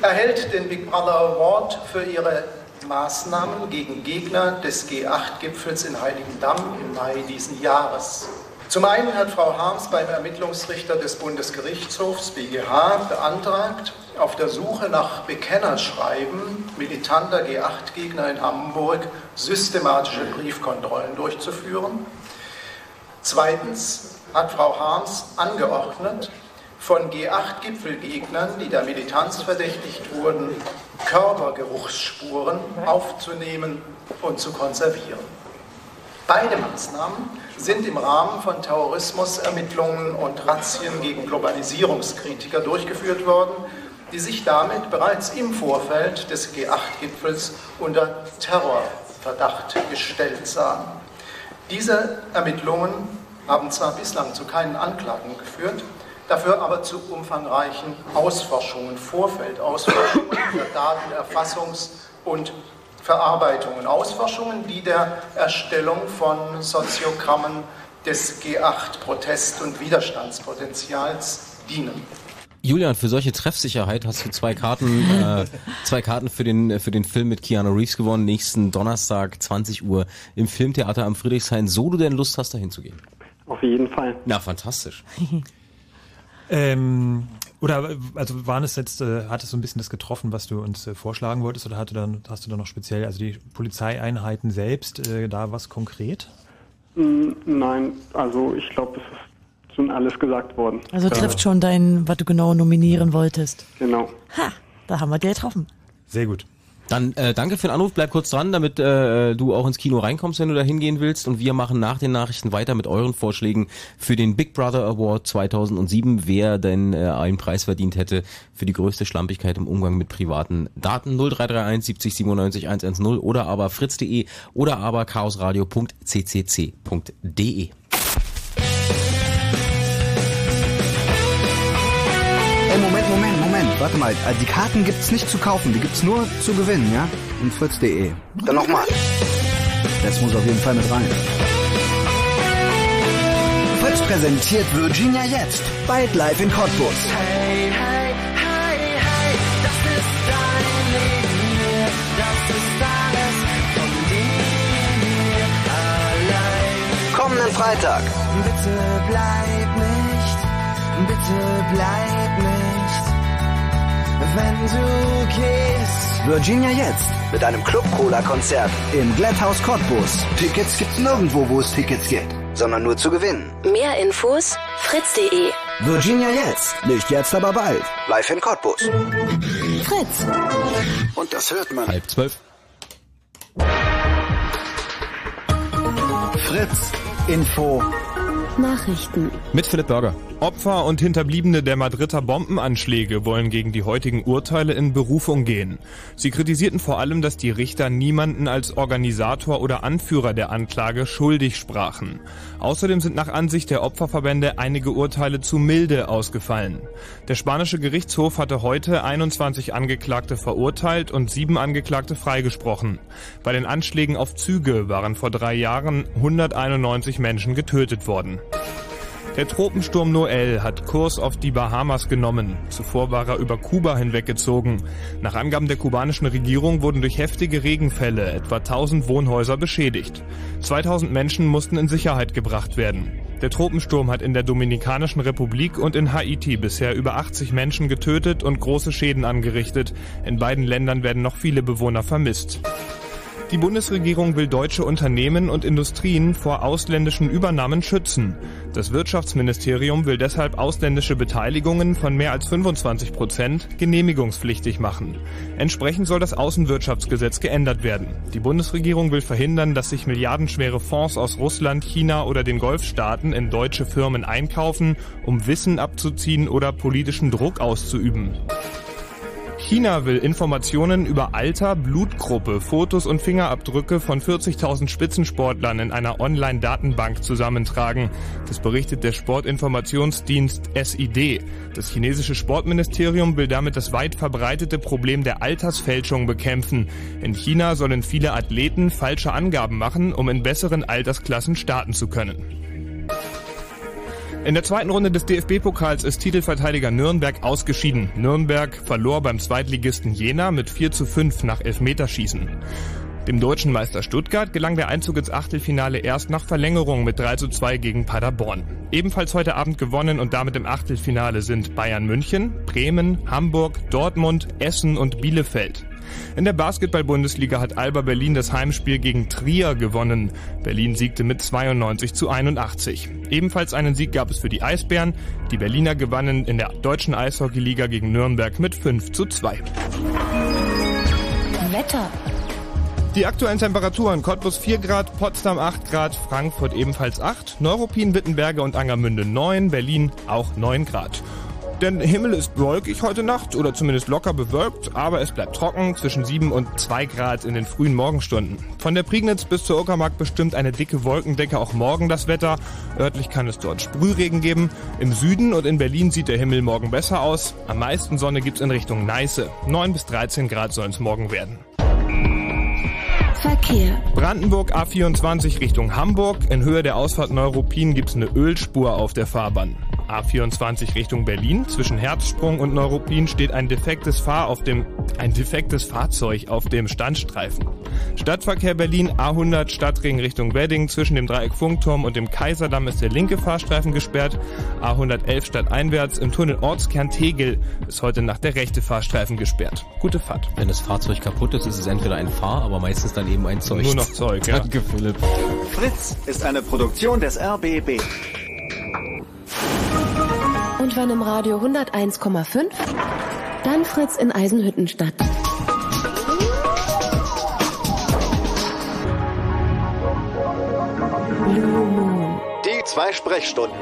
erhält den Big Brother Award für ihre Maßnahmen gegen Gegner des G8-Gipfels in Heiligendamm im Mai diesen Jahres. Zum einen hat Frau Harms beim Ermittlungsrichter des Bundesgerichtshofs BGH beantragt, auf der Suche nach Bekennerschreiben militanter G8-Gegner in Hamburg systematische Briefkontrollen durchzuführen. Zweitens hat Frau Harms angeordnet, von G8-Gipfelgegnern, die der Militanz verdächtigt wurden, Körpergeruchsspuren aufzunehmen und zu konservieren. Beide Maßnahmen sind im Rahmen von Terrorismusermittlungen und Razzien gegen Globalisierungskritiker durchgeführt worden, die sich damit bereits im Vorfeld des G8-Gipfels unter Terrorverdacht gestellt sahen. Diese Ermittlungen haben zwar bislang zu keinen Anklagen geführt, dafür aber zu umfangreichen Ausforschungen, Vorfeldausforschungen für Datenerfassungs- und Verarbeitungen, Ausforschungen, die der Erstellung von Soziogrammen des G8-Protest- und Widerstandspotenzials dienen. Julian, für solche Treffsicherheit hast du zwei Karten, äh, zwei Karten für den für den Film mit Keanu Reeves gewonnen. Nächsten Donnerstag 20 Uhr im Filmtheater am Friedrichshain. So du denn Lust hast, dahin zu gehen? Auf jeden Fall. Na, fantastisch. Ähm, oder also waren es jetzt, äh, hat es so ein bisschen das getroffen, was du uns äh, vorschlagen wolltest, oder hatte dann, hast du dann noch speziell, also die Polizeieinheiten selbst, äh, da was konkret? Mm, Nein, also ich glaube, es ist schon alles gesagt worden. Also trifft schon dein, was du genau nominieren wolltest. Genau. Ha, da haben wir dir getroffen. Sehr gut. Dann äh, danke für den Anruf, bleib kurz dran, damit äh, du auch ins Kino reinkommst, wenn du da hingehen willst. Und wir machen nach den Nachrichten weiter mit euren Vorschlägen für den Big Brother Award 2007, wer denn äh, einen Preis verdient hätte für die größte Schlampigkeit im Umgang mit privaten Daten. 0331 70 97 110 oder aber fritz.de oder aber chaosradio.ccc.de. Ey, Moment, Moment, Moment. Warte mal. Also die Karten gibt's nicht zu kaufen, die gibt's nur zu gewinnen, ja? Und fritz.de. Dann nochmal. Das muss auf jeden Fall mit rein. Fritz präsentiert Virginia jetzt. Bald live in Cottbus. Hey, hey, hey, hey, das ist dein Leben hier, das ist alles von dir allein. Kommenden Freitag. Bitte bleib nicht, bitte bleib nicht, wenn du gehst. Virginia jetzt mit einem Club Cola Konzert im Glätthaus Cottbus. Tickets gibt's nirgendwo, wo es Tickets gibt, sondern nur zu gewinnen. Mehr Infos fritz.de. Virginia jetzt. Nicht jetzt, aber bald. Live in Cottbus. Fritz. Und das hört man. Halb zwölf. Fritz. Info. Nachrichten. Mit Philipp Burger. Opfer und Hinterbliebene der Madrider Bombenanschläge wollen gegen die heutigen Urteile in Berufung gehen. Sie kritisierten vor allem, dass die Richter niemanden als Organisator oder Anführer der Anklage schuldig sprachen. Außerdem sind nach Ansicht der Opferverbände einige Urteile zu milde ausgefallen. Der spanische Gerichtshof hatte heute 21 Angeklagte verurteilt und sieben Angeklagte freigesprochen. Bei den Anschlägen auf Züge waren vor drei Jahren 191 Menschen getötet worden. Der Tropensturm Noel hat Kurs auf die Bahamas genommen. Zuvor war er über Kuba hinweggezogen. Nach Angaben der kubanischen Regierung wurden durch heftige Regenfälle etwa 1000 Wohnhäuser beschädigt. 2000 Menschen mussten in Sicherheit gebracht werden. Der Tropensturm hat in der Dominikanischen Republik und in Haiti bisher über 80 Menschen getötet und große Schäden angerichtet. In beiden Ländern werden noch viele Bewohner vermisst. Die Bundesregierung will deutsche Unternehmen und Industrien vor ausländischen Übernahmen schützen. Das Wirtschaftsministerium will deshalb ausländische Beteiligungen von mehr als 25 Prozent genehmigungspflichtig machen. Entsprechend soll das Außenwirtschaftsgesetz geändert werden. Die Bundesregierung will verhindern, dass sich milliardenschwere Fonds aus Russland, China oder den Golfstaaten in deutsche Firmen einkaufen, um Wissen abzuziehen oder politischen Druck auszuüben. China will Informationen über Alter, Blutgruppe, Fotos und Fingerabdrücke von 40.000 Spitzensportlern in einer Online-Datenbank zusammentragen. Das berichtet der Sportinformationsdienst SID. Das chinesische Sportministerium will damit das weit verbreitete Problem der Altersfälschung bekämpfen. In China sollen viele Athleten falsche Angaben machen, um in besseren Altersklassen starten zu können. In der zweiten Runde des DFB-Pokals ist Titelverteidiger Nürnberg ausgeschieden. Nürnberg verlor beim Zweitligisten Jena mit 4 zu 5 nach Elfmeterschießen. Dem deutschen Meister Stuttgart gelang der Einzug ins Achtelfinale erst nach Verlängerung mit 3 zu 2 gegen Paderborn. Ebenfalls heute Abend gewonnen und damit im Achtelfinale sind Bayern München, Bremen, Hamburg, Dortmund, Essen und Bielefeld. In der Basketball-Bundesliga hat Alba Berlin das Heimspiel gegen Trier gewonnen. Berlin siegte mit 92 zu 81. Ebenfalls einen Sieg gab es für die Eisbären. Die Berliner gewannen in der deutschen Eishockeyliga gegen Nürnberg mit 5 zu 2. Wetter. Die aktuellen Temperaturen Cottbus 4 Grad, Potsdam 8 Grad, Frankfurt ebenfalls 8, Neuruppin, Wittenberge und Angermünde 9, Berlin auch 9 Grad. Der Himmel ist wolkig heute Nacht oder zumindest locker bewölkt, aber es bleibt trocken zwischen 7 und 2 Grad in den frühen Morgenstunden. Von der Prignitz bis zur Uckermark bestimmt eine dicke Wolkendecke auch morgen das Wetter. Örtlich kann es dort Sprühregen geben. Im Süden und in Berlin sieht der Himmel morgen besser aus. Am meisten Sonne gibt's in Richtung Neiße. 9 bis 13 Grad sollen es morgen werden. Verkehr. Brandenburg A24 Richtung Hamburg. In Höhe der Ausfahrt Neuruppin gibt's eine Ölspur auf der Fahrbahn. A24 Richtung Berlin. Zwischen Herzsprung und Neuruppin steht ein defektes Fahr auf dem, ein defektes Fahrzeug auf dem Standstreifen. Stadtverkehr Berlin A100 Stadtring Richtung Wedding. Zwischen dem Dreieck Funkturm und dem Kaiserdamm ist der linke Fahrstreifen gesperrt. A111 stadteinwärts im Tunnel Ortskern Tegel ist heute Nacht der rechte Fahrstreifen gesperrt. Gute Fahrt. Wenn das Fahrzeug kaputt ist, ist es entweder ein Fahr, aber meistens dann eben ein Zeug. Nur noch Zeug, ja. Danke, Philipp. Fritz ist eine Produktion des RBB. Und wenn im Radio 101,5, dann Fritz in Eisenhüttenstadt. Die zwei Sprechstunden.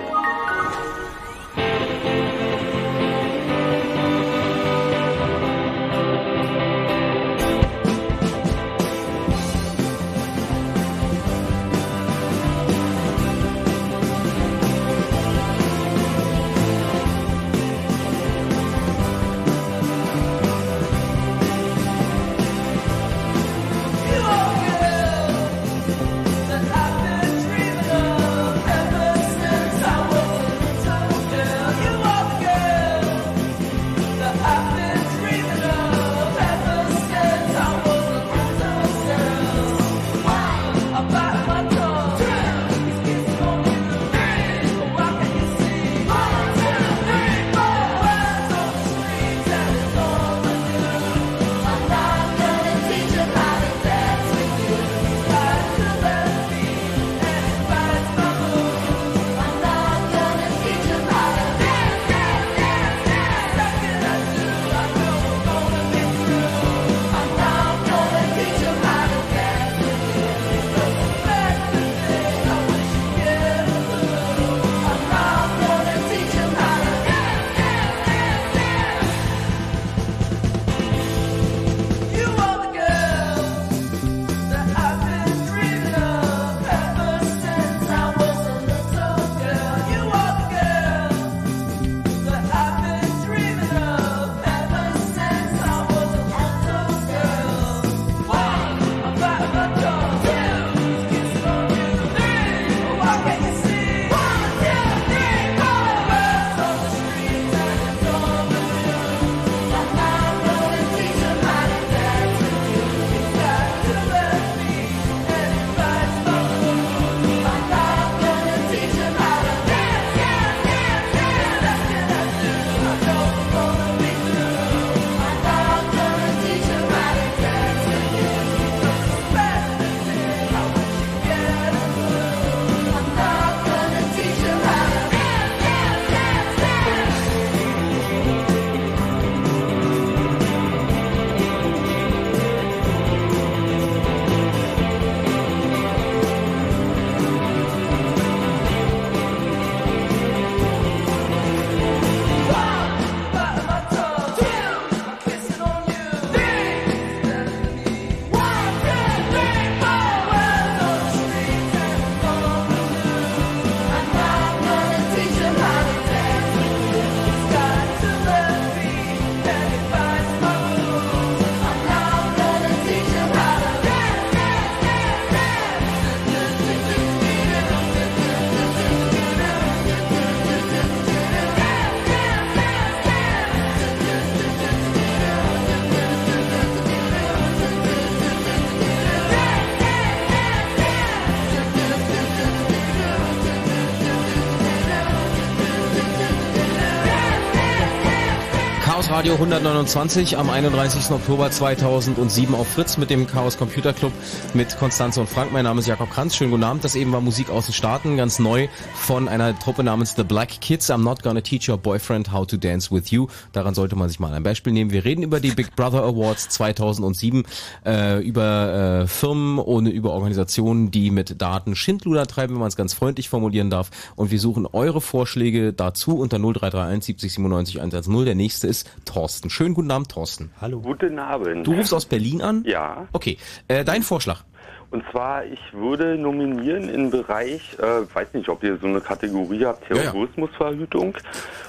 Radio 129 am 31. Oktober 2007 auf Fritz mit dem Chaos Computer Club mit Konstanze und Frank. Mein Name ist Jakob Kranz. Schönen guten Abend. Das eben war Musik aus den Staaten, ganz neu von einer Truppe namens The Black Kids. I'm not gonna teach your boyfriend how to dance with you. Daran sollte man sich mal ein Beispiel nehmen. Wir reden über die Big Brother Awards 2007, äh, über äh, Firmen und über Organisationen, die mit Daten Schindluder treiben, wenn man es ganz freundlich formulieren darf. Und wir suchen eure Vorschläge dazu unter 0331 70 97 110. Der nächste ist Thorsten. Schönen guten Abend, Thorsten. Hallo. Guten Abend. Du rufst aus Berlin an? Ja. Okay, äh, dein Vorschlag. Und zwar, ich würde nominieren im Bereich, äh, weiß nicht, ob ihr so eine Kategorie habt, Ja, ja. Terrorismusverhütung.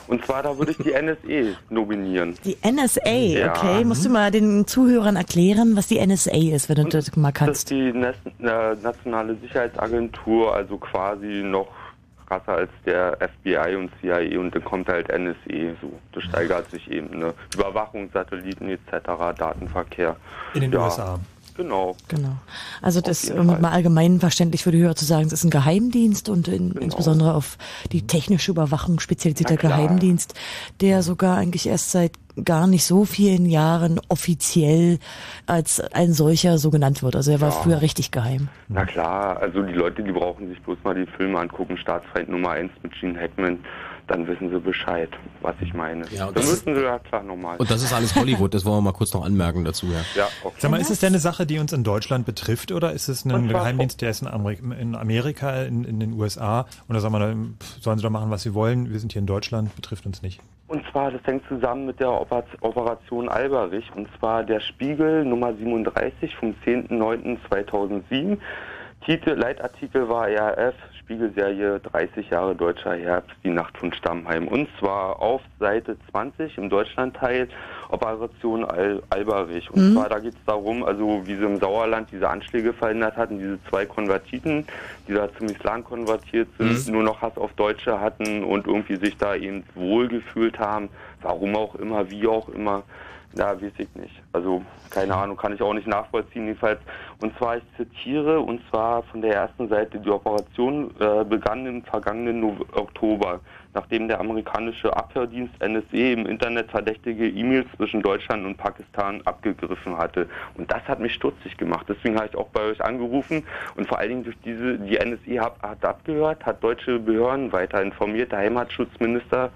Und zwar, da würde ich die NSE nominieren. Die NSA, Ja. okay. Musst du mal den Zuhörern erklären, was die NSA ist, wenn du das mal Das kannst. ist die Nas äh, Nationale Sicherheitsagentur, also quasi noch krasser als der FBI und CIA und dann kommt halt NSE so. Das steigert sich eben, ne? Überwachung, Satelliten etc., Datenverkehr. In den ja, USA. Genau. Genau. Also das, um mal allgemein verständlich für die Hörer zu sagen, es ist ein Geheimdienst und in, insbesondere auf die technische Überwachung spezialisierter Genau. Geheimdienst, der sogar eigentlich erst seit gar nicht so vielen Jahren offiziell als ein solcher so genannt wird. Also er war Ja. früher richtig geheim. Na klar, also die Leute, die brauchen sich bloß mal die Filme angucken, Staatsfeind Nummer 1 mit Gene Hackman, dann wissen sie Bescheid, was ich meine. Ja, und dann das ist- müssen sie ja klar nochmal. Und das ist alles Hollywood, das wollen wir mal kurz noch anmerken dazu, ja. Ja, okay. Sag mal, ist es denn eine Sache, die uns in Deutschland betrifft oder ist es ein Geheimdienst, der ist in, Amerik in Amerika, in, in den USA und da sagen wir, sollen sie doch machen, was sie wollen, wir sind hier in Deutschland, betrifft uns nicht. Und zwar, das hängt zusammen mit der Oper- Operation Alberich. Und zwar der Spiegel Nummer 37 vom 10.09.2007. Titel, Leitartikel war RF, Spiegelserie 30 Jahre deutscher Herbst, die Nacht von Stammheim. Und zwar auf Seite 20 im Deutschlandteil Operation Al Alberich. Und Mhm. zwar, da geht es darum, also wie sie im Sauerland diese Anschläge verhindert hatten, diese zwei Konvertiten, die da zum Islam konvertiert sind, Mhm. nur noch Hass auf Deutsche hatten und irgendwie sich da eben wohlgefühlt haben. Warum auch immer, wie auch immer. Na, weiß ich nicht. Also, keine Ahnung, kann ich auch nicht nachvollziehen, jedenfalls. Und zwar, ich zitiere, und zwar von der ersten Seite, die Operation äh, begann im vergangenen no Oktober, nachdem der amerikanische Abhördienst NSE im Internet verdächtige E-Mails zwischen Deutschland und Pakistan abgegriffen hatte. Und das hat mich stutzig gemacht. Deswegen habe ich auch bei euch angerufen und vor allen Dingen durch diese, die NSE hat, hat abgehört, hat deutsche Behörden weiter informiert. Der Heimatschutzminister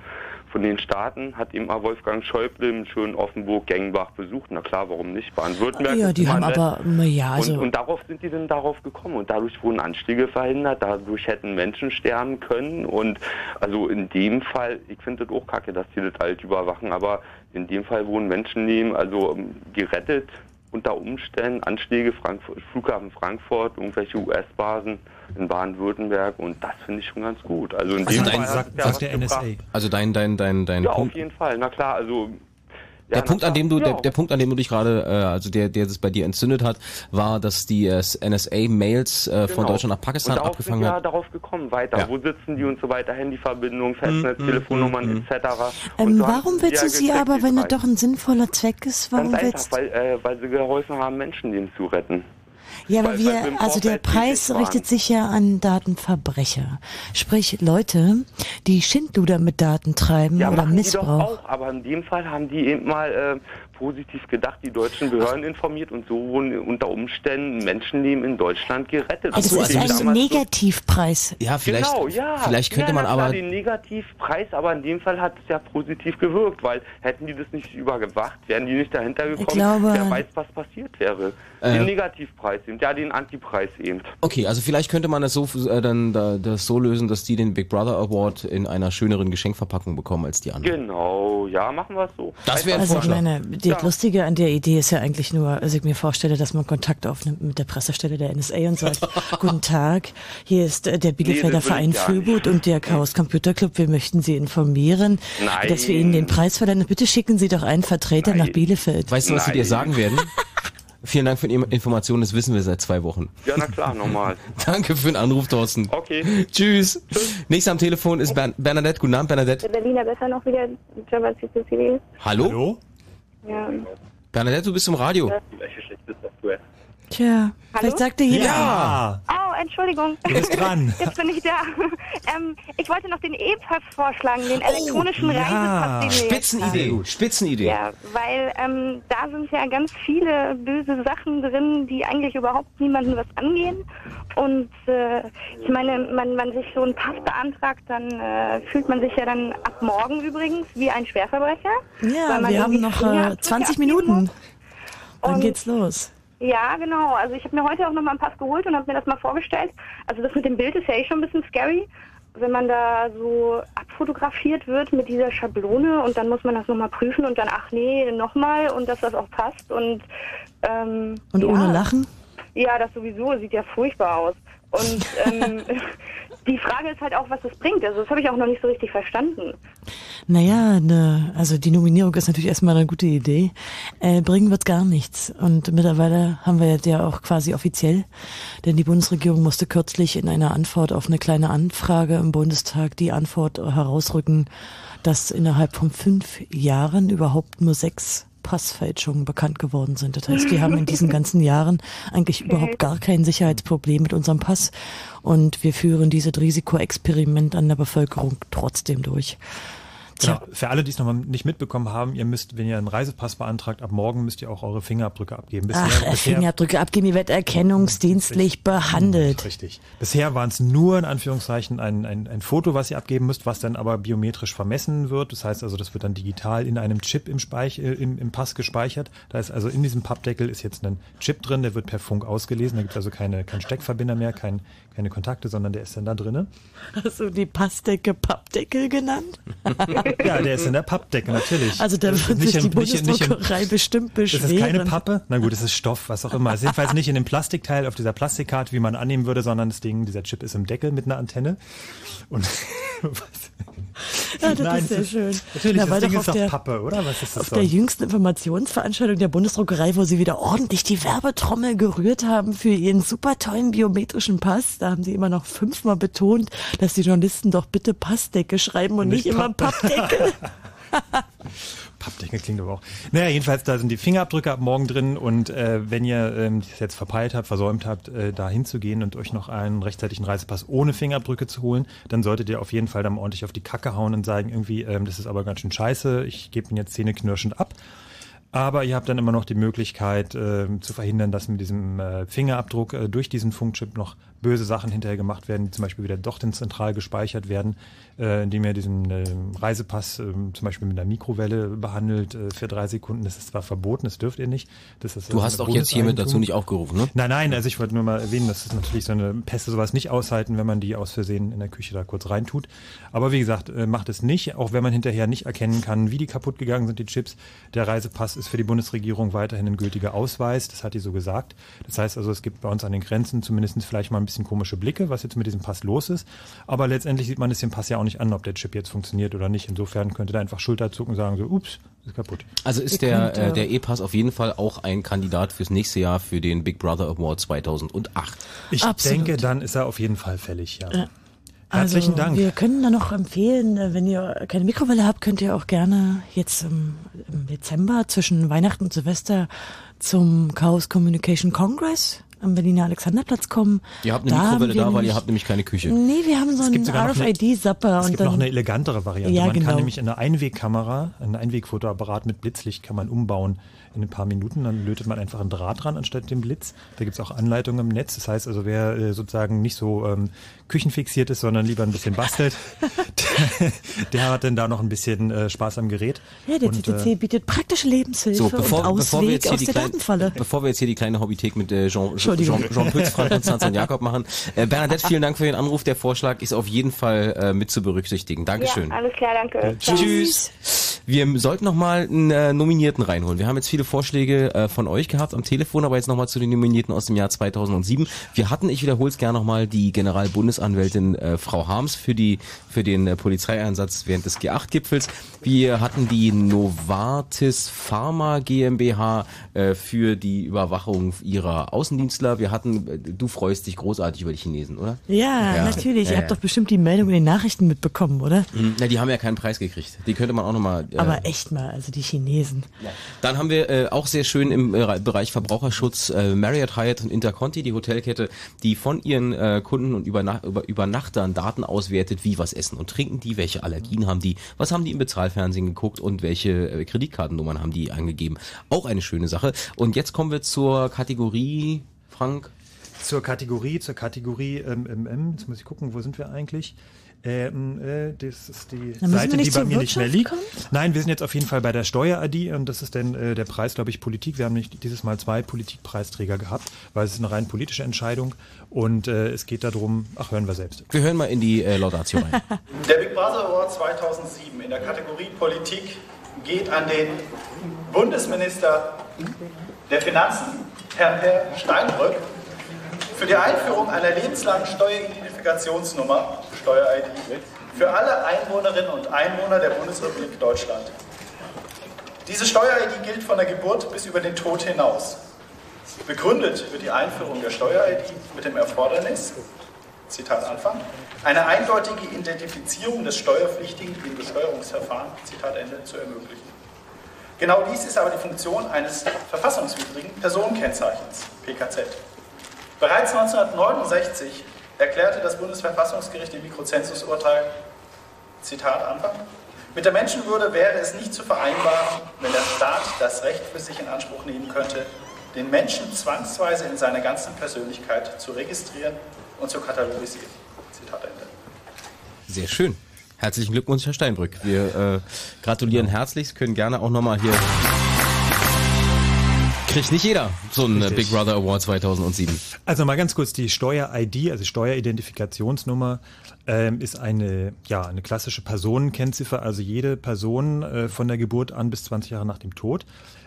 von den Staaten hat eben auch Wolfgang Schäuble im schönen Offenburg Gengenbach besucht. Na klar, warum nicht? Baden-Württemberg. Ja, die haben nett. aber, ja, also und, und darauf sind die dann darauf gekommen und dadurch wurden Anschläge verhindert, dadurch hätten Menschen sterben können und also in dem Fall, ich finde das auch kacke, dass die das alt überwachen, aber in dem Fall wurden Menschenleben also ähm, gerettet unter Umständen, Anschläge, Frankfurt, Flughafen Frankfurt, irgendwelche US-Basen in Baden-Württemberg und das finde ich schon ganz gut. Also in Also dem dein- Fall sagt- ja sagt was der gebracht. Also dein, dein, dein, dein Ja, Punkt. auf jeden Fall, na klar, also Der Ja, Punkt, an dem du, der, ja. der Punkt, an dem du dich gerade, äh, also der, der es bei dir entzündet hat, war, dass die äh, NSA-Mails äh, von Genau. Deutschland nach Pakistan und darauf abgefangen sind hat. darauf gekommen, weiter. Ja. Wo sitzen die und so weiter, Handyverbindung, Festnetz, Mm, Telefonnummern mm, etc. ähm, warum willst ja du sie aber, wenn das drei. doch ein sinnvoller Zweck ist, warum Ganz willst einfach, weil, äh, weil sie geholfen haben, Menschenleben zu retten. Ja, aber Weil- weil wir, also der Preis richtet sich ja an Datenverbrecher. Sprich Leute, die Schindluder mit Daten treiben Ja, oder machen die Missbrauch. doch auch, aber in dem Fall haben die eben mal äh, positiv gedacht, die deutschen Behörden informiert und so wurden unter Umständen Menschenleben in Deutschland gerettet. Also das ist ein Negativpreis. Ja, vielleicht, genau, ja. vielleicht könnte ja, man aber, den Negativpreis, aber in dem Fall hat es ja positiv gewirkt, weil hätten die das nicht übergewacht, wären die nicht dahinter gekommen, glaube- wer weiß, was passiert wäre. Äh, den Negativpreis eben, ja, den Antipreis eben. okay, also vielleicht könnte man das so, äh, dann da, das so lösen, dass die den Big Brother Award in einer schöneren Geschenkverpackung bekommen als die anderen. Genau, ja, machen wir es so. Das wäre ein Also ich Vorschlag. meine, die Ja. Lustige an der Idee ist ja eigentlich nur, also ich mir vorstelle, dass man Kontakt aufnimmt mit der Pressestelle der NSA und sagt, guten Tag, hier ist äh, der Bielefelder will Verein Füllboot und der Chaos Computer Club, wir möchten Sie informieren, Nein. dass wir Ihnen den Preis verleihen. Bitte schicken Sie doch einen Vertreter nach Bielefeld. Weißt du, was sie dir Nein. sagen werden? Vielen Dank für die Information, das wissen wir seit zwei Wochen. Ja, na klar, normal. Danke für den Anruf, Thorsten. Okay. Tschüss. Nächster am Telefon ist Bern Bernadette. Guten Abend, Bernadette. Der Berliner besser noch wieder. Hallo? Hallo? Ja. Bernadette, du bist im Radio. Welche Tja, vielleicht sagte jeder. Ja. Oh, Entschuldigung. Du bist dran. Jetzt bin ich da. ähm, ich wollte noch den E-Pass vorschlagen, den elektronischen Oh, ja, Reisepass, Spitzenidee, haben. Spitzenidee. Ja, weil ähm, da sind ja ganz viele böse Sachen drin, die eigentlich überhaupt niemanden was angehen. Und äh, ich meine, man, man sich so einen Pass beantragt, dann äh, fühlt man sich ja dann ab morgen übrigens wie ein Schwerverbrecher. Ja, weil man wir haben noch äh, Fingerabdrücke 20 abgeben Minuten. Dann geht's los. Ja, genau. Also ich habe mir heute auch nochmal einen Pass geholt und habe mir das mal vorgestellt. Also das mit dem Bild ist ja eh schon ein bisschen scary, wenn man da so abfotografiert wird mit dieser Schablone und dann muss man das nochmal prüfen und dann, ach nee, nochmal und dass das auch passt und ähm, Und ja. ohne Lachen? Ja, das sowieso sieht ja furchtbar aus. Und ähm, die Frage ist halt auch, was das bringt. Also das habe ich auch noch nicht so richtig verstanden. Naja, ne, also die Nominierung ist natürlich erstmal eine gute Idee. Äh, bringen wird gar nichts. Und mittlerweile haben wir ja auch quasi offiziell, denn die Bundesregierung musste kürzlich in einer Antwort auf eine kleine Anfrage im Bundestag die Antwort herausrücken, dass innerhalb von fünf Jahren überhaupt nur sechs Passfälschungen bekannt geworden sind. Das heißt, wir haben in diesen ganzen Jahren eigentlich überhaupt gar kein Sicherheitsproblem mit unserem Pass und wir führen dieses Risikoexperiment an der Bevölkerung trotzdem durch. Genau. Für alle, die es noch mal nicht mitbekommen haben, ihr müsst, wenn ihr einen Reisepass beantragt, ab morgen müsst ihr auch eure Fingerabdrücke abgeben. Ach, äh, Fingerabdrücke abgeben, ihr werdet erkennungsdienstlich behandelt. Richtig. Bisher waren es nur in Anführungszeichen ein, ein, ein Foto, was ihr abgeben müsst, was dann aber biometrisch vermessen wird. Das heißt also, das wird dann digital in einem Chip im, Speich, äh, im, im Pass gespeichert. Da ist also in diesem Pappdeckel ist jetzt ein Chip drin, der wird per Funk ausgelesen. Da gibt es also keine, kein Steckverbinder mehr, kein, keine Kontakte, sondern der ist dann da drinne. Hast du die Passdecke Pappdeckel genannt? Ja, der ist in der Pappdecke, natürlich. Also da wird sich nicht die nicht im- Bundesdruckerei bestimmt beschweren. Das ist keine Pappe. Na gut, es ist Stoff, was auch immer. Es ist jedenfalls nicht in dem Plastikteil auf dieser Plastikkarte, wie man annehmen würde, sondern das Ding, dieser Chip ist im Deckel mit einer Antenne. Und Ja, das Nein, ist sehr das schön. natürlich, das weil Ding ist auf der, Pappe, oder? Was ist das Auf der sonst? jüngsten Informationsveranstaltung der Bundesdruckerei, wo sie wieder ordentlich die Werbetrommel gerührt haben für ihren super tollen biometrischen Pass, da haben sie immer noch fünfmal betont, dass die Journalisten doch bitte Passdecke schreiben und nicht, immer Pappe. Pappdeckel. Pappdeckel klingt aber auch. Naja, jedenfalls, da sind die Fingerabdrücke ab morgen drin und äh, wenn ihr ähm, das jetzt verpeilt habt, versäumt habt, äh, da hinzugehen und euch noch einen rechtzeitigen Reisepass ohne Fingerabdrücke zu holen, dann solltet ihr auf jeden Fall dann ordentlich auf die Kacke hauen und sagen, irgendwie, ähm, das ist aber ganz schön scheiße, ich gebe ihn jetzt zähneknirschend ab. Aber ihr habt dann immer noch die Möglichkeit äh, zu verhindern, dass mit diesem äh, Fingerabdruck äh, durch diesen Funkchip noch böse Sachen hinterher gemacht werden, die zum Beispiel wieder doch zentral gespeichert werden, äh, indem ihr diesen äh, Reisepass äh, zum Beispiel mit einer Mikrowelle behandelt äh, für drei Sekunden. Das ist zwar verboten, das dürft ihr nicht. Das ist Du also hast auch jetzt hiermit dazu nicht aufgerufen, ne? Nein, nein, also ich wollte nur mal erwähnen, dass es natürlich so eine Pässe sowas nicht aushalten, wenn man die aus Versehen in der Küche da kurz reintut. Aber wie gesagt, äh, macht es nicht, auch wenn man hinterher nicht erkennen kann, wie die kaputt gegangen sind, die Chips. Der Reisepass ist für die Bundesregierung weiterhin ein gültiger Ausweis, das hat die so gesagt. Das heißt also, es gibt bei uns an den Grenzen zumindest vielleicht mal ein bisschen komische Blicke, was jetzt mit diesem Pass los ist. Aber letztendlich sieht man es dem Pass ja auch nicht an, ob der Chip jetzt funktioniert oder nicht. Insofern könnte da einfach Schulter zucken und sagen so, ups, ist kaputt. Also ist der, äh, der E-Pass auf jeden Fall auch ein Kandidat fürs nächste Jahr für den Big Brother Award 2008. Ich denke, dann ist er auf jeden Fall fällig, ja. Ja. Herzlichen also, Dank. Wir können da noch empfehlen, äh, wenn ihr keine Mikrowelle habt, könnt ihr auch gerne jetzt im, im Dezember zwischen Weihnachten und Silvester zum Chaos Communication Congress am Berliner Alexanderplatz kommen. Ihr habt eine Da Mikrowelle da, weil ihr nämlich- habt nämlich keine Küche. Nee, wir haben so einen RFID-Zapper. Es und gibt dann, noch eine elegantere Variante. Ja, man genau. kann nämlich eine Einwegkamera, einen Einwegfotoapparat mit Blitzlicht kann man umbauen in ein paar Minuten. Dann lötet man einfach einen Draht dran anstatt dem Blitz. Da gibt's auch Anleitungen im Netz. Das heißt also, wer äh, sozusagen nicht so ähm, küchenfixiert ist, sondern lieber ein bisschen bastelt, der, der hat dann da noch ein bisschen äh, Spaß am Gerät. ja, der Und, CCC äh, bietet praktische Lebenshilfe So, bevor, und bevor, wir Ausweg jetzt hier aus die der kleine, Datenfalle. bevor wir jetzt hier die kleine Hobbythek mit äh, Jean, Jean, Entschuldigung. Jean, Jean Pütz, Frank Konstanz und Jakob machen. Äh, Bernadette, vielen Dank für den Anruf. Der Vorschlag ist auf jeden Fall äh, mit zu berücksichtigen. Dankeschön. Ja, alles klar, danke. Äh, Ciao. Tschüss. Wir sollten noch mal einen äh, Nominierten reinholen. Wir haben jetzt viele Vorschläge äh, von euch gehabt am Telefon, aber jetzt noch mal zu den Nominierten aus dem Jahr 2007. Wir hatten, ich wiederhole es gerne noch mal, die Generalbundesanwältin äh, Frau Harms für die für den äh, Polizeieinsatz während des G8-Gipfels. Wir hatten die Novartis Pharma GmbH äh, für die Überwachung ihrer Außendienstler. Wir hatten, äh, du freust dich großartig über die Chinesen, oder? Ja, natürlich. Ja, Ihr ja. habt doch bestimmt die Meldung in den Nachrichten mitbekommen, oder? Mhm. Na, die haben ja keinen Preis gekriegt. Die könnte man auch nochmal äh, Aber echt mal, also die Chinesen. Dann haben wir äh, auch sehr schön im äh, Bereich Verbraucherschutz äh, Marriott, Hyatt und Interconti, die Hotelkette, die von ihren äh, Kunden und Überna über Übernachtern Daten auswertet, wie was essen und trinken die, welche Allergien haben die, was haben die im Bezahlfernsehen geguckt und welche äh, Kreditkartennummern haben die angegeben. Auch eine schöne Sache. Und jetzt kommen wir zur Kategorie, Frank. Zur Kategorie, zur Kategorie ähm, ähm, ähm, jetzt muss ich gucken, wo sind wir eigentlich? Ähm, äh, das ist die Seite, die bei mir nicht mehr Wirtschaft liegt. kommen? Nein, wir sind jetzt auf jeden Fall bei der Steuer-ID und das ist dann äh, der Preis, glaube ich, Politik. Wir haben nicht dieses Mal zwei Politikpreisträger gehabt, weil es ist eine rein politische Entscheidung und äh, es geht darum, ach, hören wir selbst. Wir hören mal in die äh, Laudatio rein. Der Big Brother Award 2007 in der Kategorie Politik geht an den Bundesminister der Finanzen, Herrn Per Steinbrück, für die Einführung einer lebenslangen Steueridentifikationsnummer, Steuer-ID, für alle Einwohnerinnen und Einwohner der Bundesrepublik Deutschland. Diese Steuer-ID gilt von der Geburt bis über den Tod hinaus. Begründet wird die Einführung der Steuer-ID mit dem Erfordernis, Zitat Anfang, eine eindeutige Identifizierung des Steuerpflichtigen im Besteuerungsverfahren, Zitat Ende, zu ermöglichen. Genau dies ist aber die Funktion eines verfassungswidrigen Personenkennzeichens, PKZ. Bereits 1969 erklärte das Bundesverfassungsgericht im Mikrozensusurteil, Zitat Anfang, mit der Menschenwürde wäre es nicht zu vereinbaren, wenn der Staat das Recht für sich in Anspruch nehmen könnte, den Menschen zwangsweise in seiner ganzen Persönlichkeit zu registrieren und zu katalogisieren. Zitat Ende. Sehr schön. Herzlichen Glückwunsch, Herr Steinbrück. Wir äh, gratulieren herzlichst, können gerne auch nochmal hier. Kriegt nicht jeder so einen äh, Big Brother Award 2007. Also mal ganz kurz, die Steuer-ID, also Steueridentifikationsnummer, ähm, ist eine, ja, eine klassische Personenkennziffer. Also jede Person äh, von der Geburt an bis 20 Jahre nach dem Tod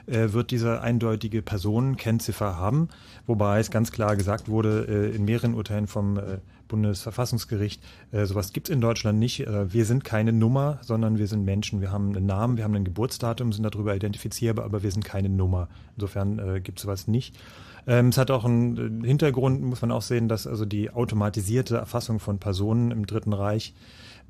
äh, wird diese eindeutige Personenkennziffer haben. Wobei es ganz klar gesagt wurde, äh, in mehreren Urteilen vom äh, Bundesverfassungsgericht, äh, sowas gibt's in Deutschland nicht. Wir sind keine Nummer, sondern wir sind Menschen. Wir haben einen Namen, wir haben ein Geburtsdatum, sind darüber identifizierbar, aber wir sind keine Nummer. Insofern äh, gibt's sowas nicht. Ähm, es hat auch einen Hintergrund, muss man auch sehen, dass also die automatisierte Erfassung von Personen im Dritten Reich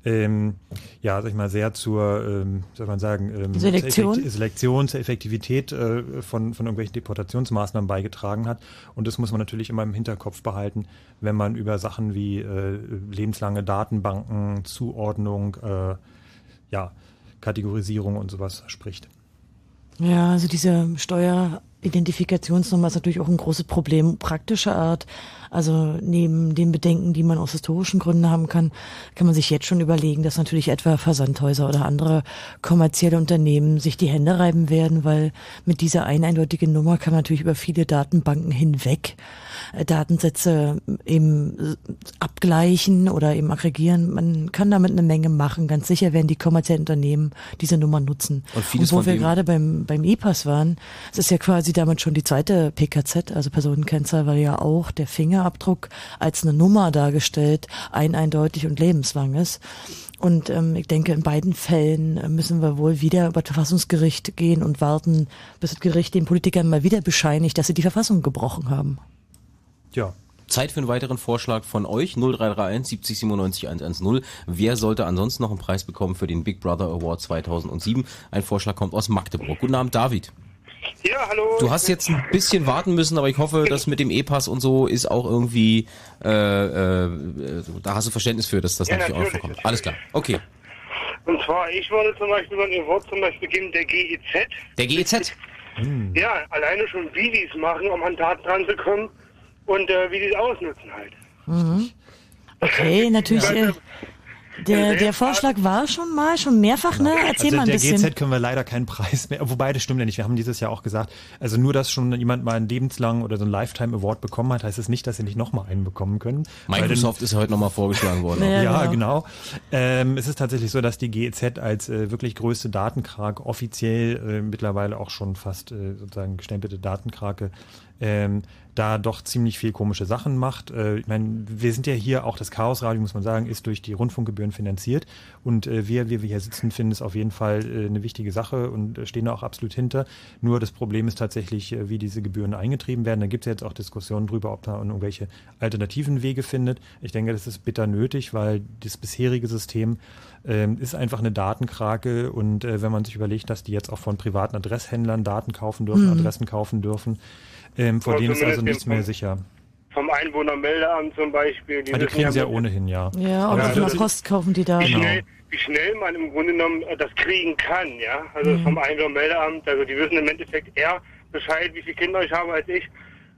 ähm, ja, sag ich mal, sehr zur, ähm, soll man sagen, ähm, Selektion? zur Effekti- Selektion, zur Effektivität äh, von, von irgendwelchen Deportationsmaßnahmen beigetragen hat. Und das muss man natürlich immer im Hinterkopf behalten, wenn man über Sachen wie äh, lebenslange Datenbanken, Zuordnung, äh, ja, Kategorisierung und sowas spricht. Ja, also diese Steueridentifikationsnummer ist natürlich auch ein großes Problem praktischer Art. Also neben den Bedenken, die man aus historischen Gründen haben kann, kann man sich jetzt schon überlegen, dass natürlich etwa Versandhäuser oder andere kommerzielle Unternehmen sich die Hände reiben werden, weil mit dieser einen eindeutigen Nummer kann man natürlich über viele Datenbanken hinweg Datensätze eben äh, abgleichen oder eben aggregieren. Man kann damit eine Menge machen. Ganz sicher werden die kommerziellen Unternehmen diese Nummer nutzen. Und vieles wo wir gerade beim, beim E-Pass waren, es ist ja quasi damit schon die zweite PKZ, also Personenkennzahl, weil ja auch der Fingerabdruck als eine Nummer dargestellt, ein eindeutig und lebenslang ist. Und ähm, ich denke, in beiden Fällen äh, müssen wir wohl wieder über das Verfassungsgericht gehen und warten, bis das Gericht den Politikern mal wieder bescheinigt, dass sie die Verfassung gebrochen haben. Ja. Zeit für einen weiteren Vorschlag von euch 0331 70 97 110. Wer sollte ansonsten noch einen Preis bekommen für den Big Brother Award 2007? Ein Vorschlag kommt aus Magdeburg. Guten Abend, David. Ja, hallo. Du hast jetzt ein bisschen warten müssen, aber ich hoffe, dass mit dem E-Pass und so ist auch irgendwie, äh, äh, da hast du Verständnis für, dass das Ja, natürlich auch natürlich, vorkommt. Alles klar, okay. Und zwar, ich wollte zum Beispiel mal ein Wort zum Beispiel geben, der GEZ. Der GEZ? Ja, alleine schon, wie die es machen, um an Daten ranzukommen und äh, wie die es ausnutzen halt. Mhm. Okay, natürlich. Äh, der, der Vorschlag war schon mal, schon mehrfach, ne? Erzähl also mal ein der bisschen. GZ können wir leider keinen Preis mehr, wobei das stimmt ja nicht. Wir haben dieses Jahr auch gesagt, also nur, dass schon jemand mal einen lebenslang oder so einen Lifetime Award bekommen hat, heißt es nicht, dass sie nicht nochmal einen bekommen können. Microsoft ist heute nochmal vorgeschlagen worden. Ja, Ja, genau. genau. Ähm, es ist tatsächlich so, dass die GEZ als äh, wirklich größte Datenkrake offiziell äh, mittlerweile auch schon fast äh, sozusagen gestempelte Datenkrake ähm, da doch ziemlich viel komische Sachen macht. Äh, ich meine, wir sind ja hier, auch das Chaosradio, muss man sagen, ist durch die Rundfunkgebühren Gebühren finanziert. Und äh, wir, wie wir hier sitzen, finden es auf jeden Fall äh, eine wichtige Sache und äh, stehen da auch absolut hinter. Nur das Problem ist tatsächlich, äh, wie diese Gebühren eingetrieben werden. Da gibt es jetzt auch Diskussionen drüber, ob da irgendwelche alternativen Wege findet. Ich denke, das ist bitter nötig, weil das bisherige System ähm, ist einfach eine Datenkrake und äh, wenn man sich überlegt, dass die jetzt auch von privaten Adresshändlern Daten kaufen dürfen, Mhm. Adressen kaufen dürfen, ähm, vor denen ist also nichts mehr sicher. Vom Einwohnermeldeamt zum Beispiel. Ah, die wissen kriegen sie ja ohnehin, ja. Ja, oder Ja, von der das- Post kaufen die da. wie, schnell, wie schnell man im Grunde genommen äh, das kriegen kann, ja. Also Mhm. vom Einwohnermeldeamt, also die wissen im Endeffekt eher Bescheid, wie viele Kinder ich habe als ich.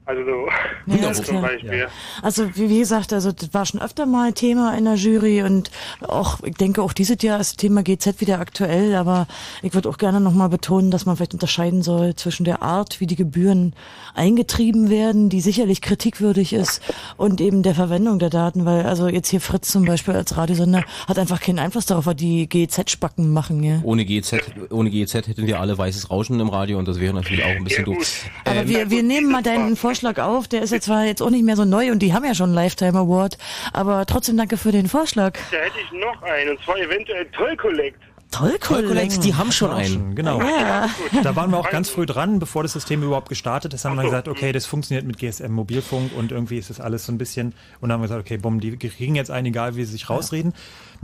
Also so Ja, zum. Beispiel. Also wie, wie gesagt, also das war schon öfter mal Thema in der Jury und auch, ich denke auch dieses Jahr ist das Thema GZ wieder aktuell, aber ich würde auch gerne nochmal betonen, dass man vielleicht unterscheiden soll zwischen der Art, wie die Gebühren eingetrieben werden, die sicherlich kritikwürdig ist, und eben der Verwendung der Daten, weil also jetzt hier Fritz zum Beispiel als Radiosender hat einfach keinen Einfluss darauf, was die GZ-Spacken machen, ja. Ohne GZ, ohne GZ hätten wir alle weißes Rauschen im Radio und das wäre natürlich auch ein bisschen doof. Aber Ähm, wir, wir nehmen mal deinen Vorschlag auf. Der ist jetzt zwar jetzt auch nicht mehr so neu und die haben ja schon einen Lifetime Award, aber trotzdem danke für den Vorschlag. Da hätte ich noch einen, und zwar eventuell Toll Collect. Toll, Collect, die haben schon Auch einen. Genau. Ja. Da waren wir auch ganz früh dran, bevor das System überhaupt gestartet ist, haben wir gesagt, okay, das funktioniert mit GSM Mobilfunk und irgendwie ist das alles so ein bisschen und dann haben wir gesagt, okay, bumm, die kriegen jetzt einen, egal wie sie sich rausreden.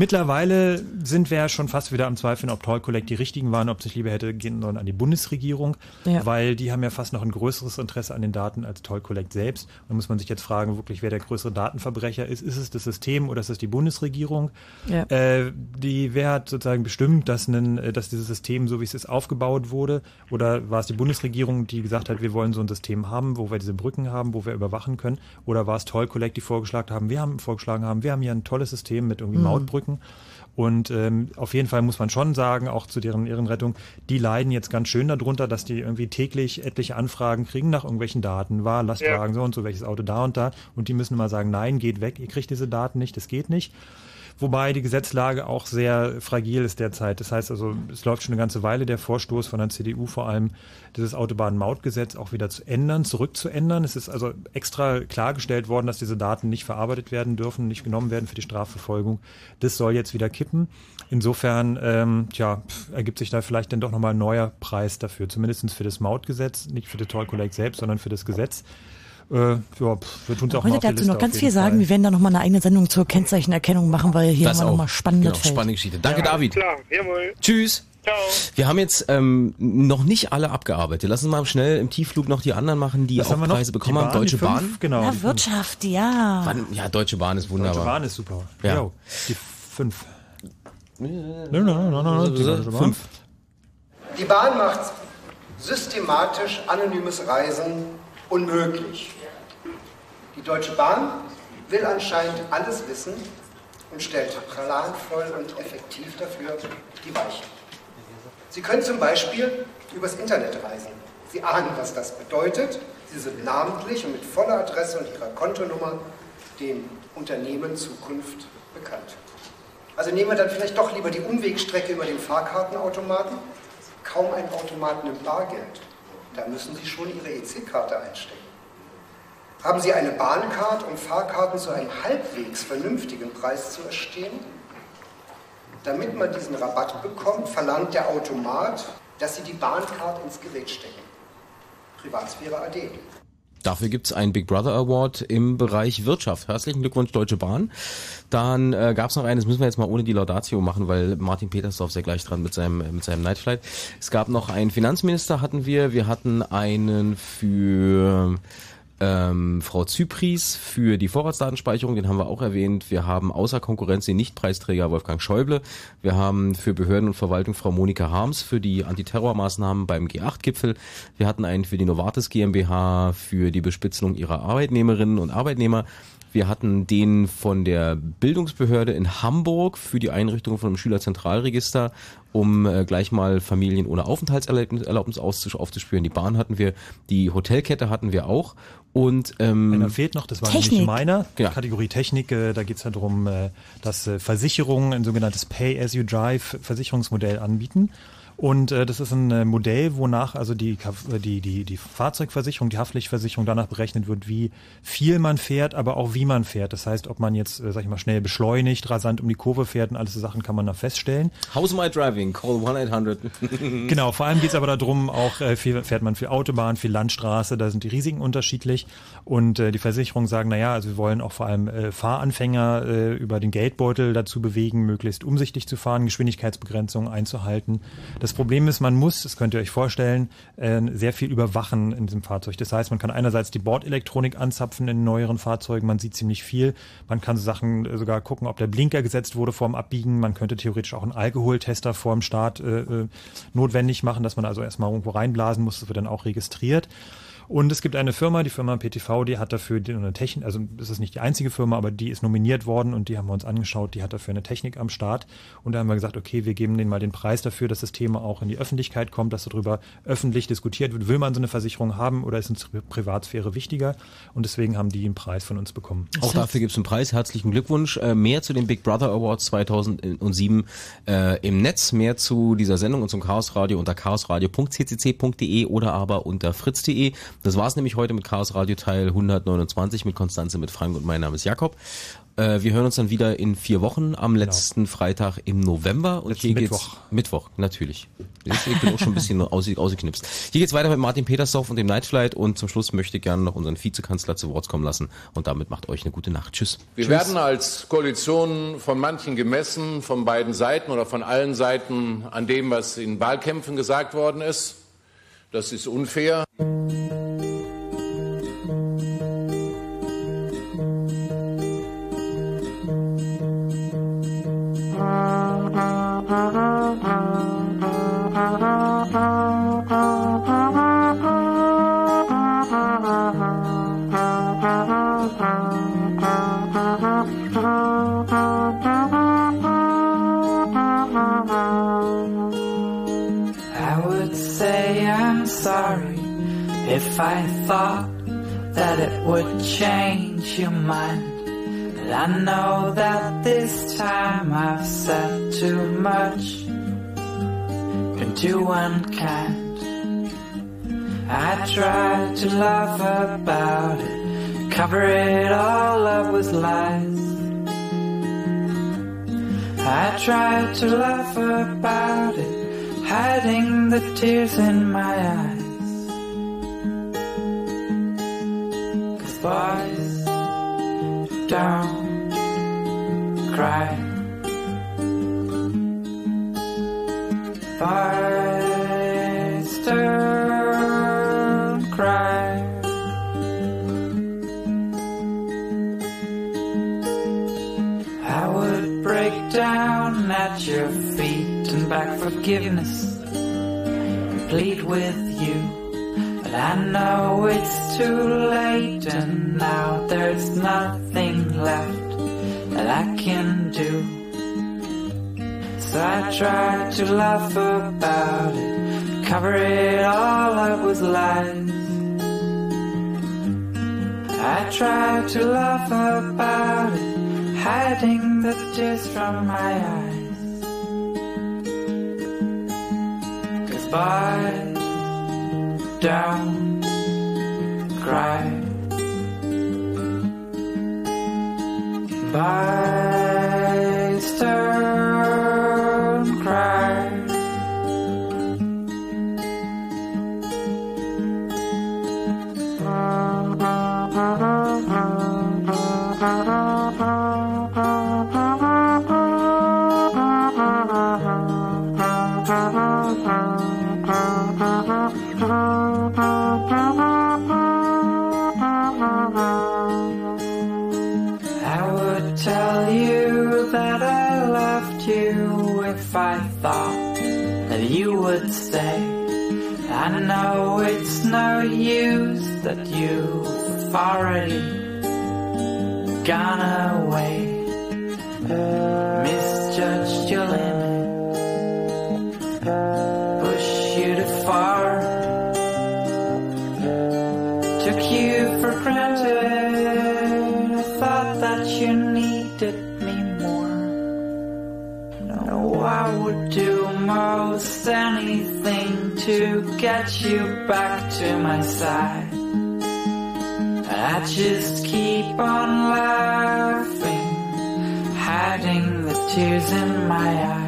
Mittlerweile sind wir ja schon fast wieder am Zweifeln, ob Toll Collect die richtigen waren, ob sich lieber hätte gehen sollen an die Bundesregierung, Ja. weil die haben ja fast noch ein größeres Interesse an den Daten als Toll Collect selbst. Da muss man sich jetzt fragen, wirklich, wer der größere Datenverbrecher ist. Ist es das System oder ist es die Bundesregierung? Ja. Äh, die, wer hat sozusagen bestimmt, dass, ein, äh, dass dieses System, so wie es ist, aufgebaut wurde? Oder war es die Bundesregierung, die gesagt hat, wir wollen so ein System haben, wo wir diese Brücken haben, wo wir überwachen können? Oder war es Toll Collect, die vorgeschlagen haben, wir haben vorgeschlagen haben, wir haben hier ein tolles System mit irgendwie Mhm. Mautbrücken. Und ähm, auf jeden Fall muss man schon sagen, auch zu deren Ehrenrettung, die leiden jetzt ganz schön darunter, dass die irgendwie täglich etliche Anfragen kriegen nach irgendwelchen Daten. War Lastwagen so und so, welches Auto da und da. Und die müssen immer sagen, nein, geht weg, ihr kriegt diese Daten nicht, das geht nicht. Wobei die Gesetzlage auch sehr fragil ist derzeit. Das heißt also, es läuft schon eine ganze Weile der Vorstoß von der CDU vor allem, dieses Autobahnmautgesetz auch wieder zu ändern, zurückzuändern. Es ist also extra klargestellt worden, dass diese Daten nicht verarbeitet werden dürfen, nicht genommen werden für die Strafverfolgung. Das soll jetzt wieder kippen. Insofern, ähm, tja, ergibt sich da vielleicht dann doch nochmal ein neuer Preis dafür, zumindest für das Mautgesetz, nicht für die Toll Collect selbst, sondern für das Gesetz. Äh, ja, pf, wir tun es auch mal dazu Liste noch ganz viel sagen. Fall. Wir werden da nochmal eine eigene Sendung zur Kennzeichenerkennung machen, weil hier Das haben wir nochmal spannendes Genau, Feld. spannende Geschichte. Danke, Ja, David. Klar, jawohl. Tschüss. Ciao. Wir haben jetzt ähm, noch nicht alle abgearbeitet. Lass uns mal schnell im Tiefflug noch die anderen machen, die Was auch? Preise Die bekommen haben. Deutsche fünf? Bahn. Genau. Ja. Wirtschaft, ja. Wann- Ja, Deutsche Bahn ist wunderbar. Deutsche Bahn ist super. Ja. Jo, die fünf. Nein, nein, nein, nein, die. Fünf. Die Bahn macht systematisch anonymes Reisen unmöglich. Die Deutsche Bahn will anscheinend alles wissen und stellt planvoll und effektiv dafür die Weichen. Sie können zum Beispiel übers Internet reisen. Sie ahnen, was das bedeutet. Sie sind namentlich und mit voller Adresse und ihrer Kontonummer dem Unternehmen Zukunft bekannt. Also nehmen wir dann vielleicht doch lieber die Umwegstrecke über den Fahrkartenautomaten. Kaum ein Automat nimmt Bargeld. Da müssen Sie schon Ihre EC-Karte einstecken. Haben Sie eine Bahncard, um Fahrkarten zu einem halbwegs vernünftigen Preis zu erstehen? Damit man diesen Rabatt bekommt, verlangt der Automat, dass Sie die Bahncard ins Gerät stecken. Privatsphäre AD. Dafür gibt's einen Big Brother Award im Bereich Wirtschaft. Herzlichen Glückwunsch, Deutsche Bahn. Dann äh, gab's noch einen, das müssen wir jetzt mal ohne die Laudatio machen, weil Martin Petersdorf sehr gleich dran mit seinem, mit seinem Night Flight. Es gab noch einen Finanzminister, hatten wir. Wir hatten einen für ähm, Frau Zypries für die Vorratsdatenspeicherung, den haben wir auch erwähnt. Wir haben außer Konkurrenz den Nichtpreisträger Wolfgang Schäuble. Wir haben für Behörden und Verwaltung Frau Monika Harms für die Antiterrormaßnahmen beim G8-Gipfel. Wir hatten einen für die Novartis GmbH für die Bespitzelung ihrer Arbeitnehmerinnen und Arbeitnehmer. Wir hatten den von der Bildungsbehörde in Hamburg für die Einrichtung von einem Schülerzentralregister, um äh, gleich mal Familien ohne Aufenthaltserlaubnis aufzuspüren. Die Bahn hatten wir, die Hotelkette hatten wir auch. Und ähm, Einer fehlt noch, das war Technik. nämlich meiner. Ja. Kategorie Technik, äh, da geht's ja darum, äh, dass äh, Versicherungen ein sogenanntes Pay-as-you-drive Versicherungsmodell anbieten. Und äh, das ist ein äh, Modell, wonach also die, äh, die, die, die Fahrzeugversicherung, die Haftpflichtversicherung danach berechnet wird, wie viel man fährt, aber auch wie man fährt. Das heißt, ob man jetzt, äh, sag ich mal, schnell beschleunigt, rasant um die Kurve fährt und alles so Sachen kann man da feststellen. How's my driving? Call 1-800. Genau, vor allem geht's aber darum, auch äh, viel, fährt man viel Autobahn, viel Landstraße, da sind die Risiken unterschiedlich. Und äh, die Versicherungen sagen, naja, also wir wollen auch vor allem äh, Fahranfänger äh, über den Geldbeutel dazu bewegen, möglichst umsichtig zu fahren, Geschwindigkeitsbegrenzungen einzuhalten. Das Problem ist, man muss, das könnt ihr euch vorstellen, äh, sehr viel überwachen in diesem Fahrzeug. Das heißt, man kann einerseits die Bordelektronik anzapfen in neueren Fahrzeugen, man sieht ziemlich viel. Man kann Sachen äh, sogar gucken, ob der Blinker gesetzt wurde vorm Abbiegen. Man könnte theoretisch auch einen Alkoholtester vorm Start äh, äh, notwendig machen, dass man also erstmal irgendwo reinblasen muss. Das wird dann auch registriert. Und es gibt eine Firma, die Firma PTV, die hat dafür eine Technik, also das ist nicht die einzige Firma, aber die ist nominiert worden und die haben wir uns angeschaut, die hat dafür eine Technik am Start. Und da haben wir gesagt, okay, wir geben denen mal den Preis dafür, dass das Thema auch in die Öffentlichkeit kommt, dass darüber öffentlich diskutiert wird. Will man so eine Versicherung haben oder ist uns Pri- Privatsphäre wichtiger? Und deswegen haben die einen Preis von uns bekommen. Auch dafür gibt es einen Preis. Herzlichen Glückwunsch. Äh, mehr zu den Big Brother Awards 2007 äh, im Netz. Mehr zu dieser Sendung und zum Chaos Radio unter chaosradio.ccc.de oder aber unter fritz.de. Das war's nämlich heute mit Chaos Radio Teil 129 mit Konstanze, mit Frank und mein Name ist Jakob. Äh, wir hören uns dann wieder in vier Wochen am letzten Freitag im November. Und Letzten hier geht's Mittwoch. Mittwoch, natürlich. Ich bin auch schon ein bisschen aus, ausgeknipst. Hier geht's weiter mit Martin Petersdorf und dem Nightflight und zum Schluss möchte ich gerne noch unseren Vizekanzler zu Wort kommen lassen und damit macht euch eine gute Nacht. Tschüss. Wir Tschüss. werden als Koalition von manchen gemessen, von beiden Seiten oder von allen Seiten an dem, was in Wahlkämpfen gesagt worden ist. Das ist unfair. If I thought that it would change your mind. I know that this time I've said too much, been too unkind. I tried to laugh about it, cover it all up with lies. I tried to laugh about it, hiding the tears in my eyes. Cause boys cry. Don't cry. I would break down at your feet and beg forgiveness, plead with you. But I know it's too late and now there's nothing I try to laugh about it, cover it all up with lies. I try to laugh about it, hiding the tears from my eyes. Cause boys don't cry. Boys gone away. Misjudged your limit, pushed you too far, took you for granted. I thought that you needed me more. No, I would do most anything to get you back to my side. I just on laughing, hiding the tears in my eyes.